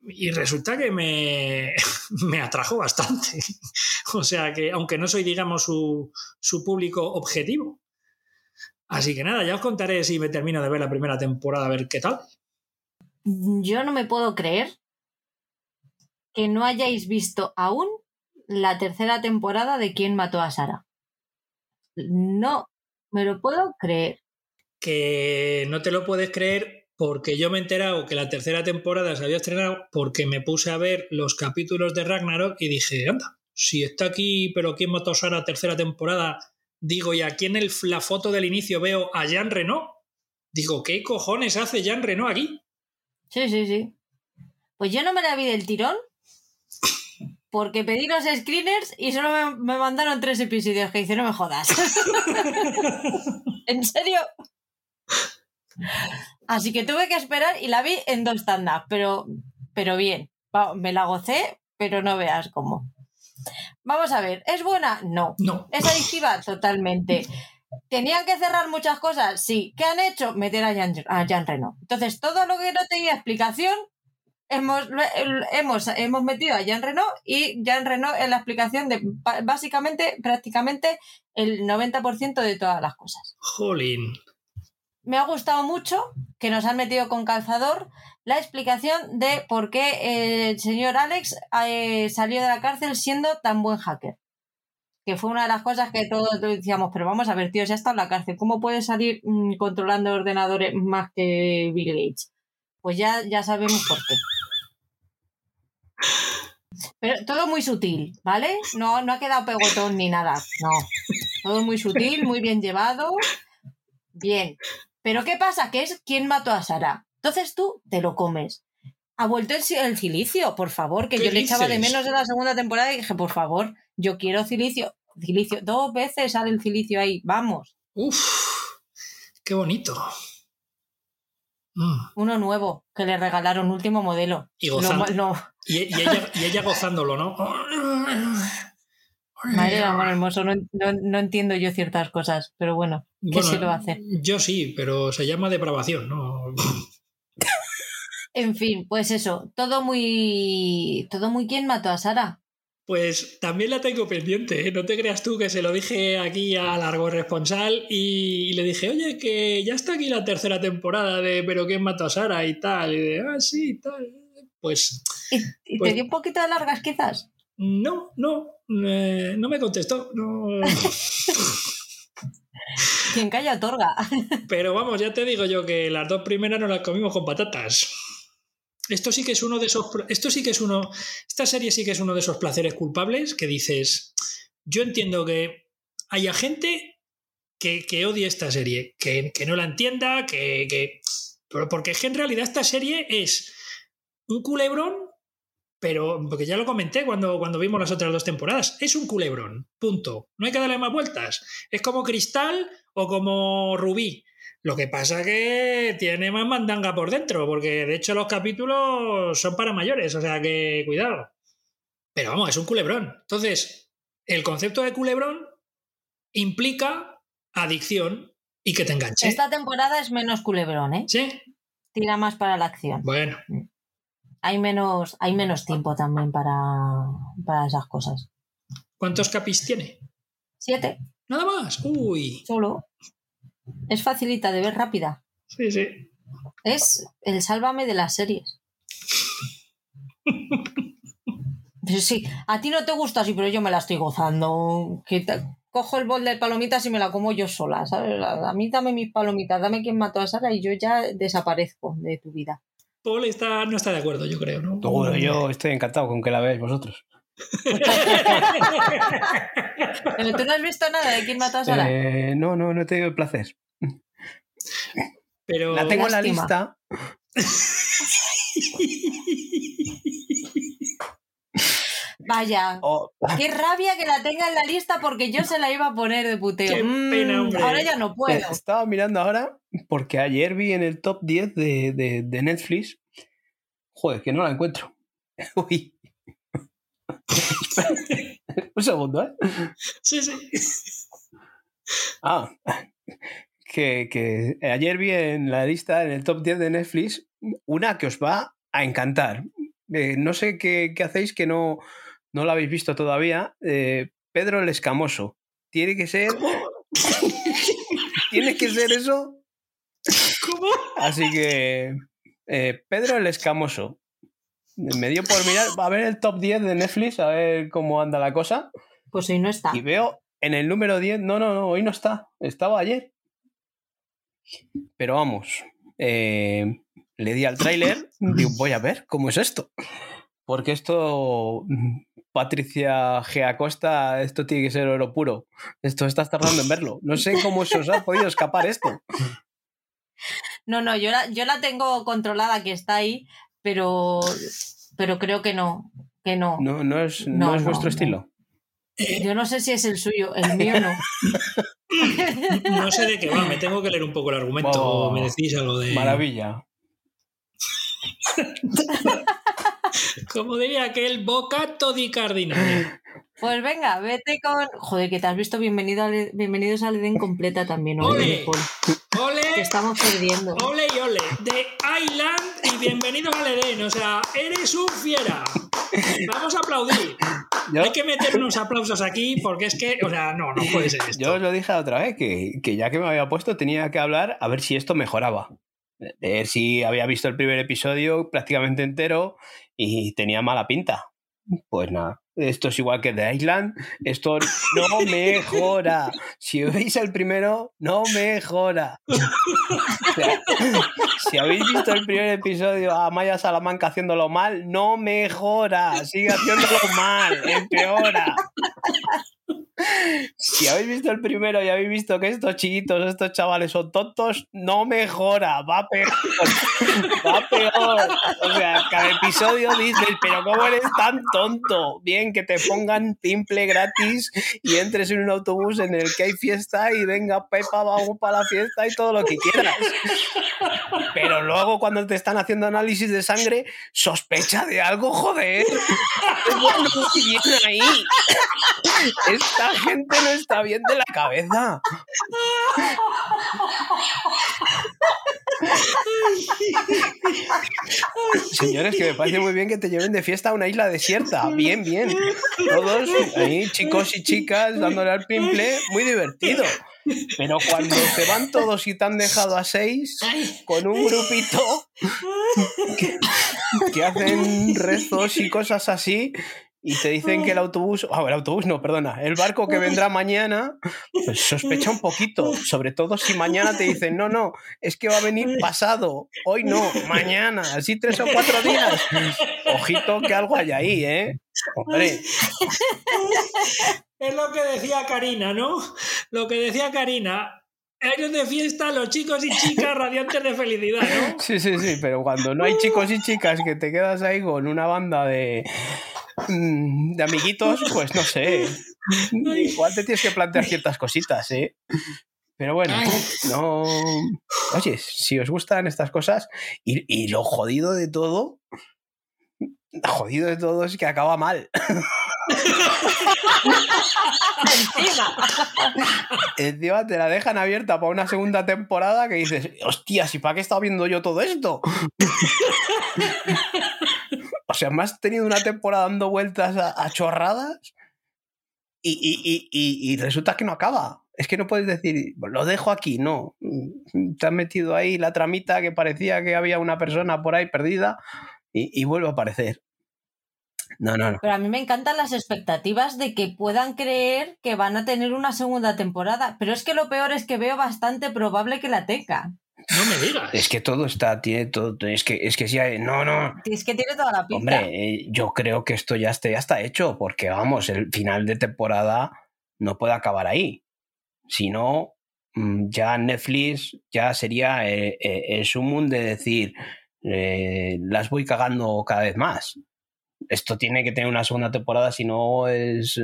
Speaker 2: Y resulta que me, me atrajo bastante. o sea que, aunque no soy, digamos, su, su público objetivo. Así que nada, ya os contaré si me termino de ver la primera temporada, a ver qué tal.
Speaker 1: Yo no me puedo creer que no hayáis visto aún la tercera temporada de Quién mató a Sara. No, me lo puedo creer.
Speaker 2: Que no te lo puedes creer porque yo me he enterado que la tercera temporada se había estrenado porque me puse a ver los capítulos de Ragnarok y dije, anda, si está aquí, pero ¿quién mató a Sara tercera temporada? Digo, y aquí en el, la foto del inicio veo a Jean Reno. Digo, ¿qué cojones hace Jean Reno aquí?
Speaker 1: Sí, sí, sí. Pues yo no me la vi del tirón porque pedí los screeners y solo me, mandaron tres episodios que hicieron no me jodas. ¿En serio? Así que tuve que esperar y la vi en dos tandas, pero, pero bien. Me la gocé, pero no veas cómo. Vamos a ver, ¿es buena? No.
Speaker 2: No.
Speaker 1: ¿Es adictiva? Totalmente. ¿Tenían que cerrar muchas cosas? Sí. ¿Qué han hecho? Meter a Jean, a Jean Reno. Entonces, todo lo que no tenía explicación, hemos, hemos, hemos metido a Jean Reno y Jean Reno es la explicación de básicamente, prácticamente, el 90% de todas las cosas.
Speaker 2: Jolín.
Speaker 1: Me ha gustado mucho que nos han metido con calzador la explicación de por qué el señor Alex eh, salió de la cárcel siendo tan buen hacker que fue una de las cosas que todos decíamos, pero vamos a ver, tío, ya está en la cárcel, ¿cómo puede salir mm, controlando ordenadores más que Bill Gates? Pues ya, ya sabemos por qué. Pero todo muy sutil, ¿vale? No, no ha quedado pegotón ni nada, no. Todo muy sutil, muy bien llevado. Bien. Pero ¿qué pasa? Que es quién mató a Sara. Entonces tú te lo comes. Ha vuelto el, el silicio, por favor, que yo le echaba de menos en la segunda temporada y dije, por favor, yo quiero silicio. Cilicio. Dos veces sale el cilicio ahí. Vamos.
Speaker 2: Uf, qué bonito.
Speaker 1: Mm. Uno nuevo que le regalaron, último modelo.
Speaker 2: Y, y, ella, gozándolo, ¿no?
Speaker 1: Madre de amor hermoso, no, entiendo yo ciertas cosas, pero bueno, ¿qué se lo hace?
Speaker 2: Yo sí, pero se llama depravación, ¿no?
Speaker 1: en fin, pues eso, todo muy. Todo muy quien mató a Sara.
Speaker 2: Pues también la tengo pendiente, ¿eh? no te creas tú que se lo dije aquí a Largo Responsal y, le dije, oye, que ya está aquí la tercera temporada de Pero quién mató a Sara y tal. Y de, ah, sí, tal. Pues.
Speaker 1: ¿Y, te
Speaker 2: pues
Speaker 1: dio un poquito de largas quizás?
Speaker 2: No, no, eh, no me contestó. No.
Speaker 1: Quien calla otorga.
Speaker 2: Pero vamos, ya te digo yo que las dos primeras no las comimos con patatas. Esto sí que es uno de esos. Esto sí que es uno. Esta serie sí que es uno de esos placeres culpables que dices. Yo entiendo que haya gente que, que odie esta serie, que, no la entienda, que, que. Porque es que en realidad esta serie es un culebrón, pero. Porque ya lo comenté cuando, cuando vimos las otras dos temporadas. Es un culebrón. Punto. No hay que darle más vueltas. Es como Cristal o como Rubí. Lo que pasa que tiene más mandanga por dentro, porque de hecho los capítulos son para mayores, o sea que cuidado. Pero vamos, es un culebrón. Entonces, el concepto de culebrón implica adicción y que te enganche.
Speaker 1: Esta temporada es menos culebrón, ¿eh?
Speaker 2: Sí.
Speaker 1: Tira más para la acción.
Speaker 2: Bueno.
Speaker 1: Hay menos, hay menos tiempo también para, para esas cosas.
Speaker 2: ¿Cuántos capis tiene?
Speaker 1: Siete.
Speaker 2: Nada más. Uy.
Speaker 1: Solo. Es facilita de ver rápida.
Speaker 2: Sí, sí.
Speaker 1: Es el sálvame de las series. Pero sí, a ti no te gusta así, pero yo me la estoy gozando. Que te- cojo el bol de palomitas y me la como yo sola, ¿sabes? A mí dame mis palomitas, dame quien mató a Sara y yo ya desaparezco de tu vida.
Speaker 2: Paul está, no está de acuerdo, yo creo, ¿no?
Speaker 3: Bueno, yo estoy encantado con que la veáis vosotros.
Speaker 1: Pero tú no has visto nada de quién mató a Sara.
Speaker 3: Eh, no, no, no he tenido el placer.
Speaker 2: Pero
Speaker 3: La tengo en la lista.
Speaker 1: Vaya,
Speaker 3: Oh,
Speaker 1: qué rabia que la tenga en la lista porque yo se la iba a poner de puteo.
Speaker 2: Qué
Speaker 1: Mm,
Speaker 2: pena, hombre.
Speaker 1: ahora ya no puedo.
Speaker 3: Eh, Estaba mirando ahora porque ayer vi en el top 10 de, de- de Netflix. Joder, que no la encuentro. Uy. Un segundo, ¿eh?
Speaker 2: Sí, sí.
Speaker 3: Ah, que, que ayer vi en la lista, en el top 10 de Netflix, una que os va a encantar. Eh, no sé qué, qué hacéis que no, no la habéis visto todavía. Eh, Pedro el Escamoso. Tiene que ser. Tiene que ser eso.
Speaker 2: ¿Cómo?
Speaker 3: Así que. eh, Pedro el Escamoso. Me dio por mirar, a ver el top 10 de Netflix, a ver cómo anda la cosa.
Speaker 1: Pues hoy no está.
Speaker 3: Y veo en el número 10, no, no, no, hoy no está, estaba ayer. Pero vamos, eh, le di al tráiler, digo, voy a ver cómo es esto. Porque esto, Patricia G. Acosta, esto tiene que ser oro puro. Esto estás tardando en verlo. No sé cómo se os ha podido escapar esto.
Speaker 1: No, no, yo la, yo la tengo controlada que está ahí, pero, pero creo que no. Que no.
Speaker 3: No, no es, no
Speaker 1: No,
Speaker 3: es vuestro
Speaker 1: no.
Speaker 3: estilo.
Speaker 1: Yo no sé si es el suyo, el mío no.
Speaker 2: No sé de qué va, me tengo que leer un poco el argumento. Me decís algo de.
Speaker 3: Maravilla.
Speaker 2: Como diría aquel bocato di cardinale.
Speaker 1: Pues venga, vete con. Joder, que te has visto bienvenido al- bienvenidos al Edén completa también, hoy,
Speaker 2: ¡Ole! ¡Ole!
Speaker 1: estamos perdiendo.
Speaker 2: Ole y ole, de Island y bienvenido al Edén. O sea, eres un fiera. Vamos a aplaudir.
Speaker 3: Yo,
Speaker 2: Hay que meter unos aplausos aquí porque es que, o sea, no, no puede ser esto.
Speaker 3: Yo os lo dije la otra vez, que, que ya que me había puesto tenía que hablar a ver si esto mejoraba. De ver si había visto el primer episodio prácticamente entero y tenía mala pinta. Pues nada, esto es igual que The Island, esto no mejora. Si veis el primero, no mejora. Si habéis visto el primer episodio a Maya Salamanca haciéndolo mal, no mejora, sigue haciéndolo mal, empeora. Si habéis visto el primero y habéis visto que estos chiquitos, estos chavales son tontos, no mejora, va peor. Va peor. O sea, cada episodio dices, pero ¿cómo eres tan tonto? Bien, que te pongan timple gratis y entres en un autobús en el que hay fiesta y venga, Pepa, vamos para la fiesta y todo lo que quieras. Pero luego cuando te están haciendo análisis de sangre, sospecha de algo, joder. Bueno, bien ahí. Gente no está bien de la cabeza. Señores, que me parece muy bien que te lleven de fiesta a una isla desierta. Bien, bien. Todos ahí, chicos y chicas, dándole al pimple, muy divertido. Pero cuando se van todos y te han dejado a seis, con un grupito que, que hacen rezos y cosas así, y te dicen que el autobús, ah, el autobús no, perdona, el barco que vendrá mañana, pues sospecha un poquito, sobre todo si mañana te dicen, no, no, es que va a venir pasado, hoy no, mañana, así tres o cuatro días. Ojito que algo hay ahí, ¿eh? Hombre,
Speaker 2: Es lo que decía Karina, ¿no? Lo que decía Karina. Ellos de fiesta, los chicos y chicas radiantes de felicidad, ¿no?
Speaker 3: sí, sí, sí, pero cuando no hay chicos y chicas que te quedas ahí con una banda de, mm, de amiguitos, pues no sé. Igual te tienes que plantear ciertas cositas, ¿eh? Pero bueno, no. Oye, si os gustan estas cosas, y, y lo jodido de todo, jodido de todo es que acaba mal.
Speaker 1: Encima.
Speaker 3: Encima te la dejan abierta para una segunda temporada que dices, hostias, ¿y para qué he estado viendo yo todo esto? o sea, me has tenido una temporada dando vueltas a, chorradas y, y- y- y- resulta que no acaba. Es que no puedes decir, lo dejo aquí, no. Te has metido ahí la tramita que parecía que había una persona por ahí perdida y vuelve a aparecer. No, no, no.
Speaker 1: Pero a mí me encantan las expectativas de que puedan creer que van a tener una segunda temporada. Pero es que lo peor es que veo bastante probable que la tenga.
Speaker 2: No me digas.
Speaker 3: Es que todo está, tiene todo, es que, es que si hay, no, no.
Speaker 1: Es que tiene toda la pinta.
Speaker 3: Hombre, eh, yo creo que esto ya está, ya está hecho, porque vamos, el final de temporada no puede acabar ahí. Si no, mm, ya Netflix ya sería eh, eh, el sumum de decir, eh, las voy cagando cada vez más. Esto tiene que tener una segunda temporada, si no es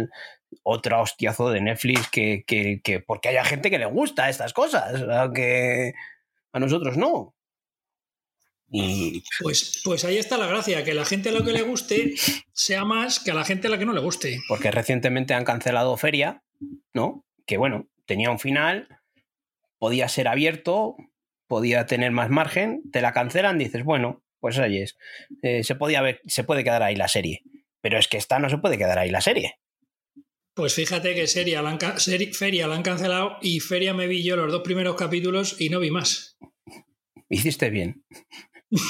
Speaker 3: otra hostiazo de Netflix que, que, que porque haya gente que le gusta estas cosas, aunque a nosotros no. Y
Speaker 2: Pues, pues ahí está la gracia, que la gente a lo que le guste sea más que a la gente a la que no le guste.
Speaker 3: porque recientemente han cancelado Feria, ¿no? Que bueno, tenía un final, podía ser abierto, podía tener más margen, te la cancelan, dices, bueno, pues ahí es. Eh, se, podía ver, se puede quedar ahí la serie. Pero es que esta no se puede quedar ahí la serie.
Speaker 2: Pues fíjate que seria la han ca- seri- Feria la han cancelado y Feria me vi yo los dos primeros capítulos y no vi más.
Speaker 3: Hiciste bien.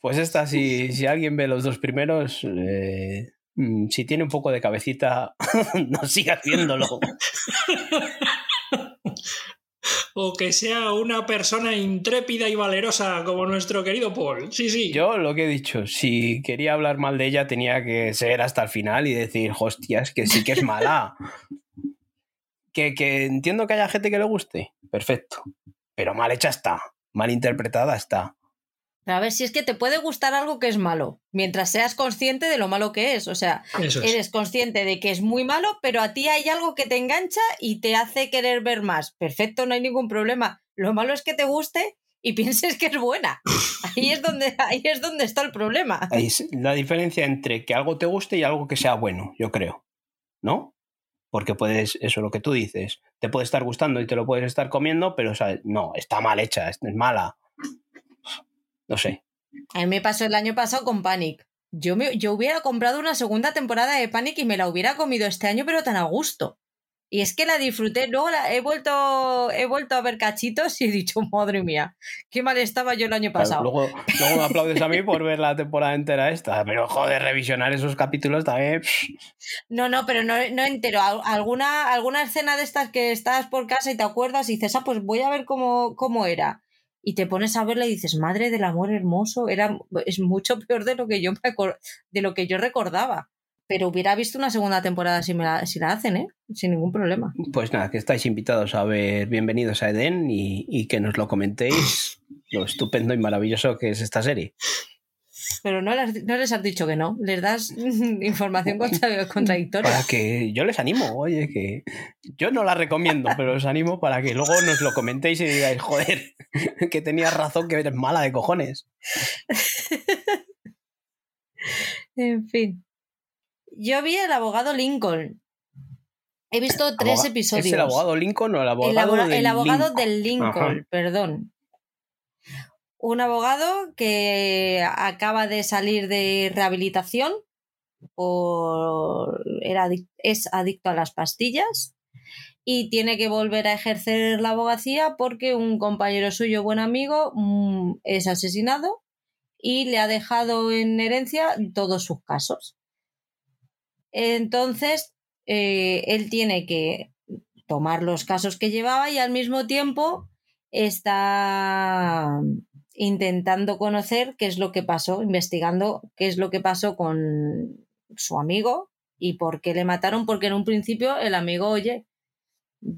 Speaker 3: Pues esta, si, si alguien ve los dos primeros, eh, mm, si tiene un poco de cabecita, no siga haciéndolo.
Speaker 2: O que sea una persona intrépida y valerosa como nuestro querido Paul. Sí, sí.
Speaker 3: Yo lo que he dicho, si quería hablar mal de ella, tenía que ser hasta el final y decir, hostias, que sí que es mala. que, que entiendo que haya gente que le guste, perfecto. Pero mal hecha está, mal interpretada está.
Speaker 1: Pero a ver, si es que te puede gustar algo que es malo, mientras seas consciente de lo malo que es. O sea,
Speaker 2: es.
Speaker 1: eres consciente de que es muy malo, pero a ti hay algo que te engancha y te hace querer ver más. Perfecto, no hay ningún problema. Lo malo es que te guste y pienses que es buena. Ahí es donde, ahí es donde está el problema.
Speaker 3: Ahí es la diferencia entre que algo te guste y algo que sea bueno, yo creo. ¿No? Porque puedes, eso es lo que tú dices, te puede estar gustando y te lo puedes estar comiendo, pero no, está mal hecha, es mala. No sé.
Speaker 1: A mí me pasó el año pasado con Panic. Yo, me, yo hubiera comprado una segunda temporada de Panic y me la hubiera comido este año, pero tan a gusto. Y es que la disfruté. Luego la- he, vuelto, he vuelto a ver cachitos y he dicho, madre mía, qué mal estaba yo el año pasado.
Speaker 3: Luego, luego me aplaudes a mí por ver la temporada entera esta, pero joder, revisionar esos capítulos también.
Speaker 1: No, no, pero no, no entero. Al- Alguna, alguna escena de estas que estás por casa y te acuerdas y dices, ah, pues voy a ver cómo, cómo era. Y te pones a verla y dices, madre del amor hermoso, era, es mucho peor de lo que yo de lo que yo recordaba. Pero hubiera visto una segunda temporada si, me la, si la hacen, ¿eh? Sin ningún problema.
Speaker 3: Pues nada, que estáis invitados a ver Bienvenidos a Eden y, y que nos lo comentéis lo estupendo y maravilloso que es esta serie.
Speaker 1: Pero no, les- no les has dicho que no. Les das información contra- contradictoria.
Speaker 3: Para que yo les animo, oye, que yo no la recomiendo, pero os animo para que luego nos lo comentéis y digáis, joder, que tenías razón, que eres mala de cojones.
Speaker 1: En fin. Yo vi el abogado Lincoln. He visto tres
Speaker 3: Aboga-
Speaker 1: episodios.
Speaker 3: ¿Es el abogado Lincoln o el abogado
Speaker 1: el, abora-
Speaker 3: del
Speaker 1: el abogado
Speaker 3: Lincoln?
Speaker 1: del Lincoln,
Speaker 3: Ajá.
Speaker 1: perdón. Un abogado que acaba de salir de rehabilitación era es adicto a las pastillas y tiene que volver a ejercer la abogacía porque un compañero suyo, buen amigo, mm, es asesinado y le ha dejado en herencia todos sus casos. Entonces, eh, él tiene que tomar los casos que llevaba y al mismo tiempo está intentando conocer qué es lo que pasó, investigando qué es lo que pasó con su amigo y por qué le mataron, porque en un principio el amigo, oye,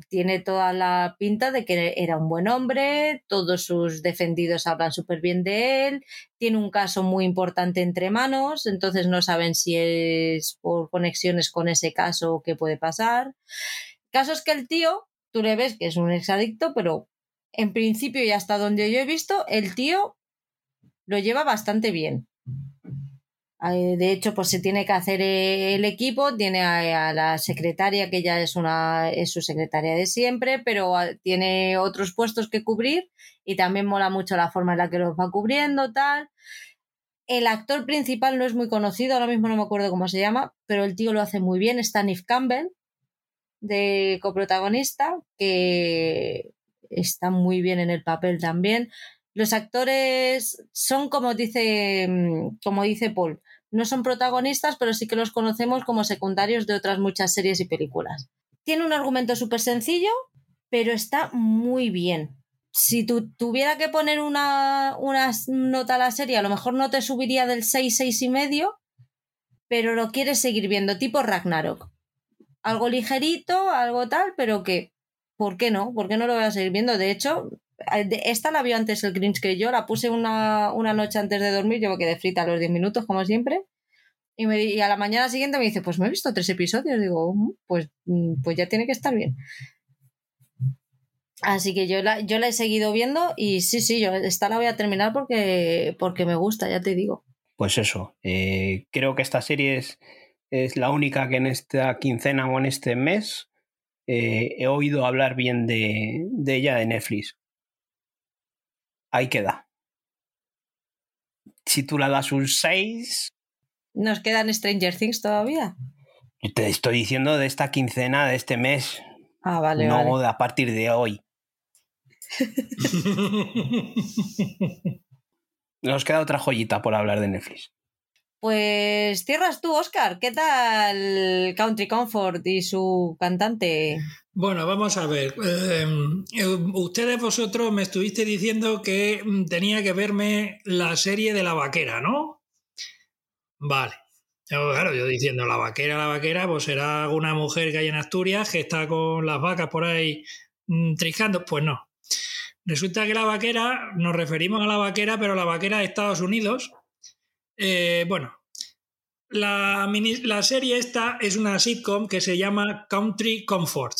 Speaker 1: tiene toda la pinta de que era un buen hombre, todos sus defendidos hablan súper bien de él, tiene un caso muy importante entre manos, entonces no saben si es por conexiones con ese caso o qué puede pasar. Casos que el tío, tú le ves que es un exadicto, pero en principio y hasta donde yo he visto, el tío lo lleva bastante bien. Eh, De hecho, pues se tiene que hacer el equipo, tiene a, la secretaria, que ya es una su secretaria de siempre, pero tiene otros puestos que cubrir y también mola mucho la forma en la que los va cubriendo, tal. El actor principal no es muy conocido, ahora mismo no me acuerdo cómo se llama, pero el tío lo hace muy bien, Staniff Campbell, de coprotagonista, que está muy bien en el papel también. Los actores son como dice, mm, como dice Paul, no son protagonistas, pero sí que los conocemos como secundarios de otras muchas series y películas. Tiene un argumento súper sencillo, pero está muy bien. Si tuviera que poner una, una, nota a la serie, a lo mejor no te subiría del 6, 6 y medio, pero lo quieres seguir viendo, tipo Ragnarok. Algo ligerito, algo tal, pero que, ¿por qué no? ¿Por qué no lo voy a seguir viendo? De hecho, eh, esta la vio antes el Grinch que yo, la puse una, una noche antes de dormir, yo me quedé frita a los 10 minutos, como siempre. Y, me, y a la mañana siguiente me dice, pues me he visto tres episodios. Digo, mm, pues, mm, pues ya tiene que estar bien. Así que yo la, yo la he seguido viendo y sí, sí, yo esta la voy a terminar porque, porque me gusta, ya te digo.
Speaker 3: Pues eso, eh, creo que esta serie es, es, la única que en esta quincena o en este mes eh, he oído hablar bien de, de ella de Netflix ahí queda. Si tú la das un 6.
Speaker 1: ¿Nos quedan Stranger Things todavía?
Speaker 3: Te estoy diciendo de esta quincena, de este mes.
Speaker 1: Ah, vale.
Speaker 3: No a partir de hoy. Nos queda otra joyita por hablar de Netflix.
Speaker 1: Pues cierras tú, Oscar. ¿Qué tal Country Comfort y su cantante?
Speaker 2: Bueno, vamos a ver. Em, eh, ustedes vosotros me estuviste diciendo que mm, tenía que verme la serie de la vaquera, ¿no? Vale. claro, yo diciendo la vaquera, la vaquera, pues será una mujer que hay en Asturias que está con las vacas por ahí mm, triscando. Pues no. Resulta que la vaquera, nos referimos a la vaquera, pero la vaquera de Estados Unidos, eh, bueno, la, serie esta es una sitcom que se llama Country Comfort.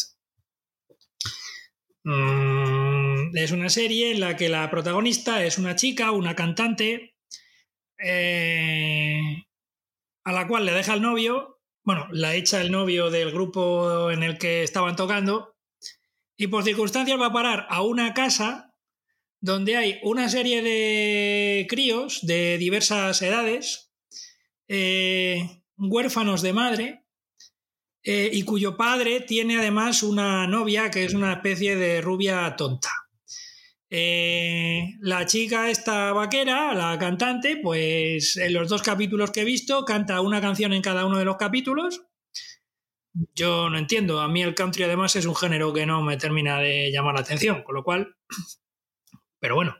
Speaker 2: Mm, es una serie en la que la protagonista es una chica, una cantante, eh, a la cual le deja el novio, bueno, la echa el novio del grupo en el que estaban tocando, y por circunstancias va a parar a una casa donde hay una serie de críos de diversas edades, eh, huérfanos de madre, eh, y cuyo padre tiene además una novia que es una especie de rubia tonta. Eh, la chica, esta vaquera, la cantante, pues en los dos capítulos que he visto, canta una canción en cada uno de los capítulos. Yo no entiendo, a mí el country además es un género que no me termina de llamar la atención, con lo cual pero bueno,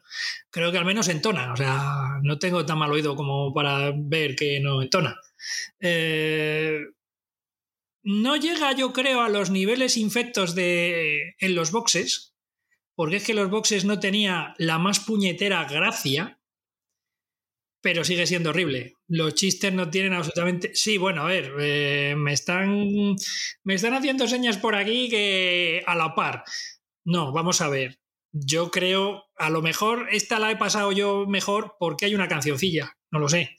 Speaker 2: creo que al menos entona. O sea, no tengo tan mal oído como para ver que no entona. Eh, no llega, yo creo, a los niveles infectos de, en los boxes, porque es que los boxes no tenía la más puñetera gracia, pero sigue siendo horrible. Los chistes no tienen absolutamente. Sí, bueno, a ver, eh, me, están, me están haciendo señas por aquí que a la par. No, vamos a ver yo creo, a lo mejor esta la he pasado yo mejor porque hay una cancioncilla, no lo sé.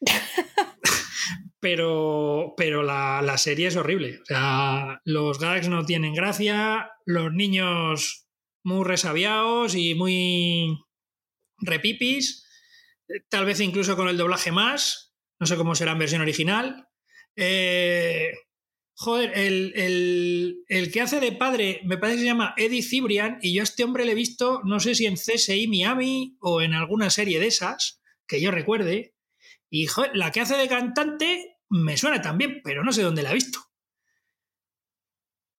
Speaker 2: pero pero la, serie es horrible. O sea, los gags no tienen gracia, los niños muy resabiados y muy repipis, tal vez incluso con el doblaje más, no sé cómo será en versión original. Eh, Joder, el, que hace de padre me parece que se llama Eddie Cibrian y yo a este hombre le he visto, no sé si en CSI Miami o en alguna serie de esas, que yo recuerde. Y joder, la que hace de cantante me suena también, pero no sé dónde la he visto.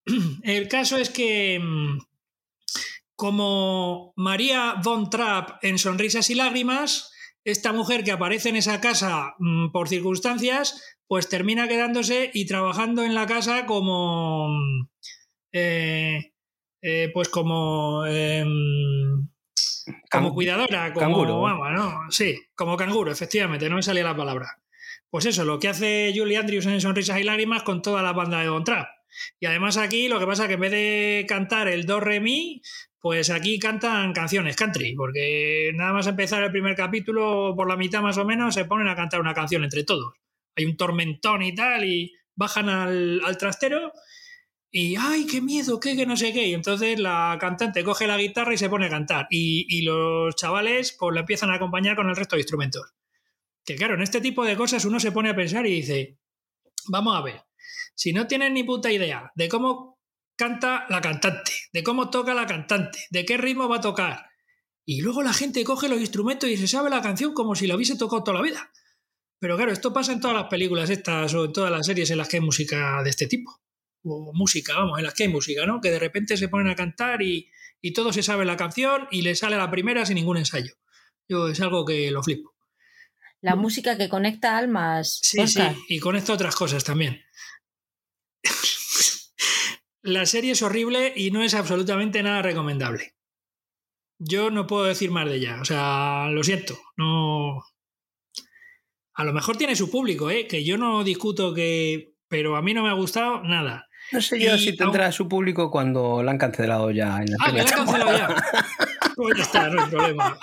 Speaker 2: El caso es que, mm, como María Von Trapp en Sonrisas y Lágrimas, esta mujer que aparece en esa casa mm, por circunstancias pues termina quedándose y trabajando en la casa como, eh, eh, pues como, em, como cuidadora, como canguro. Vamos, ¿no? Sí, como canguro, efectivamente, no me salía la palabra. Pues eso, lo que hace Julie Andrews en Sonrisas y Lágrimas con toda la banda de Don Trap. Y además aquí lo que pasa es que en vez de cantar el do re mi, pues aquí cantan canciones country, porque nada más empezar el primer capítulo, por la mitad más o menos, se ponen a cantar una canción entre todos hay un tormentón y tal, y bajan al, trastero y ¡ay, qué miedo! ¿Qué, que no sé qué? Y entonces la cantante coge la guitarra y se pone a cantar. Y, los chavales pues la empiezan a acompañar con el resto de instrumentos. Que claro, en este tipo de cosas uno se pone a pensar y dice, vamos a ver, si no tienen ni puta idea de cómo canta la cantante, de cómo toca la cantante, de qué ritmo va a tocar. Y luego la gente coge los instrumentos y se sabe la canción como si la hubiese tocado toda la vida. Pero claro, esto pasa en todas las películas estas o en todas las series en las que hay música de este tipo. O música, vamos, en las que hay música, ¿no? Que de repente se ponen a cantar y, y todo se sabe la canción y le sale la primera sin ningún ensayo. Yo es algo que lo flipo.
Speaker 1: La música que conecta almas.
Speaker 2: Sí, sí, y conecta otras cosas también. la serie es horrible y no es absolutamente nada recomendable. Yo no puedo decir más de ella, o sea, lo siento, no... A lo mejor tiene su público, ¿eh? que yo no discuto que... Pero a mí no me ha gustado nada.
Speaker 3: No sé yo
Speaker 2: Y
Speaker 3: si tendrá su público cuando la han cancelado ya en la
Speaker 2: Ah, que la han cancelado ya. Pues ya está, no hay problema.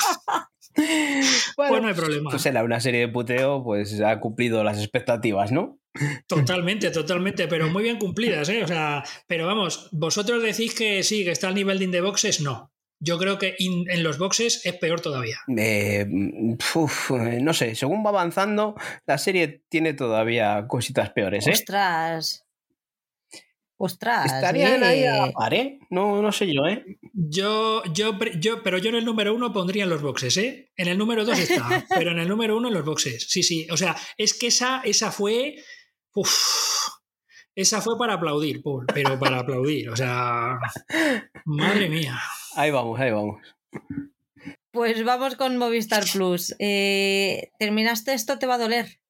Speaker 2: Pues no hay problema.
Speaker 3: Pues era una serie de puteo, pues ha cumplido las expectativas, ¿no?
Speaker 2: Totalmente, totalmente, pero muy bien cumplidas, ¿eh? O sea, pero vamos, vosotros decís que sí, que está al nivel de in the boxes, no. Yo creo que in- en los boxes es peor todavía.
Speaker 3: Eh, uf, eh, no sé, según va avanzando, la serie tiene todavía cositas peores, ¿eh?
Speaker 1: Ostras. Ostras.
Speaker 3: ¿Estarían
Speaker 1: eh.
Speaker 3: ahí a la par, eh? No, no sé yo, ¿eh?
Speaker 2: Yo, yo, yo, pero yo en el número uno pondría en los boxes, ¿eh? En el número dos está, pero en el número uno en los boxes. Sí, sí. O sea, es que esa, esa fue. uf, esa fue para aplaudir, Paul, pero para aplaudir. O sea. Madre mía.
Speaker 3: Ahí vamos, ahí vamos.
Speaker 1: Pues vamos con Movistar Plus. Eh, ¿Terminaste esto? ¿Te va a doler?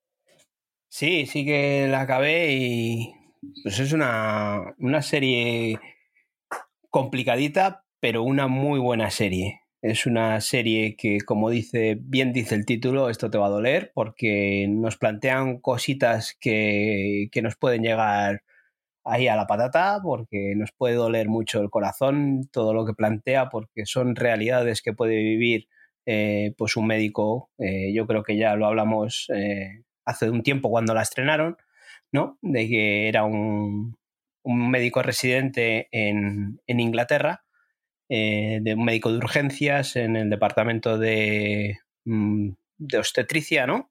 Speaker 3: Sí, sí que la acabé y pues es una, una serie complicadita, pero una muy buena serie. Es una serie que, como dice, bien dice el título, esto te va a doler, porque nos plantean cositas que, que nos pueden llegar ahí a la patata, porque nos puede doler mucho el corazón, todo lo que plantea, porque son realidades que puede vivir eh, pues un médico. eh, yo creo que ya lo hablamos eh, hace un tiempo cuando la estrenaron, ¿no? De que era un, un médico residente en, en Inglaterra, de un médico de urgencias en el departamento de, mm, de obstetricia, ¿no?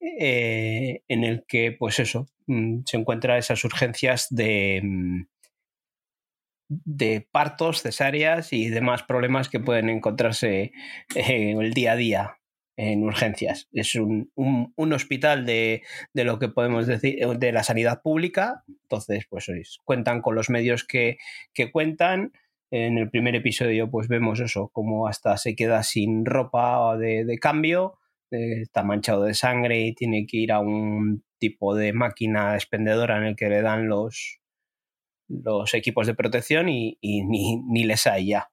Speaker 3: En el que, pues eso, se encuentra esas urgencias de, mm, de partos, cesáreas y demás problemas que pueden encontrarse en el día a día en urgencias. Es un, un- hospital de, de lo que podemos decir eh, de la sanidad pública. Entonces, pues cuentan con los medios que, que cuentan. En el primer episodio, pues vemos eso, como hasta se queda sin ropa de, de cambio, eh, está manchado de sangre y tiene que ir a un tipo de máquina expendedora en el que le dan los, los equipos de protección y, ni, ni les hay ya.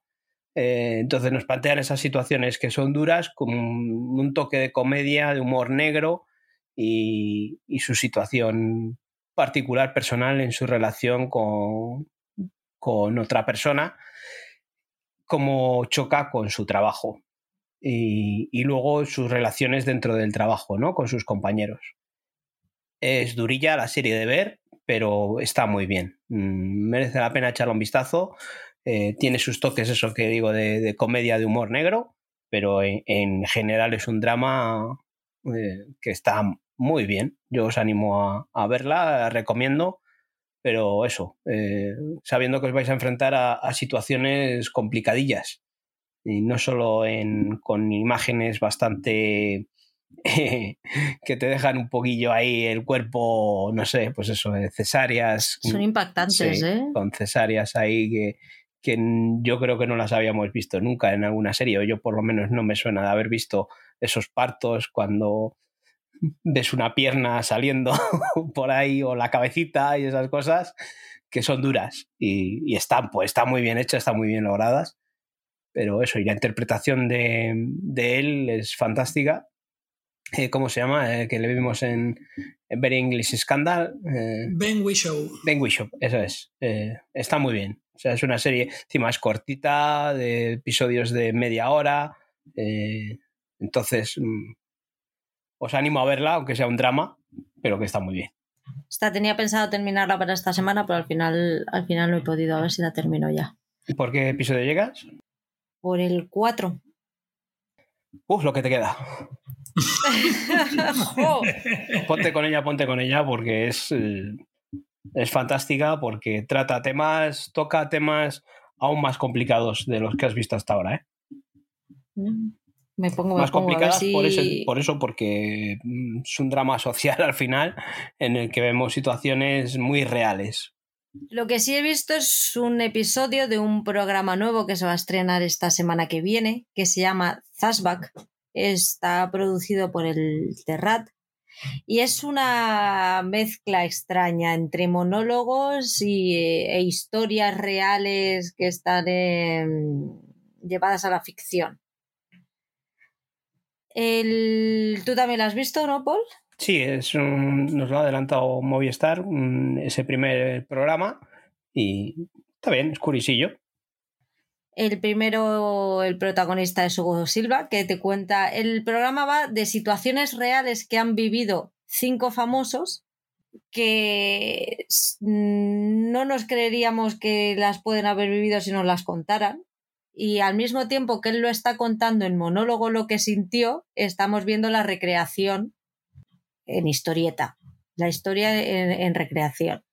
Speaker 3: Eh, entonces nos plantean esas situaciones que son duras con un, toque de comedia, de humor negro y, y su situación particular, personal en su relación con, con otra persona, como choca con su trabajo y, y luego sus relaciones dentro del trabajo, ¿no? Con sus compañeros. Es durilla la serie de ver, pero está muy bien. Mm, merece la pena echarle un vistazo. Eh, tiene sus toques, eso que digo, de, comedia, de humor negro, pero en, en general es un drama eh, que está muy bien. Yo os animo a, a verla, la recomiendo, pero eso, eh, sabiendo que os vais a enfrentar a, a situaciones complicadillas y no solo en, con imágenes bastante que te dejan un poquillo ahí el cuerpo, no sé, pues eso, cesáreas.
Speaker 1: Son impactantes,
Speaker 3: Sí,
Speaker 1: ¿eh?
Speaker 3: Con cesáreas ahí que, que yo creo que no las habíamos visto nunca en alguna serie, o yo por lo menos no me suena de haber visto esos partos cuando ves una pierna saliendo por ahí o la cabecita y esas cosas que son duras y, y están, pues están muy bien hechas, están muy bien logradas. Pero eso, y la interpretación de, de él es fantástica. Eh, ¿Cómo se llama? Eh, que le vimos en, en Very English Scandal. Eh,
Speaker 2: Ben Whishaw.
Speaker 3: Ben Wishop, eso es. Eh, está muy bien. O sea, es una serie, encima es cortita, de episodios de media hora. eh, entonces, mm, os animo a verla, aunque sea un drama, pero que está muy bien.
Speaker 1: Esta tenía pensado terminarla para esta semana, pero al final, al final no he podido. A ver si la termino ya.
Speaker 3: ¿Por qué episodio llegas?
Speaker 1: Por el 4.
Speaker 3: Uf, lo que te queda. Ponte con ella, ponte con ella, porque es. eh, es fantástica porque trata temas, toca temas aún más complicados de los que has visto hasta ahora. ¿eh?
Speaker 1: Me pongo
Speaker 3: más
Speaker 1: pongo,
Speaker 3: complicadas
Speaker 1: si...
Speaker 3: por, eso, por eso, porque mm, es un drama social al final en el que vemos situaciones muy reales.
Speaker 1: Lo que sí he visto es un episodio de un programa nuevo que se va a estrenar esta semana que viene, que se llama Zashback. Está producido por el Terrat y es una mezcla extraña entre monólogos y, e historias reales que están llevadas a la ficción. El... ¿Tú también lo has visto, no, Paul?
Speaker 3: Sí, es nos lo ha adelantado Movistar, ese primer programa, y está bien, es curisillo.
Speaker 1: El primero, el protagonista es Hugo Silva, que te cuenta. El programa va de situaciones reales que han vivido cinco famosos que no nos creeríamos que las pueden haber vivido si nos las contaran. Y al mismo tiempo que él lo está contando en monólogo lo que sintió, estamos viendo la recreación en historieta. La historia en, en recreación.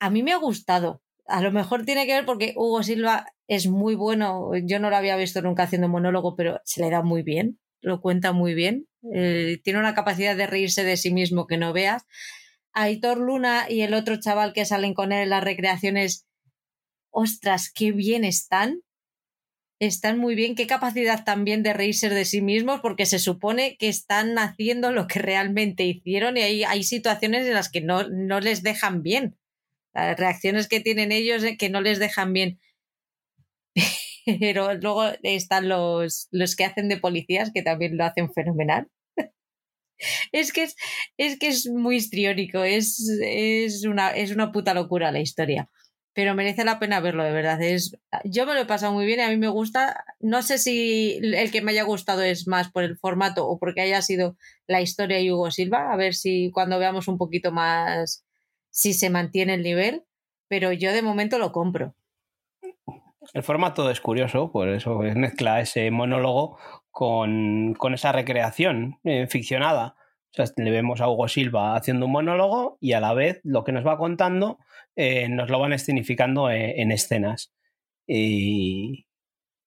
Speaker 1: A mí me ha gustado. A lo mejor tiene que ver porque Hugo Silva es muy bueno. Yo no lo había visto nunca haciendo monólogo, pero se le da muy bien, lo cuenta muy bien. Eh, tiene una capacidad de reírse de sí mismo que no veas. Aitor Luna y el otro chaval que salen con él en las recreaciones, ostras, qué bien están. Están muy bien, qué capacidad también de reírse de sí mismos, porque se supone que están haciendo lo que realmente hicieron y hay, hay situaciones en las que no, no les dejan bien. Las reacciones que tienen ellos que no les dejan bien pero luego están los, los que hacen de policías que también lo hacen fenomenal. es que es, es que es muy histriónico, es, es, una, es una puta locura la historia. Pero merece la pena verlo, de verdad. Es, yo me lo he pasado muy bien y a mí me gusta. No sé si el que me haya gustado es más por el formato o porque haya sido la historia de Hugo Silva. A ver si cuando veamos un poquito más si se mantiene el nivel. Pero yo de momento lo compro.
Speaker 3: El formato es curioso, por eso mezcla ese monólogo con, con esa recreación eh, ficcionada. O sea, le vemos a Hugo Silva haciendo un monólogo y a la vez lo que nos va contando eh, nos lo van escenificando en, en escenas. Y,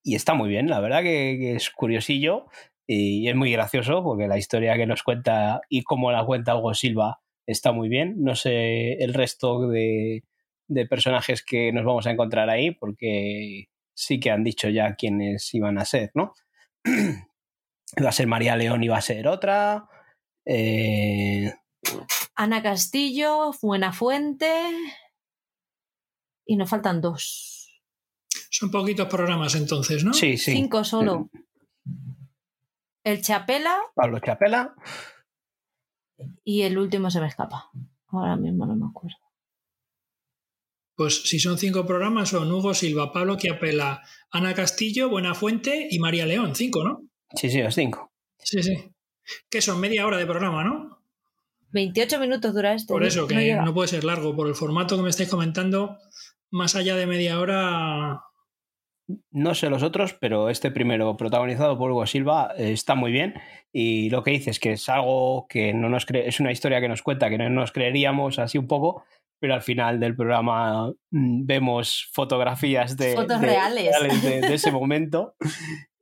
Speaker 3: y, está muy bien, la verdad que, que, es curiosillo y es muy gracioso porque la historia que nos cuenta y cómo la cuenta Hugo Silva está muy bien. No sé el resto de, de personajes que nos vamos a encontrar ahí, porque sí que han dicho ya quiénes iban a ser, ¿no? iba a ser María León, iba a ser otra. Eh...
Speaker 1: Ana Castillo, Fuente Y nos faltan dos.
Speaker 2: Son poquitos programas entonces, ¿no?
Speaker 3: Sí, sí.
Speaker 1: Cinco solo. El Chapela.
Speaker 3: Pablo Chapela.
Speaker 1: Y el último se me escapa. Ahora mismo no me acuerdo.
Speaker 2: Pues si son cinco programas, son Hugo Silva, Pablo Chiapela, Ana Castillo, Buenafuente y María León. Cinco, ¿no?
Speaker 3: Sí, sí, los cinco.
Speaker 2: Sí, sí. Que son media hora de programa, ¿no?
Speaker 1: 28 minutos dura este.
Speaker 2: Por eso, que no, no puede ser largo. Por el formato que me estáis comentando, más allá de media hora.
Speaker 3: No sé los otros, pero este primero, protagonizado por Hugo Silva, está muy bien. Y lo que dice es que es algo que no nos cree, es una historia que nos cuenta que no nos creeríamos así un poco, pero al final del programa mm, vemos fotografías de,
Speaker 1: Fotos
Speaker 3: de,
Speaker 1: reales,
Speaker 3: reales de, de, ese momento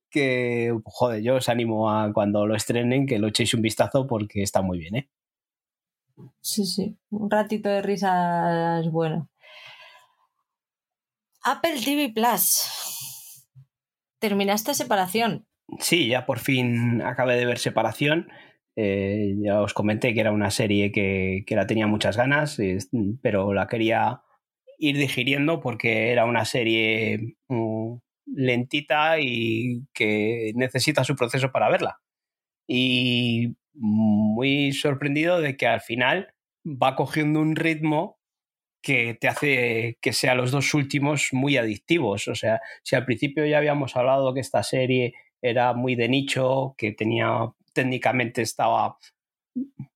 Speaker 3: que, joder, yo os animo a cuando lo estrenen que lo echéis un vistazo porque está muy bien, ¿eh?
Speaker 1: Sí, sí, un ratito de risa es bueno. Apple TV Plus. ¿Terminaste separación?
Speaker 3: Sí, ya por fin acabé de ver separación. Eh, ya os comenté que era una serie que, que la tenía muchas ganas, eh, pero la quería ir digiriendo porque era una serie um, lentita y que necesita su proceso para verla. Y muy sorprendido de que al final va cogiendo un ritmo que te hace que sea los dos últimos muy adictivos. O sea, si al principio ya habíamos hablado que esta serie era muy de nicho, que tenía técnicamente estaba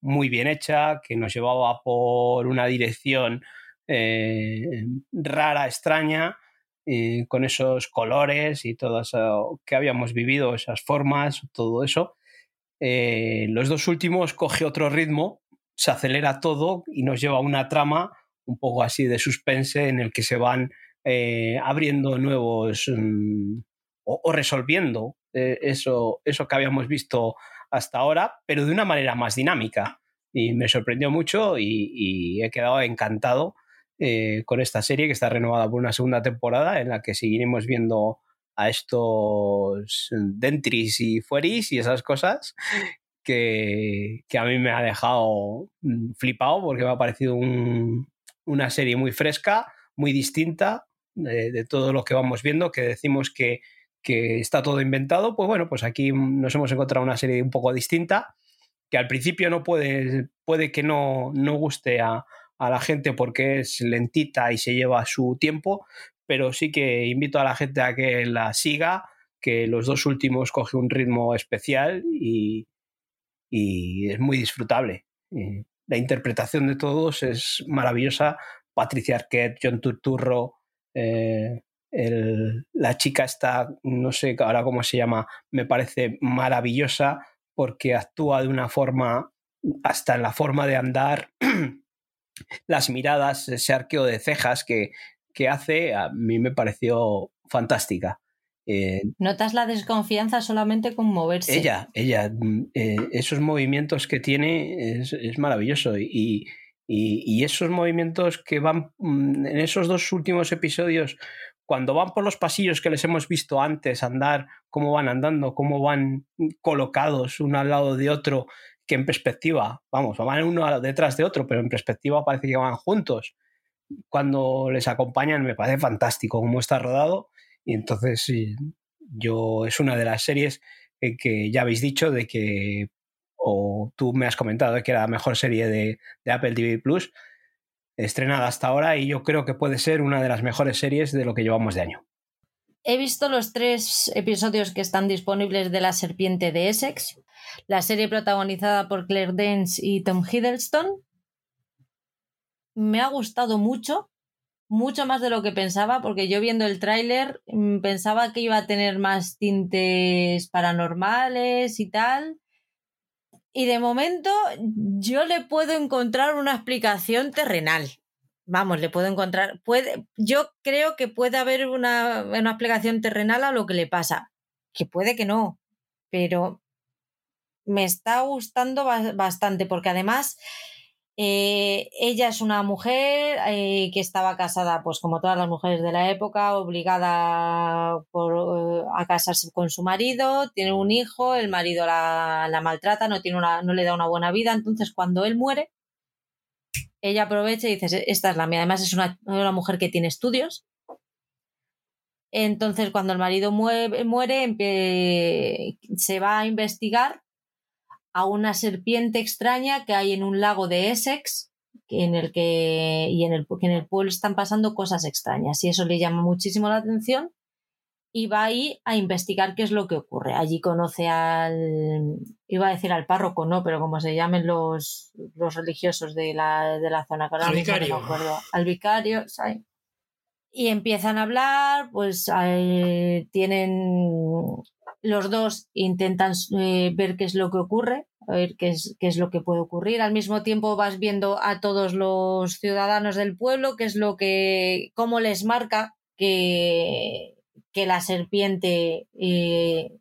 Speaker 3: muy bien hecha, que nos llevaba por una dirección eh, rara, extraña, eh, con esos colores y todo eso que habíamos vivido, esas formas, todo eso. Eh, los dos últimos coge otro ritmo, se acelera todo y nos lleva a una trama un poco así de suspense en el que se van abriendo nuevos mm, o, resolviendo eh, eso, eso que habíamos visto hasta ahora, pero de una manera más dinámica. Y me sorprendió mucho y, he quedado encantado eh, con esta serie que está renovada por una segunda temporada en la que seguiremos viendo a estos dentris y fueris y esas cosas que, a mí me ha dejado mm, flipado porque me ha parecido una serie muy fresca, muy distinta de, todo lo que vamos viendo, que decimos que, está todo inventado, pues bueno, pues aquí nos hemos encontrado una serie un poco distinta, que al principio no puede, puede que no, no guste a, a la gente porque es lentita y se lleva su tiempo, pero sí que invito a la gente a que la siga, que los dos últimos coge un ritmo especial y, es muy disfrutable. la interpretación de todos es maravillosa. Patricia Arquette, John Turturro, eh, la chica está, no sé ahora cómo se llama, me parece maravillosa porque actúa de una forma, hasta en la forma de andar, las miradas, ese arqueo de cejas que, que hace a mí me pareció fantástica.
Speaker 1: Eh, ¿Notas la desconfianza solamente con moverse?
Speaker 3: Ella, ella, mm, eh, esos movimientos que tiene es, maravilloso y, y, esos movimientos que van mm, en esos dos últimos episodios, cuando van por los pasillos que les hemos visto antes andar, cómo van andando, cómo van colocados uno al lado de otro, que en perspectiva, vamos, van uno detrás de otro, pero en perspectiva parece que van juntos. Cuando les acompañan me parece fantástico cómo está rodado y entonces yo es una de las series que ya habéis dicho de que o tú me has comentado que era la mejor serie de, Apple TV Plus estrenada hasta ahora y yo creo que puede ser una de las mejores series de lo que llevamos de año.
Speaker 1: He visto los tres episodios que están disponibles de La Serpiente de Essex, la serie protagonizada por Claire Danes y Tom Hiddleston, me ha gustado mucho, mucho más de lo que pensaba, porque yo viendo el tráiler mm, pensaba que iba a tener más tintes paranormales y tal. Y de momento yo le puedo encontrar una explicación terrenal. Vamos, le puedo encontrar. Puede, yo creo que puede haber una, una explicación terrenal a lo que le pasa. Que puede que no, pero me está gustando bastante, porque además eh, ella es una mujer eh, que estaba casada, pues como todas las mujeres de la época, obligada por, a casarse con su marido, tiene un hijo, el marido la, maltrata, no, tiene una, no le da una buena vida, entonces cuando él muere, ella aprovecha y dice, esta es la mía, además es una, una mujer que tiene estudios. Entonces cuando el marido muere, muere se va a investigar a una serpiente extraña que hay en un lago de Essex en el que, y en el, que en el pueblo están pasando cosas extrañas y eso le llama muchísimo la atención y va ahí a investigar qué es lo que ocurre. Allí conoce al, iba a decir al párroco, no, pero como se llamen los, los religiosos de la, de la zona.
Speaker 2: Al vicario.
Speaker 1: al vicario, Y empiezan a hablar, pues eh, tienen los dos intentan eh, ver qué es lo que ocurre, qué es, qué es lo que puede ocurrir. Al mismo tiempo vas viendo a todos los ciudadanos del pueblo, qué es lo que, cómo les marca que, que la serpiente eh,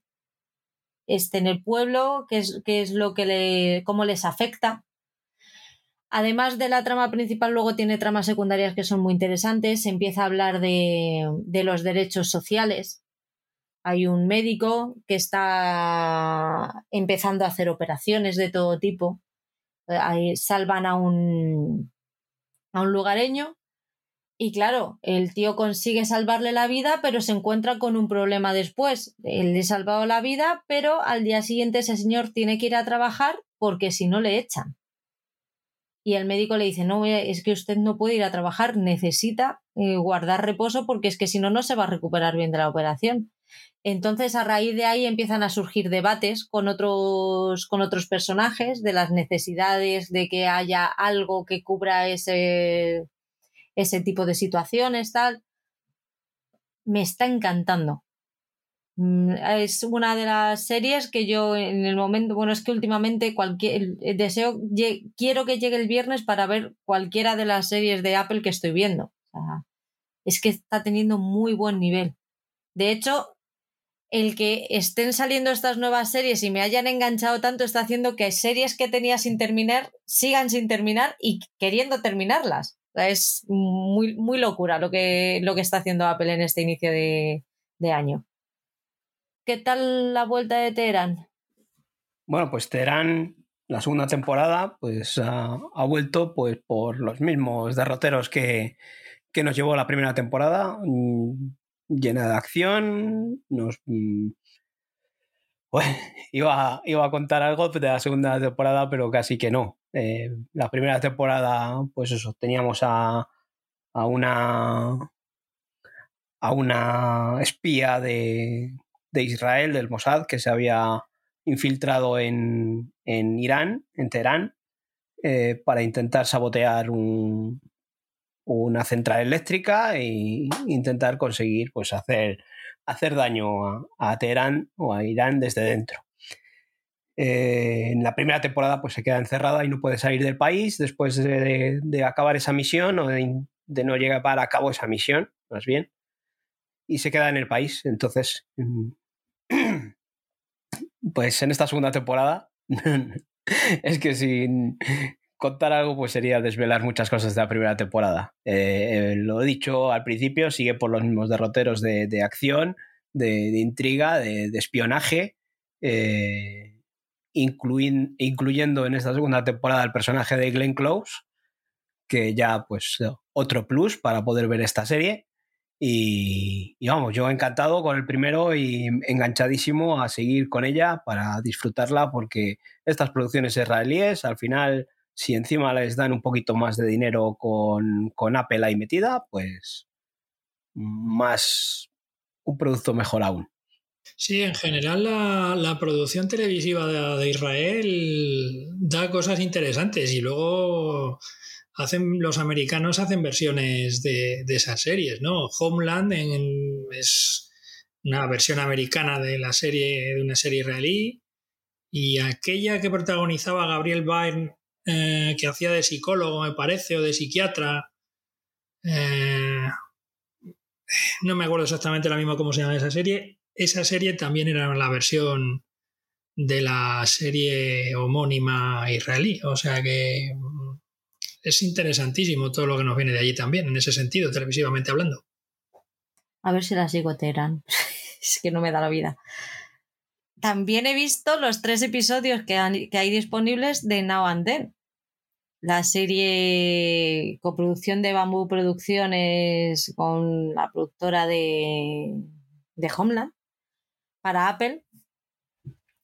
Speaker 1: esté en el pueblo, qué es, qué es lo que le, cómo les afecta. Además de la trama principal, luego tiene tramas secundarias que son muy interesantes. Se empieza a hablar de, de los derechos sociales, hay un médico que está empezando a hacer operaciones de todo tipo. Ahí salvan a un, a un lugareño y claro, el tío consigue salvarle la vida, pero se encuentra con un problema después. Él le ha salvado la vida, pero al día siguiente ese señor tiene que ir a trabajar porque si no le echan. Y el médico le dice, no, es que usted no puede ir a trabajar, necesita eh, guardar reposo porque es que si no, no se va a recuperar bien de la operación. Entonces, a raíz de ahí empiezan a surgir debates con otros, con otros personajes de las necesidades de que haya algo que cubra ese, ese tipo de situaciones, tal. Me está encantando. Mm, es una de las series que yo en el momento, bueno, es que últimamente cualquier deseo, quiero que llegue el viernes para ver cualquiera de las series de Apple que estoy viendo. es que está teniendo muy buen nivel. De hecho, el que estén saliendo estas nuevas series y me hayan enganchado tanto está haciendo que series que tenía sin terminar sigan sin terminar y queriendo terminarlas. es muy, muy locura lo que, lo que está haciendo Apple en este inicio de, año. ¿Qué tal la vuelta de Teherán?
Speaker 3: Bueno, pues Teherán, la segunda temporada, pues ha, vuelto pues, por los mismos derroteros que, que nos llevó la primera temporada llena de acción. Nos, mm, iba, iba, a contar algo de la segunda temporada, pero casi que no. Eh, la primera temporada, pues eso, teníamos a, a una a una espía de, de, Israel, del Mossad, que se había infiltrado en, en Irán, en Teherán, eh, para intentar sabotear un, una central eléctrica e intentar conseguir pues, hacer, hacer daño a, Teherán o a Irán desde dentro. Eh, en la primera temporada pues, se queda encerrada y no puede salir del país después de, acabar esa misión o de, no llegar a cabo esa misión, más bien, y se queda en el país. Entonces, pues en esta segunda temporada es que sin, contar algo pues sería desvelar muchas cosas de la primera temporada. Eh, eh, lo dicho al principio, sigue por los mismos derroteros de, acción, de, intriga, de, espionaje, eh, incluyendo en esta segunda temporada el personaje de Glenn Close, que ya pues otro plus para poder ver esta serie. Y, y, vamos, yo encantado con el primero y enganchadísimo a seguir con ella para disfrutarla porque estas producciones israelíes al final si encima les dan un poquito más de dinero con, Apple ahí metida, pues más un producto mejor aún.
Speaker 2: Sí, en general la, producción televisiva de, Israel da cosas interesantes y luego hacen los americanos hacen versiones de, esas series, ¿no? Homeland es una versión americana de la serie de una serie israelí y aquella que protagonizaba Gabriel Byrne eh, que hacía de psicólogo, me parece, o de psiquiatra. Eh, no me acuerdo exactamente ahora mismo cómo se llama esa serie. Esa serie también era la versión de la serie homónima israelí. O sea que mm, es interesantísimo todo lo que nos viene de allí también, en ese sentido, televisivamente hablando.
Speaker 1: A ver si la sigo Teherán. es que no me da la vida. También he visto los tres episodios que, hay disponibles de Now and Then la serie coproducción de Bamboo Producciones con la productora de, de Homeland para Apple,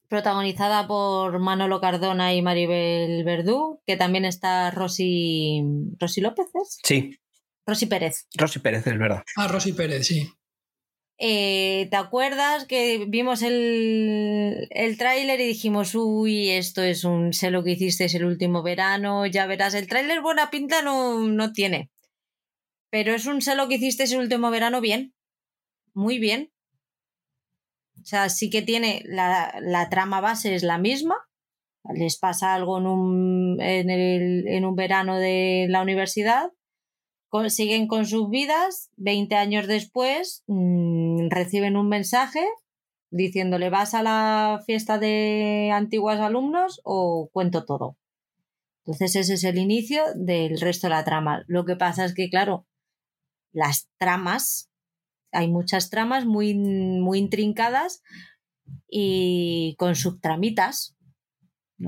Speaker 1: protagonizada por Manolo Cardona y Maribel Verdú, que también está Rosy, Rosy López.
Speaker 3: Sí.
Speaker 1: Rosy Pérez.
Speaker 3: Rosy Pérez, es verdad.
Speaker 2: Ah, Rosy Pérez, sí.
Speaker 1: Eh, ¿Te acuerdas que vimos el, el tráiler y dijimos, uy, esto es un, sé lo que hiciste el último verano, ya verás, el tráiler buena pinta no, no tiene, pero es un sé lo que hiciste el último verano bien, muy bien. O sea, sí que tiene la, la trama base es la misma, les pasa algo en un, en, el, en un verano de la universidad. Siguen con sus vidas, 20 años después mm, reciben un mensaje diciéndole vas a la fiesta de antiguos alumnos o cuento todo. Entonces ese es el inicio del resto de la trama. Lo que pasa es que, claro, las tramas, hay muchas tramas muy, muy intrincadas y con subtramitas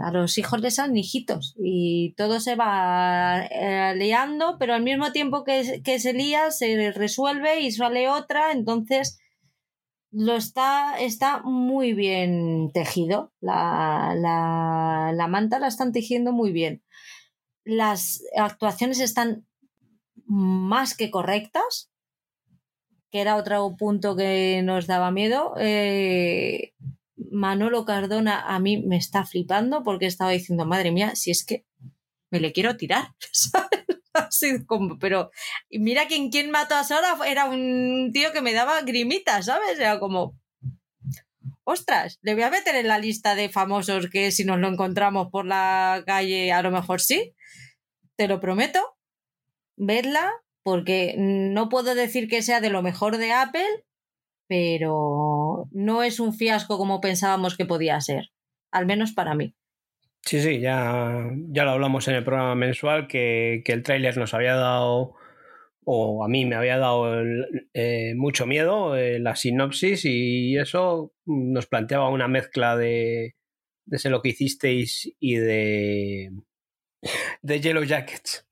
Speaker 1: a los hijos de San hijitos y todo se va eh, liando, pero al mismo tiempo que, que, se lía se resuelve y sale otra, entonces lo está, está muy bien tejido, la, la, la manta la están tejiendo muy bien. Las actuaciones están más que correctas, que era otro punto que nos daba miedo. Eh, Manolo Cardona a mí me está flipando porque estaba diciendo, madre mía, si es que me le quiero tirar, Pero mira que quien mató a Sara era un tío que me daba grimitas, ¿sabes? Era como, ostras, le voy a meter en la lista de famosos que si nos lo encontramos por la calle a lo mejor sí. Te lo prometo. Vedla, porque no puedo decir que sea de lo mejor de Apple, pero no es un fiasco como pensábamos que podía ser, al menos para mí.
Speaker 3: Sí, sí, ya, ya lo hablamos en el programa mensual que, el tráiler nos había dado, o a mí me había dado eh, mucho miedo eh, la sinopsis y eso nos planteaba una mezcla de, de sé lo que hicisteis y de, de Yellow Jackets.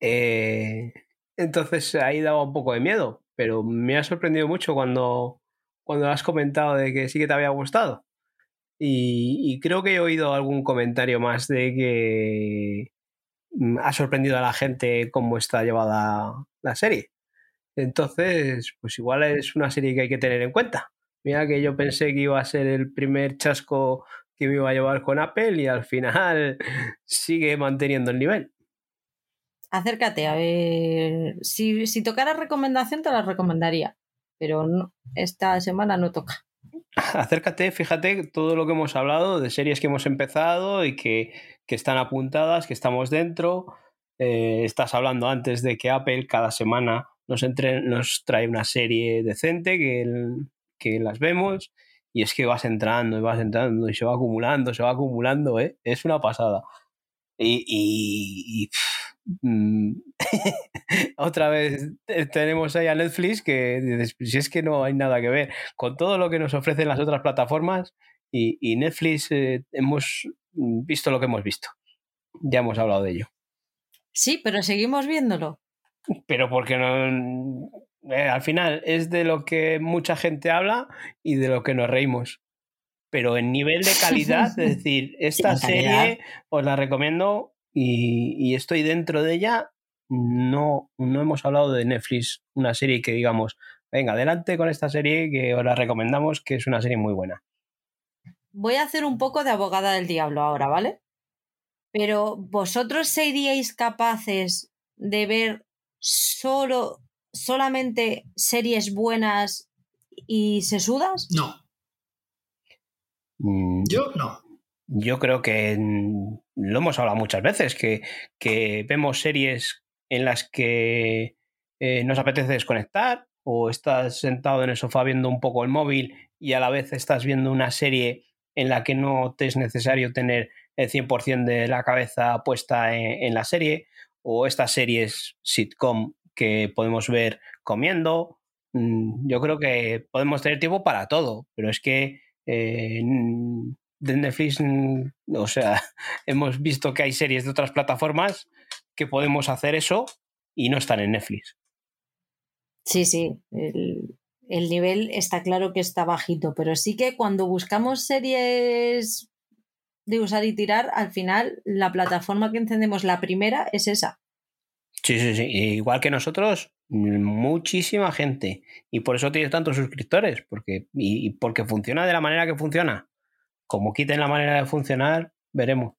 Speaker 3: Eh, entonces ahí daba un poco de miedo, pero me ha sorprendido mucho cuando, cuando has comentado de que sí que te había gustado. Y, creo que he oído algún comentario más de que mm, ha sorprendido a la gente cómo está llevada la serie. Entonces, pues igual es una serie que hay que tener en cuenta. Mira que yo pensé que iba a ser el primer chasco que me iba a llevar con Apple y al final sigue manteniendo el nivel.
Speaker 1: Acércate, a ver. Si, si tocara recomendación, te la recomendaría. Pero esta semana no toca
Speaker 3: acércate, fíjate todo lo que hemos hablado de series que hemos empezado y que, están apuntadas, que estamos dentro. Eh, estás hablando antes de que Apple cada semana nos, entre, nos trae una serie decente que, que las vemos y es que vas entrando y vas entrando y se va acumulando, se va acumulando, ¿eh? es una pasada. y otra vez tenemos ahí a Netflix que pues si es que no hay nada que ver con todo lo que nos ofrecen las otras plataformas y, Netflix eh, hemos visto lo que hemos visto. Ya hemos hablado de ello.
Speaker 1: Sí, pero seguimos viéndolo.
Speaker 3: Pero porque no... Eh, al final es de lo que mucha gente habla y de lo que nos reímos. Pero en nivel de calidad, es decir, esta serie os la recomiendo y, estoy dentro de ella, no, no hemos hablado de Netflix, una serie que digamos, venga, adelante con esta serie que os la recomendamos, que es una serie muy buena.
Speaker 1: Voy a hacer un poco de abogada del diablo ahora, ¿vale? Pero vosotros seríais capaces de ver solo solamente series buenas y sesudas?
Speaker 2: No. Mm, Yo no.
Speaker 3: Yo creo que lo hemos hablado muchas veces, que, vemos series en las que eh, nos apetece desconectar o estás sentado en el sofá viendo un poco el móvil y a la vez estás viendo una serie en la que no te es necesario tener el 100% de la cabeza puesta en, la serie o estas series sitcom que podemos ver comiendo. Mm, yo creo que podemos tener tiempo para todo, pero es que eh, de Netflix, mm, o sea, hemos visto que hay series de otras plataformas que podemos hacer eso y no están en Netflix.
Speaker 1: Sí, sí, el, el nivel está claro que está bajito, pero sí que cuando buscamos series de usar y tirar, al final la plataforma que encendemos la primera es esa.
Speaker 3: Sí, sí, sí. Igual que nosotros, muchísima gente. Y por eso tiene tantos suscriptores, porque, y porque funciona de la manera que funciona como quiten la manera de funcionar, veremos.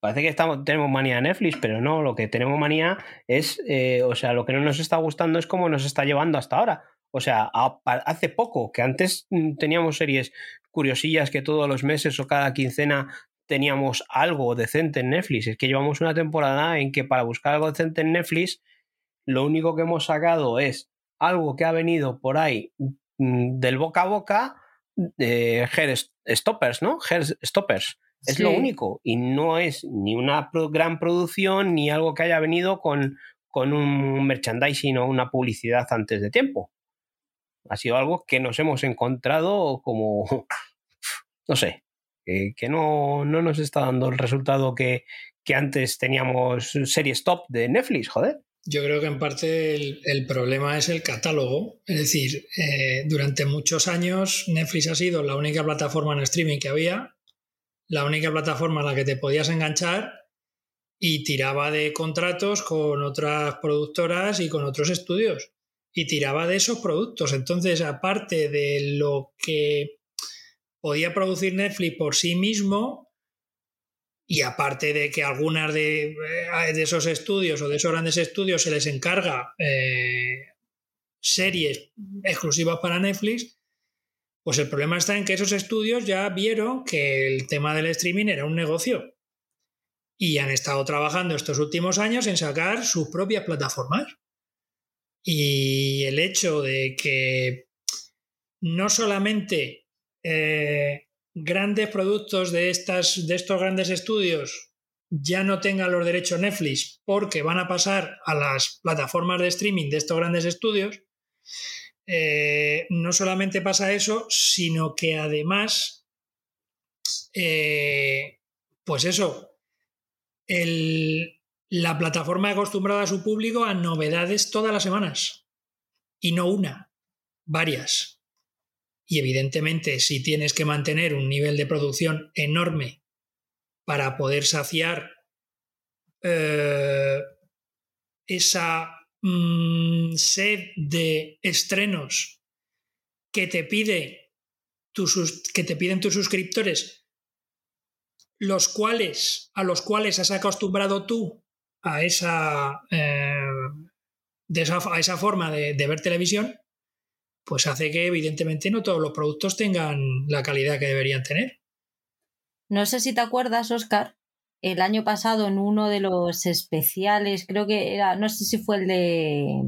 Speaker 3: Parece que estamos, tenemos manía de Netflix, pero no, lo que tenemos manía es, eh, o sea, lo que no nos está gustando es cómo nos está llevando hasta ahora. O sea, hace poco, que antes mm, teníamos series curiosillas que todos los meses o cada quincena teníamos algo decente en Netflix. Es que llevamos una temporada en que para buscar algo decente en Netflix, lo único que hemos sacado es algo que ha venido por ahí mm, del boca a boca de Stoppers, ¿no? Stoppers. Es lo único. Y no es ni una gran producción ni algo que haya venido con, con un merchandising o una publicidad antes de tiempo. Ha sido algo que nos hemos encontrado como, no sé, que no, no, nos está dando el resultado que, que antes teníamos series top de Netflix, joder.
Speaker 2: Yo creo que en parte el, problema es el catálogo. Es decir, eh, durante muchos años Netflix ha sido la única plataforma en streaming que había, la única plataforma en la que te podías enganchar y tiraba de contratos con otras productoras y con otros estudios. Y tiraba de esos productos. Entonces, aparte de lo que podía producir Netflix por sí mismo, y aparte de que algunas de, eh, de, esos estudios o de esos grandes estudios se les encarga eh, series exclusivas para Netflix, Pues el problema está en que esos estudios ya vieron que el tema del streaming era un negocio y han estado trabajando estos últimos años en sacar sus propias plataformas. Y el hecho de que no solamente eh, grandes productos de, estas, de estos grandes estudios ya no tengan los derechos Netflix porque van a pasar a las plataformas de streaming de estos grandes estudios, eh, no solamente pasa eso, sino que además, eh, pues eso, la plataforma acostumbrada a su público a novedades todas las semanas. Y no una, varias. Y evidentemente, si tienes que mantener un nivel de producción enorme para poder saciar eh, esa mm, sed de estrenos que te pide que te piden tus suscriptores los cuales, a los cuales has acostumbrado tú a esa, eh, a esa forma de, ver televisión, pues hace que evidentemente no todos los productos tengan la calidad que deberían tener.
Speaker 1: No sé si te acuerdas, Oscar, el año pasado en uno de los especiales, creo que era, no sé si fue el de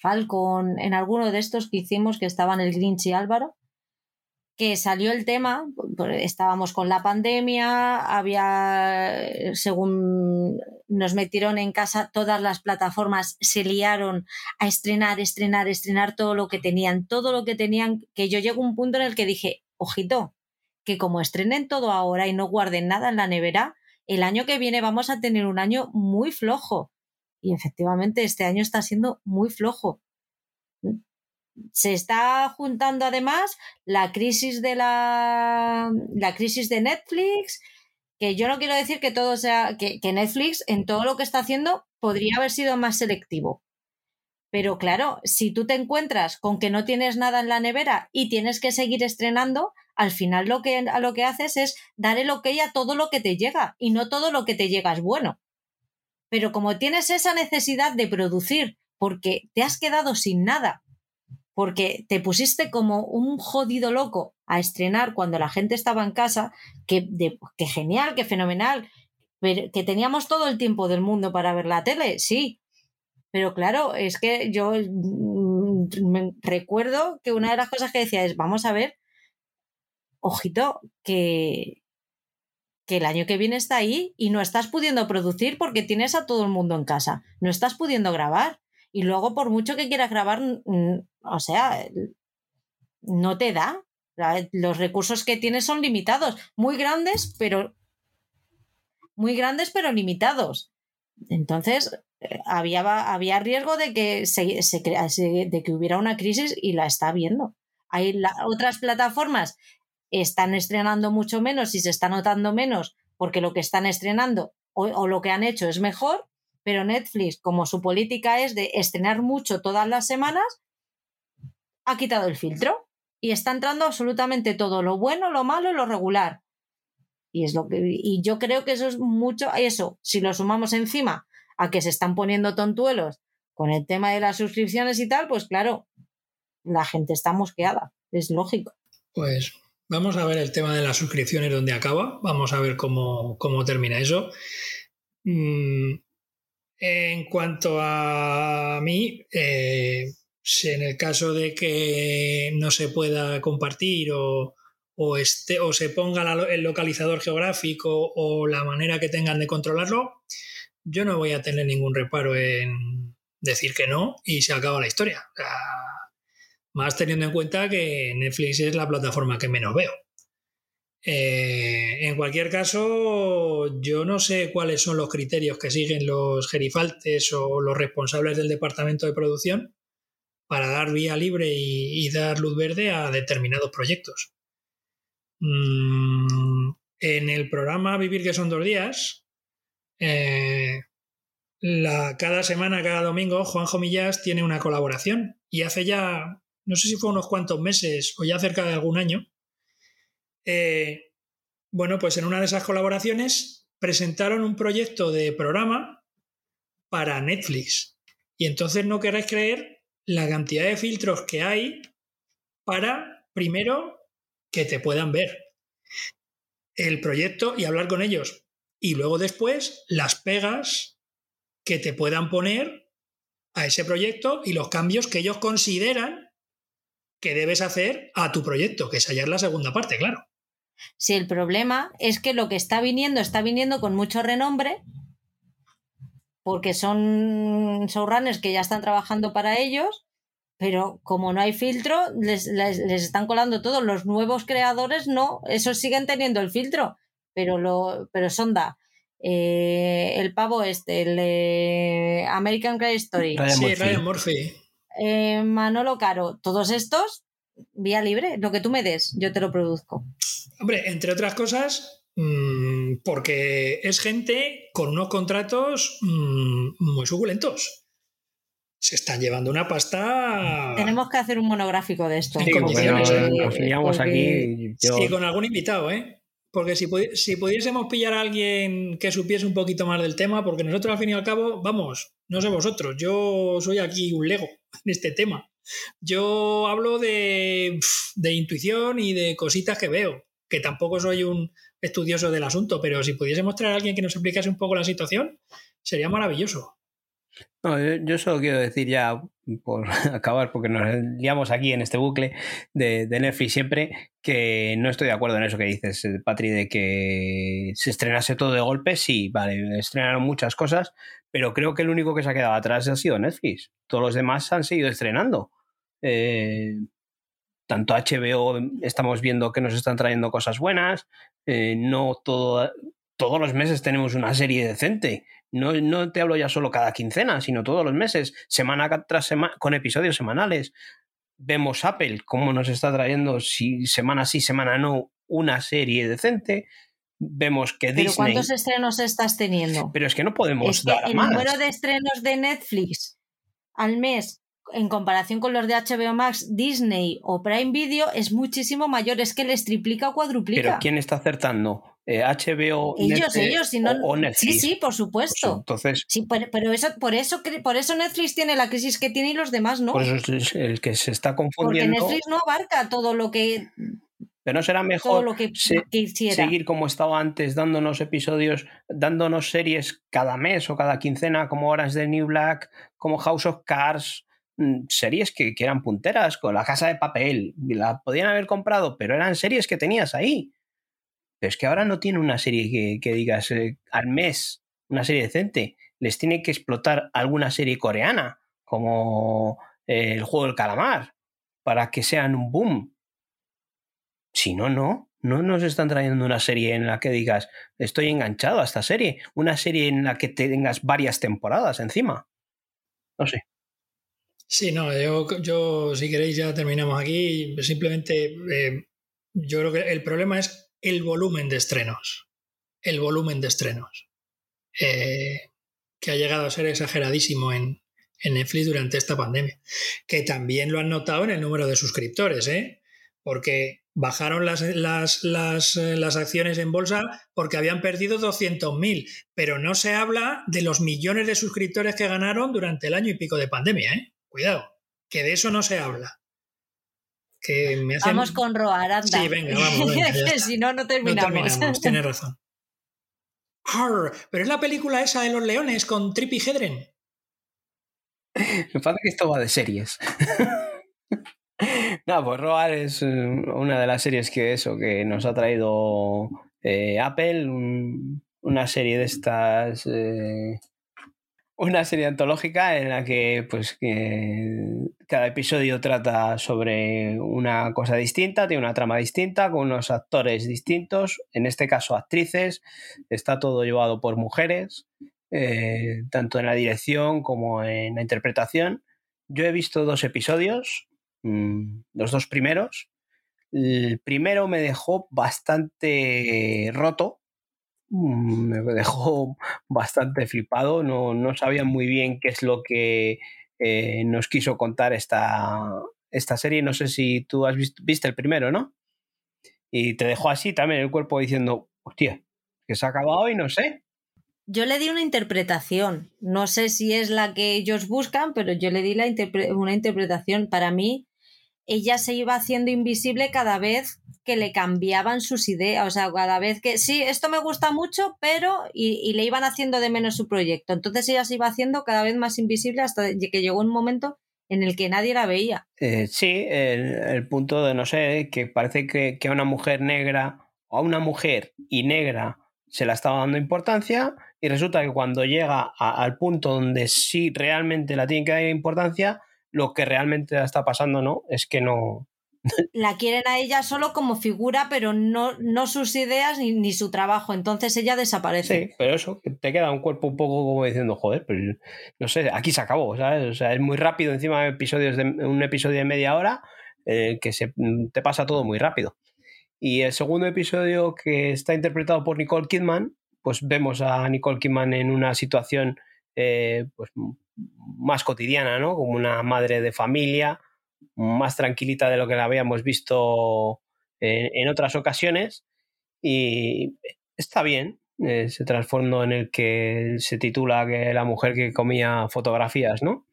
Speaker 1: Falcon, en alguno de estos que hicimos que estaban el Grinch y Álvaro, que salió el tema, estábamos con la pandemia, había, según nos metieron en casa, todas las plataformas se liaron a estrenar, estrenar, estrenar todo lo que tenían, todo lo que tenían, que yo llego a un punto en el que dije, ojito, que como estrenen todo ahora y no guarden nada en la nevera, el año que viene vamos a tener un año muy flojo. Y efectivamente este año está siendo muy flojo se está juntando además la crisis de la, la crisis de Netflix, que yo no quiero decir que todo sea, que, que, Netflix en todo lo que está haciendo podría haber sido más selectivo. Pero claro, si tú te encuentras con que no tienes nada en la nevera y tienes que seguir estrenando, al final lo que, lo que haces es dar el ok a todo lo que te llega y no todo lo que te llega es bueno. Pero como tienes esa necesidad de producir porque te has quedado sin nada porque te pusiste como un jodido loco a estrenar cuando la gente estaba en casa, que, genial, que fenomenal, que teníamos todo el tiempo del mundo para ver la tele, sí. Pero claro, es que yo mm, me recuerdo que una de las cosas que decía es, vamos a ver, ojito, que, que el año que viene está ahí y no estás pudiendo producir porque tienes a todo el mundo en casa, no estás pudiendo grabar. Y luego, por mucho que quieras grabar, o sea, no te da. Los recursos que tienes son limitados, muy grandes, pero muy grandes, pero limitados. Entonces, eh, había, había riesgo de que, se, de que hubiera una crisis y la está viendo. Hay otras plataformas están estrenando mucho menos y se está notando menos porque lo que están estrenando o lo que han hecho es mejor pero Netflix, como su política es de estrenar mucho todas las semanas, ha quitado el filtro y está entrando absolutamente todo, lo bueno, lo malo y lo regular. Y, es lo que, y yo creo que eso es mucho, eso, si lo sumamos encima a que se están poniendo tontuelos con el tema de las suscripciones y tal, pues claro, la gente está mosqueada, es lógico.
Speaker 2: Pues vamos a ver el tema de las suscripciones donde acaba, vamos a ver cómo, cómo termina eso. Mm, en cuanto a mí, eh, en el caso de que no se pueda compartir o, o, o se ponga el localizador geográfico o la manera que tengan de controlarlo, yo no voy a tener ningún reparo en decir que no y se acaba la historia. más teniendo en cuenta que Netflix es la plataforma que menos veo. Eh, en cualquier caso, yo no sé cuáles son los criterios que siguen los gerifaltes o los responsables del departamento de producción para dar vía libre y, dar luz verde a determinados proyectos. Mm, en el programa Vivir que son dos días, eh, cada semana, cada domingo, Juanjo Millás tiene una colaboración y hace ya, no sé si fue unos cuantos meses o ya cerca de algún año, eh, bueno, pues en una de esas colaboraciones presentaron un proyecto de programa para Netflix. Y entonces no queráis creer la cantidad de filtros que hay para primero que te puedan ver el proyecto y hablar con ellos. Y luego después las pegas que te puedan poner a ese proyecto y los cambios que ellos consideran que debes hacer a tu proyecto, que esa ya es la segunda parte, claro.
Speaker 1: Si el problema es que lo que está viniendo está viniendo con mucho renombre, porque son showrunners que ya están trabajando para ellos, pero como no hay filtro, les, están colando todos. Los nuevos creadores no, esos siguen teniendo el filtro, pero, lo, pero Sonda, eh, el pavo este, el American Crime Story.
Speaker 2: sí, Ryan Murphy.
Speaker 1: Eh, Manolo Caro, todos estos, vía libre, lo que tú me des, yo te lo produzco.
Speaker 2: Hombre, entre otras cosas, mm, porque es gente con unos contratos mm, muy suculentos. Se están llevando una pasta.
Speaker 1: Tenemos que hacer un monográfico de esto.
Speaker 3: Sí, nos aquí.
Speaker 2: Y con algún invitado, ¿eh? Porque si, si pudiésemos pillar a alguien que supiese un poquito más del tema, porque nosotros al fin y al cabo, vamos, no sé vosotros, yo soy aquí un lego en este tema. Yo hablo de, de intuición y de cositas que veo, que tampoco soy un estudioso del asunto, pero si pudiésemos traer a alguien que nos explicase un poco la situación, sería maravilloso.
Speaker 3: Yo, solo quiero decir ya, por acabar, porque nos liamos aquí en este bucle de, Netflix siempre, que no estoy de acuerdo en eso que dices, eh, Patri, de que se estrenase todo de golpe. Sí, vale, estrenaron muchas cosas, pero creo que el único que se ha quedado atrás ha sido Netflix. Todos los demás han seguido estrenando. Eh, tanto HBO estamos viendo que nos están trayendo cosas buenas, eh, no todo, todos los meses tenemos una serie decente. No, no te hablo ya solo cada quincena, sino todos los meses, semana tras semana, con episodios semanales. Vemos Apple, cómo nos está trayendo si, semana sí, semana no, una serie decente. Vemos que
Speaker 1: ¿Pero cuántos estrenos estás teniendo?
Speaker 3: Pero es que no podemos dar
Speaker 1: el número de estrenos de Netflix al mes en comparación con los de HBO Max, Disney o Prime Video es muchísimo mayor, es que les triplica o cuadruplica.
Speaker 3: Pero ¿quién está acertando? HBO,
Speaker 1: eh, ellos, ellos, si no, Sí, sí, por supuesto.
Speaker 3: Pues entonces,
Speaker 1: sí, pero, eso, por eso, por eso Netflix tiene la crisis que tiene y los demás no.
Speaker 3: Por eso es el que se está confundiendo.
Speaker 1: Porque Netflix no abarca todo lo que.
Speaker 3: Pero no será mejor lo que seguir como estaba antes, dándonos episodios, dándonos series cada mes o cada quincena, como Horas de New Black, como House of Cards, series que, que, eran punteras, con la casa de papel. La podían haber comprado, pero eran series que tenías ahí. Pero es que ahora no tiene una serie que, digas eh, al mes, una serie decente. Les tiene que explotar alguna serie coreana, como eh, el juego del calamar, para que sean un boom. Si no, no. No nos están trayendo una serie en la que digas, estoy enganchado a esta serie. Una serie en la que tengas varias temporadas encima. No sé.
Speaker 2: Sí, no, yo, si queréis ya terminamos aquí. Simplemente eh, yo creo que el problema es el volumen de estrenos. El volumen de estrenos. Eh, que ha llegado a ser exageradísimo en, Netflix durante esta pandemia. Que también lo han notado en el número de suscriptores, ¿eh? Porque bajaron las, las, las, eh, las, acciones en bolsa porque habían perdido 200.000, pero no se habla de los millones de suscriptores que ganaron durante el año y pico de pandemia. ¿eh? Cuidado, que de eso no se habla.
Speaker 1: Vamos con Roar, anda.
Speaker 2: Sí, venga, vamos.
Speaker 1: si no, no terminamos.
Speaker 2: No terminamos, tienes razón. pero es la película esa de los leones con Trippy Hedren.
Speaker 3: Me parece que esto va de series. no, pues Roar es eh, una de las series que eso, que nos ha traído eh, Apple, una serie de estas eh, una serie antológica en la que pues cada episodio trata sobre una cosa distinta, tiene una trama distinta, con unos actores distintos, en este caso actrices, está todo llevado por mujeres, eh, tanto en la dirección como en la interpretación. Yo he visto dos episodios, mm, los dos primeros. El primero me dejó bastante roto, me dejó bastante flipado. No, no sabía muy bien qué es lo que eh, nos quiso contar esta, esta serie. No sé si tú has visto, viste el primero, ¿no? Y te dejó así también el cuerpo diciendo, hostia, que se ha acabado y no sé.
Speaker 1: Yo le di una interpretación. No sé si es la que ellos buscan, pero yo le di una interpretación. Para mí, ella se iba haciendo invisible cada vez que le cambiaban sus ideas, o sea, cada vez que sí, esto me gusta mucho, pero y, le iban haciendo de menos su proyecto. Entonces ella se iba haciendo cada vez más invisible hasta que llegó un momento en el que nadie la veía.
Speaker 3: Eh, sí, el, punto de, no sé, que parece que, a una mujer negra o a una mujer y negra se la estaba dando importancia y resulta que cuando llega al punto donde sí realmente la tiene que dar importancia, lo que realmente está pasando, ¿no? Es que no.
Speaker 1: La quieren a ella solo como figura, pero no, no sus ideas ni, su trabajo. Entonces ella desaparece.
Speaker 3: Sí, pero eso, te queda un cuerpo un poco como diciendo, joder, pues no sé, aquí se acabó, ¿sabes? O sea, es muy rápido encima episodios de un episodio de media hora eh, que se, te pasa todo muy rápido. Y el segundo episodio que está interpretado por Nicole Kidman, pues vemos a Nicole Kidman en una situación eh, pues más cotidiana, ¿no? Como una madre de familia, más tranquilita de lo que la habíamos visto en, otras ocasiones. Y está bien, ese trasfondo en el que se titula que la mujer que comía fotografías, ¿no?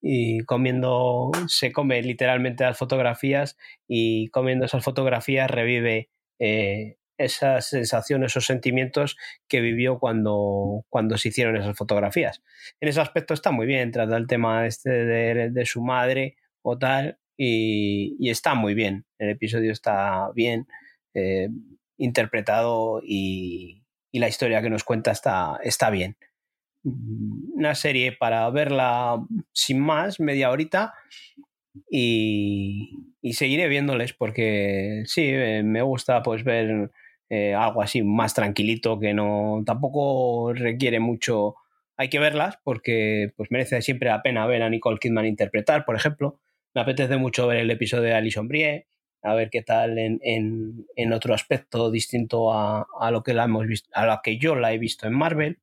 Speaker 3: Y comiendo, se come literalmente las fotografías y comiendo esas fotografías revive eh, esas sensaciones, esos sentimientos que vivió cuando, cuando se hicieron esas fotografías. En ese aspecto está muy bien, trata el tema este de, su madre o tal, y, está muy bien. El episodio está bien eh, interpretado y, la historia que nos cuenta está, está bien. Una serie para verla sin más, media horita, y, y seguiré viéndoles porque sí, eh, me gusta pues ver eh, algo así más tranquilito que no tampoco requiere mucho hay que verlas porque pues merece siempre la pena ver a Nicole Kidman interpretar por ejemplo. Me apetece mucho ver el episodio de Alison Brie a ver qué tal en, en, otro aspecto distinto a, a, lo que la hemos visto a lo que yo la he visto en Marvel.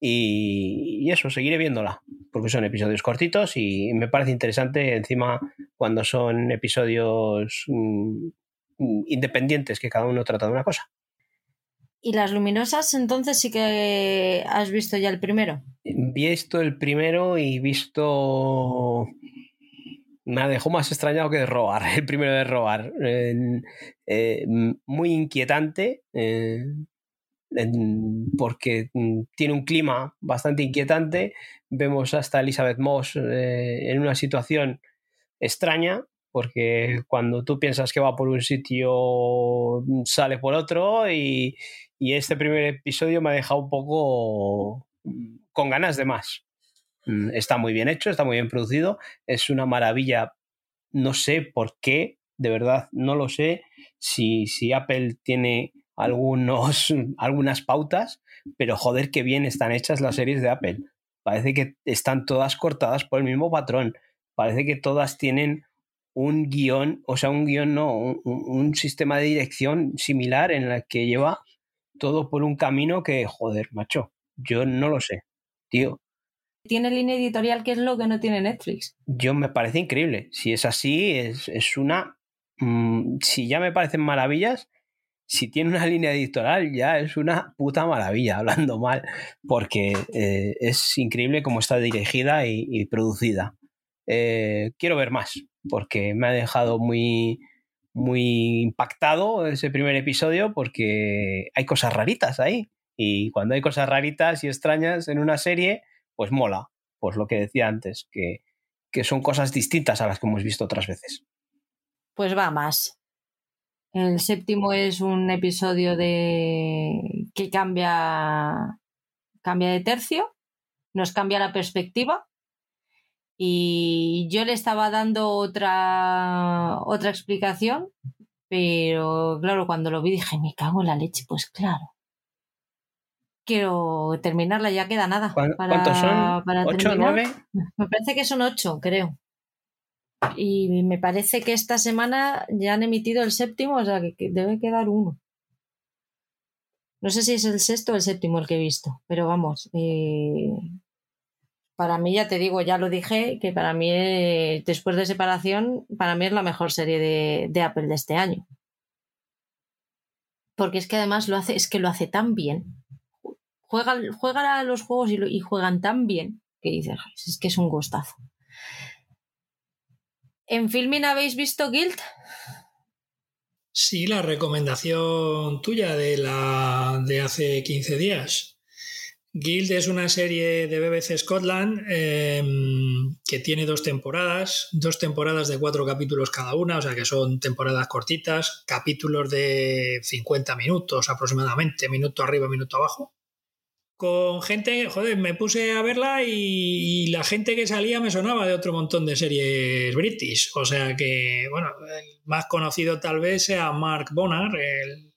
Speaker 3: Y, eso, seguiré viéndola, porque son episodios cortitos y me parece interesante encima cuando son episodios mm, Mm, independientes que cada uno trata de una cosa.
Speaker 1: ¿Y las luminosas entonces sí que has visto ya el primero?
Speaker 3: Visto el primero y visto... Me dejó más extrañado que de robar, el primero de robar. Eh, muy inquietante, eh, porque mm, tiene un clima bastante inquietante. Vemos hasta Elizabeth Moss eh, en una situación extraña, porque cuando tú piensas que va por un sitio, mm, sale por otro y, este primer episodio me ha dejado un poco mm, con ganas de más. Mm, está muy bien hecho, está muy bien producido, es una maravilla, no sé por qué, de verdad, no lo sé si, si Apple tiene algunos, algunas pautas, pero joder, qué bien están hechas las series de Apple. Parece que están todas cortadas por el mismo patrón. Parece que todas tienen un guion, o sea, un guion no, un, sistema de dirección similar en la que lleva todo por un camino que, joder, macho, yo no lo sé, tío.
Speaker 1: Tiene línea editorial que es lo que no tiene Netflix.
Speaker 3: Yo me parece increíble. Si es así, es, es una... Mm, si ya me parecen maravillas, si tiene una línea editorial ya es una puta maravilla, hablando mal, porque eh, es increíble cómo está dirigida y producida. Eh, quiero ver más, porque me ha dejado muy, muy impactado ese primer episodio, porque hay cosas raritas ahí. Y cuando hay cosas raritas y extrañas en una serie, pues mola. Pues lo que decía antes, que, que son cosas distintas a las que hemos visto otras veces.
Speaker 1: Pues va más. El séptimo es un episodio de que cambia, cambia de tercio, nos cambia la perspectiva y yo le estaba dando otra, otra explicación, pero claro, cuando lo vi dije, me cago en la leche, pues claro. Quiero terminarla, ya queda nada.
Speaker 3: Para, ¿Cuántos son? Para ¿Ocho, nueve?
Speaker 1: Me parece que son ocho, creo. Y me parece que esta semana ya han emitido el séptimo, o sea que, debe quedar uno. No sé si es el sexto o el séptimo el que he visto, pero vamos, eh, para mí, ya te digo, ya lo dije, que para mí, eh, después de separación, para mí es la mejor serie de, Apple de este año. Porque es que además lo hace, es que lo hace tan bien. Juegan, a los juegos y, juegan tan bien que dices, es que es un gustazo. ¿En Filmin habéis visto Guild?
Speaker 2: Sí, la recomendación tuya de, la, de hace 15 días. Guild es una serie de BBC Scotland em, que tiene dos temporadas, dos temporadas de cuatro capítulos cada una, o sea que son temporadas cortitas, capítulos de 50 minutos aproximadamente, minuto arriba, minuto abajo con gente, joder, me puse a verla y, la gente que salía me sonaba de otro montón de series british. O sea que, bueno, el más conocido tal vez sea Mark Bonnar, el,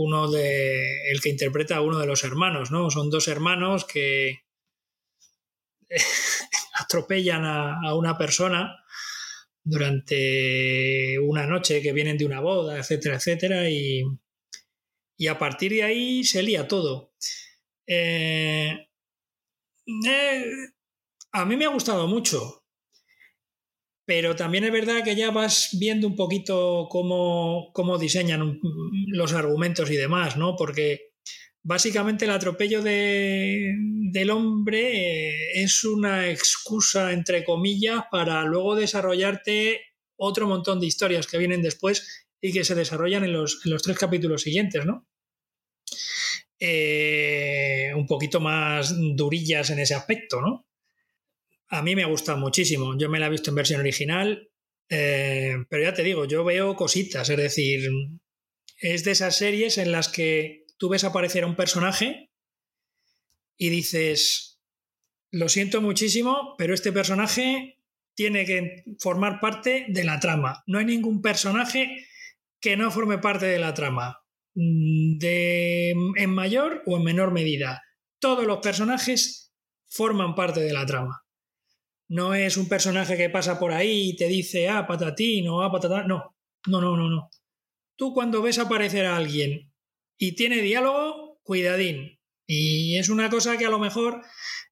Speaker 2: uno de, el que interpreta a uno de los hermanos, ¿no? Son dos hermanos que atropellan a, una persona durante una noche que vienen de una boda, etcétera, etcétera, y, y a partir de ahí se lía todo. Eh, eh, a mí me ha gustado mucho, pero también es verdad que ya vas viendo un poquito cómo, diseñan los argumentos y demás, ¿no? Porque básicamente el atropello del hombre eh, es una excusa, entre comillas, para luego desarrollarte otro montón de historias que vienen después y que se desarrollan en los, en los tres capítulos siguientes, ¿no? Eh, un poquito más durillas en ese aspecto, ¿no? A mí me ha gustado muchísimo. Yo me la he visto en versión original, eh, pero ya te digo, yo veo cositas, es decir, es de esas series en las que tú ves aparecer a un personaje y dices, lo siento muchísimo, pero este personaje tiene que formar parte de la trama. No hay ningún personaje que no forme parte de la trama. Mm, de, en mayor o en menor medida. Todos los personajes forman parte de la trama. No es un personaje que pasa por ahí y te dice, ah, patatín o ah, patatán. No, no, no, no, no. Tú cuando ves aparecer a alguien y tiene diálogo, cuidadín. Y es una cosa que a lo mejor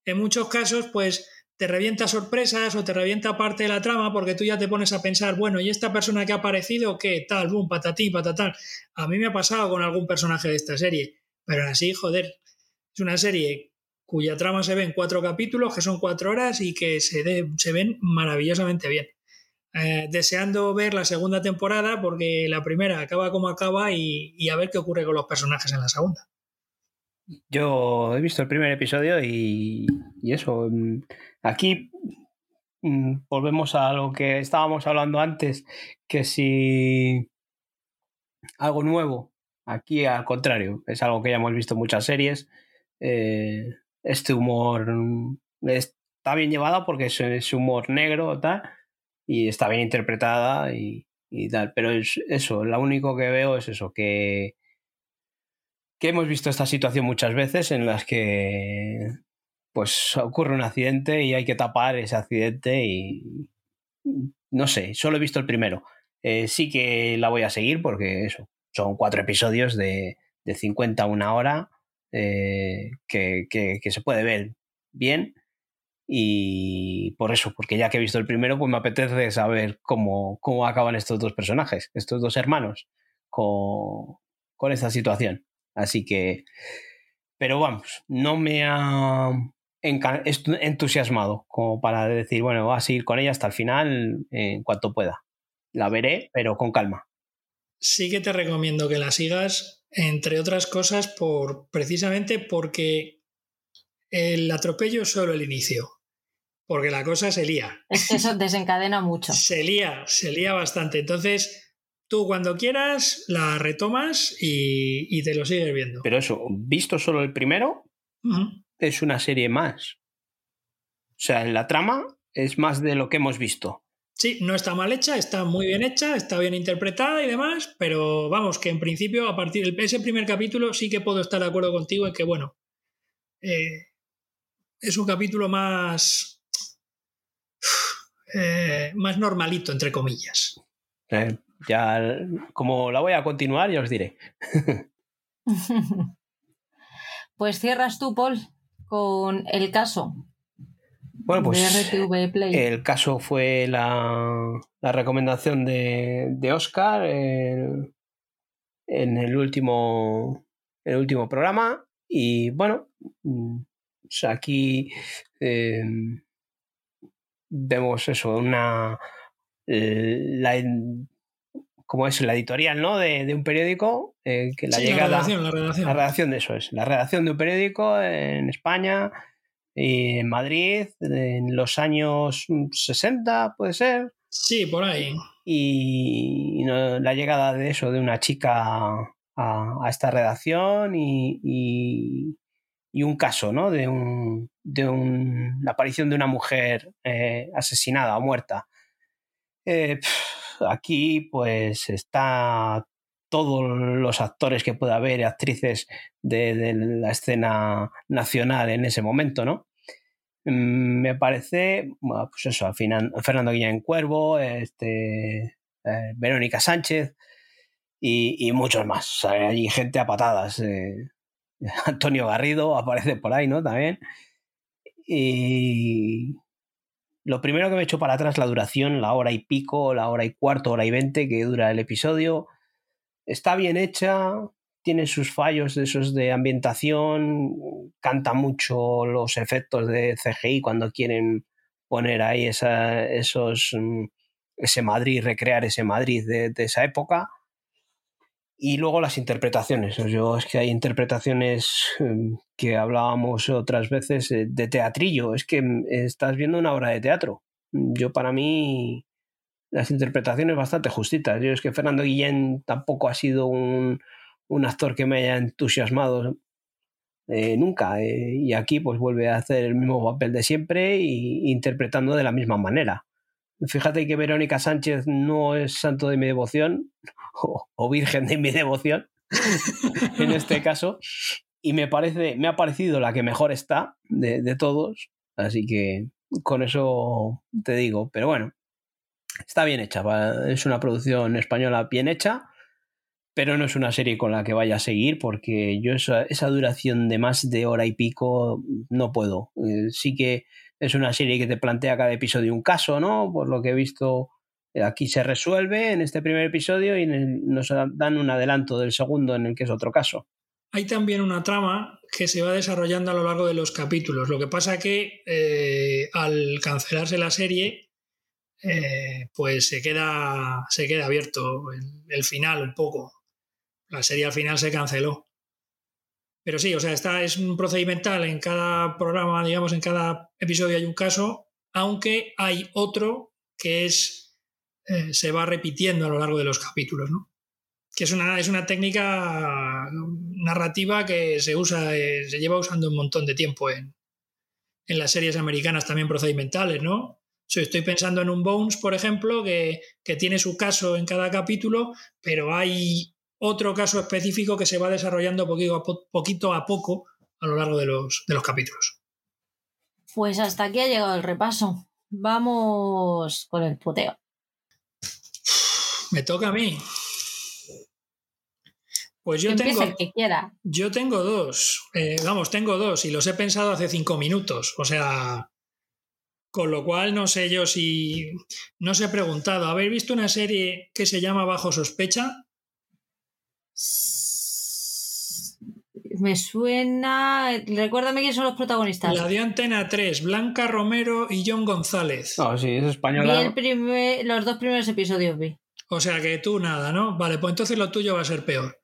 Speaker 2: en muchos casos, pues te revienta sorpresas o te revienta parte de la trama porque tú ya te pones a pensar, bueno, ¿y esta persona que ha aparecido qué tal? Boom, patatí, patatán. A mí me ha pasado con algún personaje de esta serie, pero así, joder, es una serie cuya trama se ve en cuatro capítulos, que son cuatro horas y que se, se ven maravillosamente bien. Eh, deseando ver la segunda temporada porque la primera acaba como acaba y, y a ver qué ocurre con los personajes en la segunda.
Speaker 3: Yo he visto el primer episodio y, y eso, mm, Aquí mm, volvemos a lo que estábamos hablando antes, que si algo nuevo, aquí al contrario, es algo que ya hemos visto en muchas series. Eh, este humor mm, está bien llevado porque es, humor negro y está bien interpretada y, tal. Pero es eso, lo único que veo es eso, que, que hemos visto esta situación muchas veces en las que pues ocurre un accidente y hay que tapar ese accidente y no sé, solo he visto el primero. Eh, sí que la voy a seguir porque eso, son cuatro episodios de, de 50 a una hora eh, que, se puede ver bien y por eso, porque ya que he visto el primero, pues me apetece saber cómo, cómo acaban estos dos personajes, estos dos hermanos, con, con esta situación. Así que, pero vamos, no me ha entusiasmado como para decir, bueno, voy a seguir con ella hasta el final en cuanto pueda. La veré, pero con calma.
Speaker 2: Sí que te recomiendo que la sigas, entre otras cosas, por precisamente porque el atropello es solo el inicio. Porque la cosa se lía.
Speaker 1: Es que eso desencadena mucho.
Speaker 2: se lía, se lía bastante. Entonces, tú cuando quieras la retomas y, te lo sigues viendo.
Speaker 3: Pero eso, visto solo el primero, es una serie más. O sea, la trama es más de lo que hemos visto.
Speaker 2: Sí, no está mal hecha, está muy bien hecha, está bien interpretada y demás, pero vamos, que en principio, a partir de ese primer capítulo, sí que puedo estar de acuerdo contigo en que, bueno, eh, es un capítulo más. Eh, más normalito, entre comillas.
Speaker 3: Eh, ya, como la voy a continuar, ya os diré.
Speaker 1: pues cierras tú, Paul con el caso?
Speaker 3: Bueno, pues el caso fue la, recomendación de, Oscar en, el último el último programa y bueno mm, aquí em, vemos eso una la, como es la editorial ¿no? de, un periódico, que la llegada.
Speaker 2: La redacción, la redacción.
Speaker 3: La redacción de eso es. La redacción de un periódico en España, en Madrid, en los años 60, puede ser.
Speaker 2: Sí, por ahí.
Speaker 3: Y, la llegada de eso, de una chica a, esta redacción y, un caso, ¿no? De, un, de un, la aparición de una mujer eh, asesinada o muerta. Eh, aquí, pues, está todos los actores que pueda haber, actrices de, la escena nacional en ese momento, ¿no? Mm, me parece, pues eso, al final, Fernando Guillén Cuervo, este, eh, Verónica Sánchez y, muchos más. hay gente a patadas. Eh, Antonio Garrido aparece por ahí, ¿no? También. Y lo primero que me he hecho para atrás la duración, la hora y pico, la hora y cuarto, hora y veinte que dura el episodio. Está bien hecha, tiene sus fallos de esos de ambientación, canta mucho los efectos de CGI cuando quieren poner ahí esos, mm, ese Madrid, recrear ese Madrid de, esa época. Y luego las interpretaciones. Yo es que hay interpretaciones mm, que hablábamos otras veces eh, de teatrillo. Es que mm, estás viendo una obra de teatro. Yo para mí las interpretaciones bastante justitas. Yo es que Fernando Guillén tampoco ha sido un, un actor que me haya entusiasmado eh, nunca. Eh, y aquí pues vuelve a hacer el mismo papel de siempre e interpretando de la misma manera. Fíjate que Verónica Sánchez no es santo de mi devoción o, virgen de mi devoción en este caso. Y me parece, me ha parecido la que mejor está de todos. Así que con eso te digo. Pero bueno, está bien hecha. Es una producción española bien hecha pero no es una serie con la que vaya a seguir porque yo esa, duración de más de hora y pico no puedo. Eh, sí que es una serie que te plantea cada episodio un caso, ¿no? Por lo que he visto, eh, aquí se resuelve en este primer episodio y nos dan un adelanto del segundo en el que es otro caso.
Speaker 2: Hay también una trama que se va desarrollando a lo largo de los capítulos. Lo que pasa que eh, al cancelarse la serie, pues se queda, se queda abierto el final un poco la serie al final se canceló. Pero sí, o sea, esta es un procedimental en cada programa, digamos, en cada episodio hay un caso, aunque hay otro que es eh, se va repitiendo a lo largo de los capítulos, ¿no? Que es una, es una técnica narrativa que se usa, eh, se lleva usando un montón de tiempo en, en las series americanas también procedimentales, ¿no? Estoy pensando en un Bones, por ejemplo, que, que, tiene su caso en cada capítulo, pero hay otro caso específico que se va desarrollando poquito a, poquito a poco a lo largo de los, de los capítulos.
Speaker 1: Pues hasta aquí ha llegado el repaso. Vamos con el puteo.
Speaker 2: Me toca a mí. Pues yo tengo.
Speaker 1: El que quiera.
Speaker 2: Yo tengo dos. Eh, vamos, tengo dos y los he pensado hace cinco minutos. O sea. Con lo cual no sé yo si. No os he preguntado. ¿Habéis visto una serie que se llama Bajo Sospecha?
Speaker 1: Me suena. Recuérdame quiénes son los protagonistas.
Speaker 2: La de Antena 3, Blanca Romero y John González.
Speaker 3: Ah, sí, es española.
Speaker 1: Vi los dos primeros episodios vi.
Speaker 2: O sea que tú nada, ¿no? Vale, pues entonces lo tuyo va a ser peor.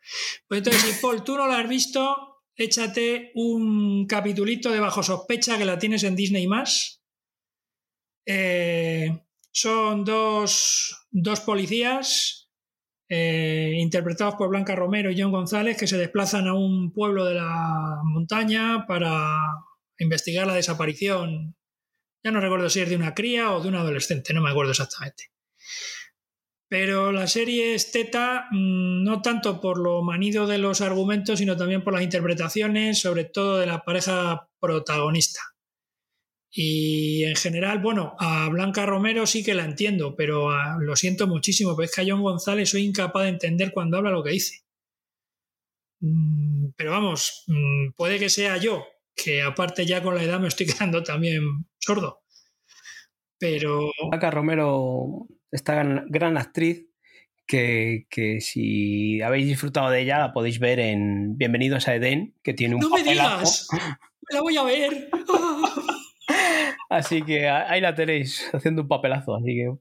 Speaker 2: Pues entonces, si Paul, tú no lo has visto, échate un capitulito de Bajo Sospecha que la tienes en Disney más. Eh, son dos, dos policías eh, interpretados por Blanca Romero y John González, que se desplazan a un pueblo de la montaña para investigar la desaparición. Ya no recuerdo si es de una cría o de un adolescente, no me acuerdo exactamente. Pero la serie es teta mm, no tanto por lo manido de los argumentos, sino también por las interpretaciones, sobre todo de la pareja protagonista. Y en general, bueno, a Blanca Romero sí que la entiendo, pero lo siento muchísimo, pero es que a John González soy incapaz de entender cuando habla lo que dice. Mm, pero vamos, mm, puede que sea yo, que aparte ya con la edad me estoy quedando también sordo. Pero.
Speaker 3: Blanca Romero, esta gran, actriz, que, si habéis disfrutado de ella, la podéis ver en Bienvenidos a Edén, que tiene un.
Speaker 2: ¡No me digas! ¡Me la voy a ver!
Speaker 3: Así que ahí la tenéis, haciendo un papelazo. Así que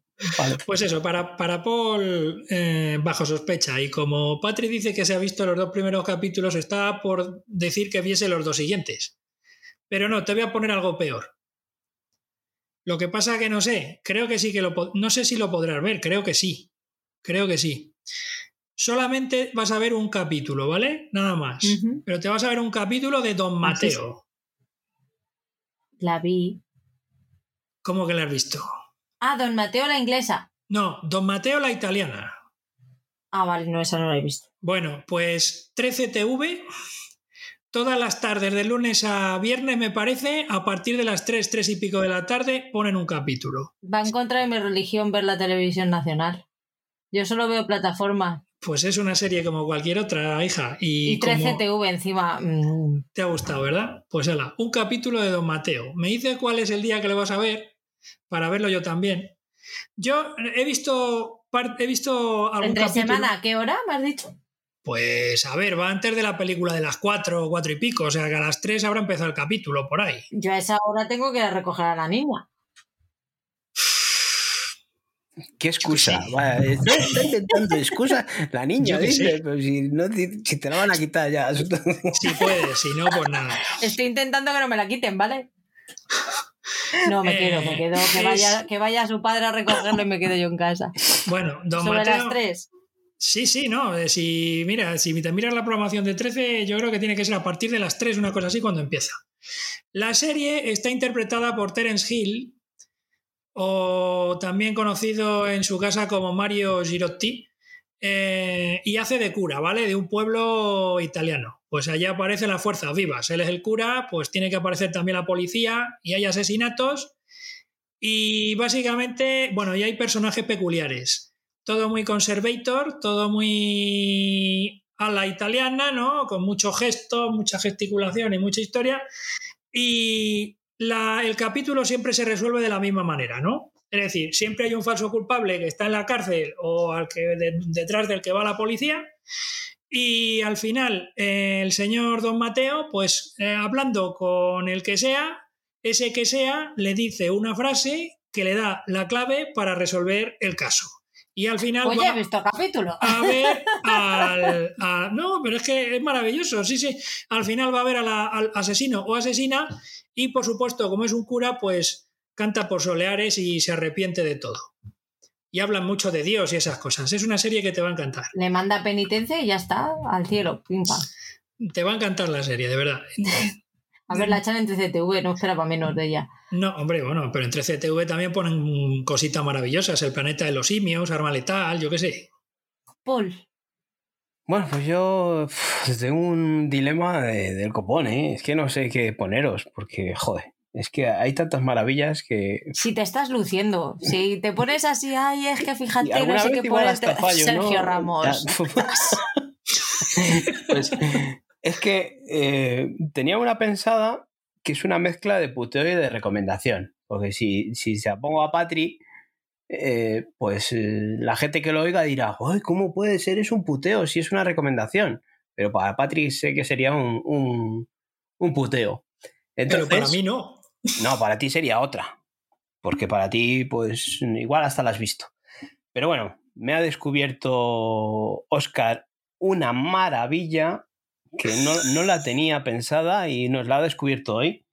Speaker 2: Pues eso, para, para Paul, eh, bajo sospecha. Y como Patrick dice que se ha visto los dos primeros capítulos, está por decir que viese los dos siguientes. Pero no, te voy a poner algo peor. Lo que pasa que no sé, creo que sí que lo no sé si lo podrás ver, creo que sí. Creo que sí. Solamente vas a ver un capítulo, ¿vale? Nada más. Pero te vas a ver un capítulo de Don Mateo.
Speaker 1: La vi.
Speaker 2: ¿Cómo que la has visto?
Speaker 1: Ah, Don Mateo la inglesa.
Speaker 2: No, Don Mateo la italiana.
Speaker 1: Ah, vale, no, esa no la he visto.
Speaker 2: Bueno, pues 13TV, todas las tardes, de lunes a viernes, me parece, a partir de las 3, 3 y pico de la tarde, ponen un capítulo.
Speaker 1: Va en contra de mi religión ver la televisión nacional. Yo solo veo plataformas.
Speaker 2: Pues es una serie como cualquier otra, hija. Y,
Speaker 1: y 13TV encima. Mm.
Speaker 2: Te ha gustado, ¿verdad? Pues hala, un capítulo de Don Mateo. Me dice cuál es el día que lo vas a ver para verlo yo también. Yo he visto, he visto
Speaker 1: algún ¿Entre semana a qué hora me has dicho?
Speaker 2: Pues a ver, va antes de la película de las cuatro o cuatro y pico, o sea que a las tres habrá empezado el capítulo por ahí.
Speaker 1: Yo a esa hora tengo que recoger a la niña.
Speaker 3: ¿Qué excusa? está, intentando excusa. La niña dice, pero si, no, si te la van a quitar ya.
Speaker 2: Si puedes, si no, pues nada.
Speaker 1: Estoy intentando que no me la quiten, ¿vale? No, me quedo, me quedo. Que, vaya, que vaya su padre a recogerlo y me quedo yo en casa.
Speaker 2: Bueno, don
Speaker 1: Sobre las tres.
Speaker 2: Sí, sí, no. Eh, si, mira, si te miras la programación de 13, yo creo que tiene que ser a partir de las 3, una cosa así, cuando empieza. La serie está interpretada por Terence Hill, o también conocido en su casa como Mario Girotti, eh, y hace de cura, ¿vale? De un pueblo italiano. Pues allá aparecen las fuerzas vivas. Él es el cura, pues tiene que aparecer también la policía y hay asesinatos. Y básicamente, bueno, y hay personajes peculiares. Todo muy conservator, todo muy a la italiana, ¿no? Con mucho gesto, mucha gesticulación y mucha historia. Y el capítulo siempre se resuelve de la misma manera, ¿no? Es decir, siempre hay un falso culpable que está en la cárcel o al que detrás del que va la policía. Y al final, eh, el señor don Mateo, pues eh, hablando con el que sea, ese que sea le dice una frase que le da la clave para resolver el caso. Y al final.
Speaker 1: Oye, he visto capítulo.
Speaker 2: A ver al. no, pero es que es maravilloso. Sí, sí. Al final va a ver al asesino o asesina y por supuesto, como es un cura, pues canta por soleares y se arrepiente de todo. Y hablan mucho de Dios y esas cosas. Es una serie que te va a encantar.
Speaker 1: Le manda penitencia y ya está, al cielo,
Speaker 2: Te va a encantar la serie, de verdad.
Speaker 1: a ver, la echan en 13TV, no esperaba menos de ella.
Speaker 2: No, hombre, bueno, pero en 13TV también ponen cositas maravillosas. El planeta de los simios, Arma Letal, yo qué sé.
Speaker 1: Paul.
Speaker 3: Bueno, pues yo tengo un dilema del copón, ¿eh? Es que no sé qué poneros, porque, joder, es que hay tantas maravillas que...
Speaker 1: Si te estás luciendo, si te pones así, ay, es que fíjate, no sé qué pones Sergio Ramos.
Speaker 3: pues, es que eh, tenía una pensada que es una mezcla de puteo y de recomendación. Porque si, si se pongo a Patri, eh, pues eh, la gente que lo oiga dirá, ¿cómo puede ser? Es un puteo, si es una recomendación. Pero para Patrick sé que sería un, un, puteo.
Speaker 2: Pero para mí no.
Speaker 3: No, para ti sería otra. Porque para ti, pues igual hasta la has visto. Pero bueno, me ha descubierto Oscar una maravilla que no, no, la tenía pensada y nos la ha descubierto hoy.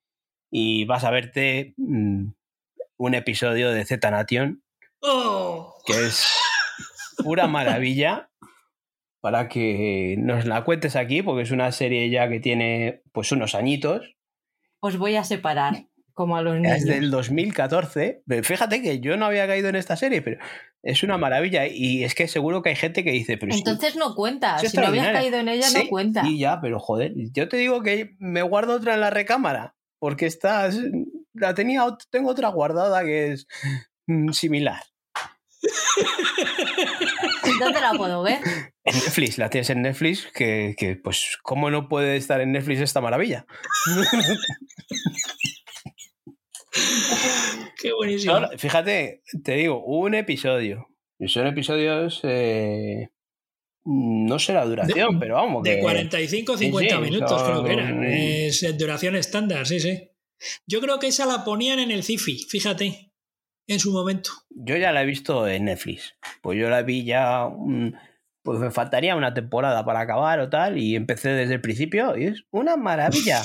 Speaker 3: Y vas a verte mm, un episodio de Z Nation
Speaker 2: Oh.
Speaker 3: Que es pura maravilla para que nos la cuentes aquí, porque es una serie ya que tiene pues unos añitos.
Speaker 1: Os voy a separar, como a los niños.
Speaker 3: Es del 2014. Fíjate que yo no había caído en esta serie, pero es una maravilla. Y es que seguro que hay gente que dice, pero
Speaker 1: Entonces no cuenta. si no habías caído en ella, no cuenta.
Speaker 3: Y ya, pero joder, yo te digo que me guardo otra en la recámara, porque estás. La tenía, tengo otra guardada que es Mm, similar.
Speaker 1: ¿Dónde la puedo ver?
Speaker 3: En Netflix, la tienes en Netflix, que, pues, ¿cómo no puede estar en Netflix esta maravilla?
Speaker 2: Qué buenísimo.
Speaker 3: fíjate, te digo, un episodio. Y son episodios. Eh, no sé la duración, pero vamos.
Speaker 2: De 45 50 minutos, creo que eran. Es duración estándar, sí, sí. Yo creo que esa la ponían en el Cifi, fíjate. en su momento.
Speaker 3: Yo ya la he visto en Netflix. Pues yo la vi ya. Pues me faltaría una temporada para acabar o tal. Y empecé desde el principio y es una maravilla.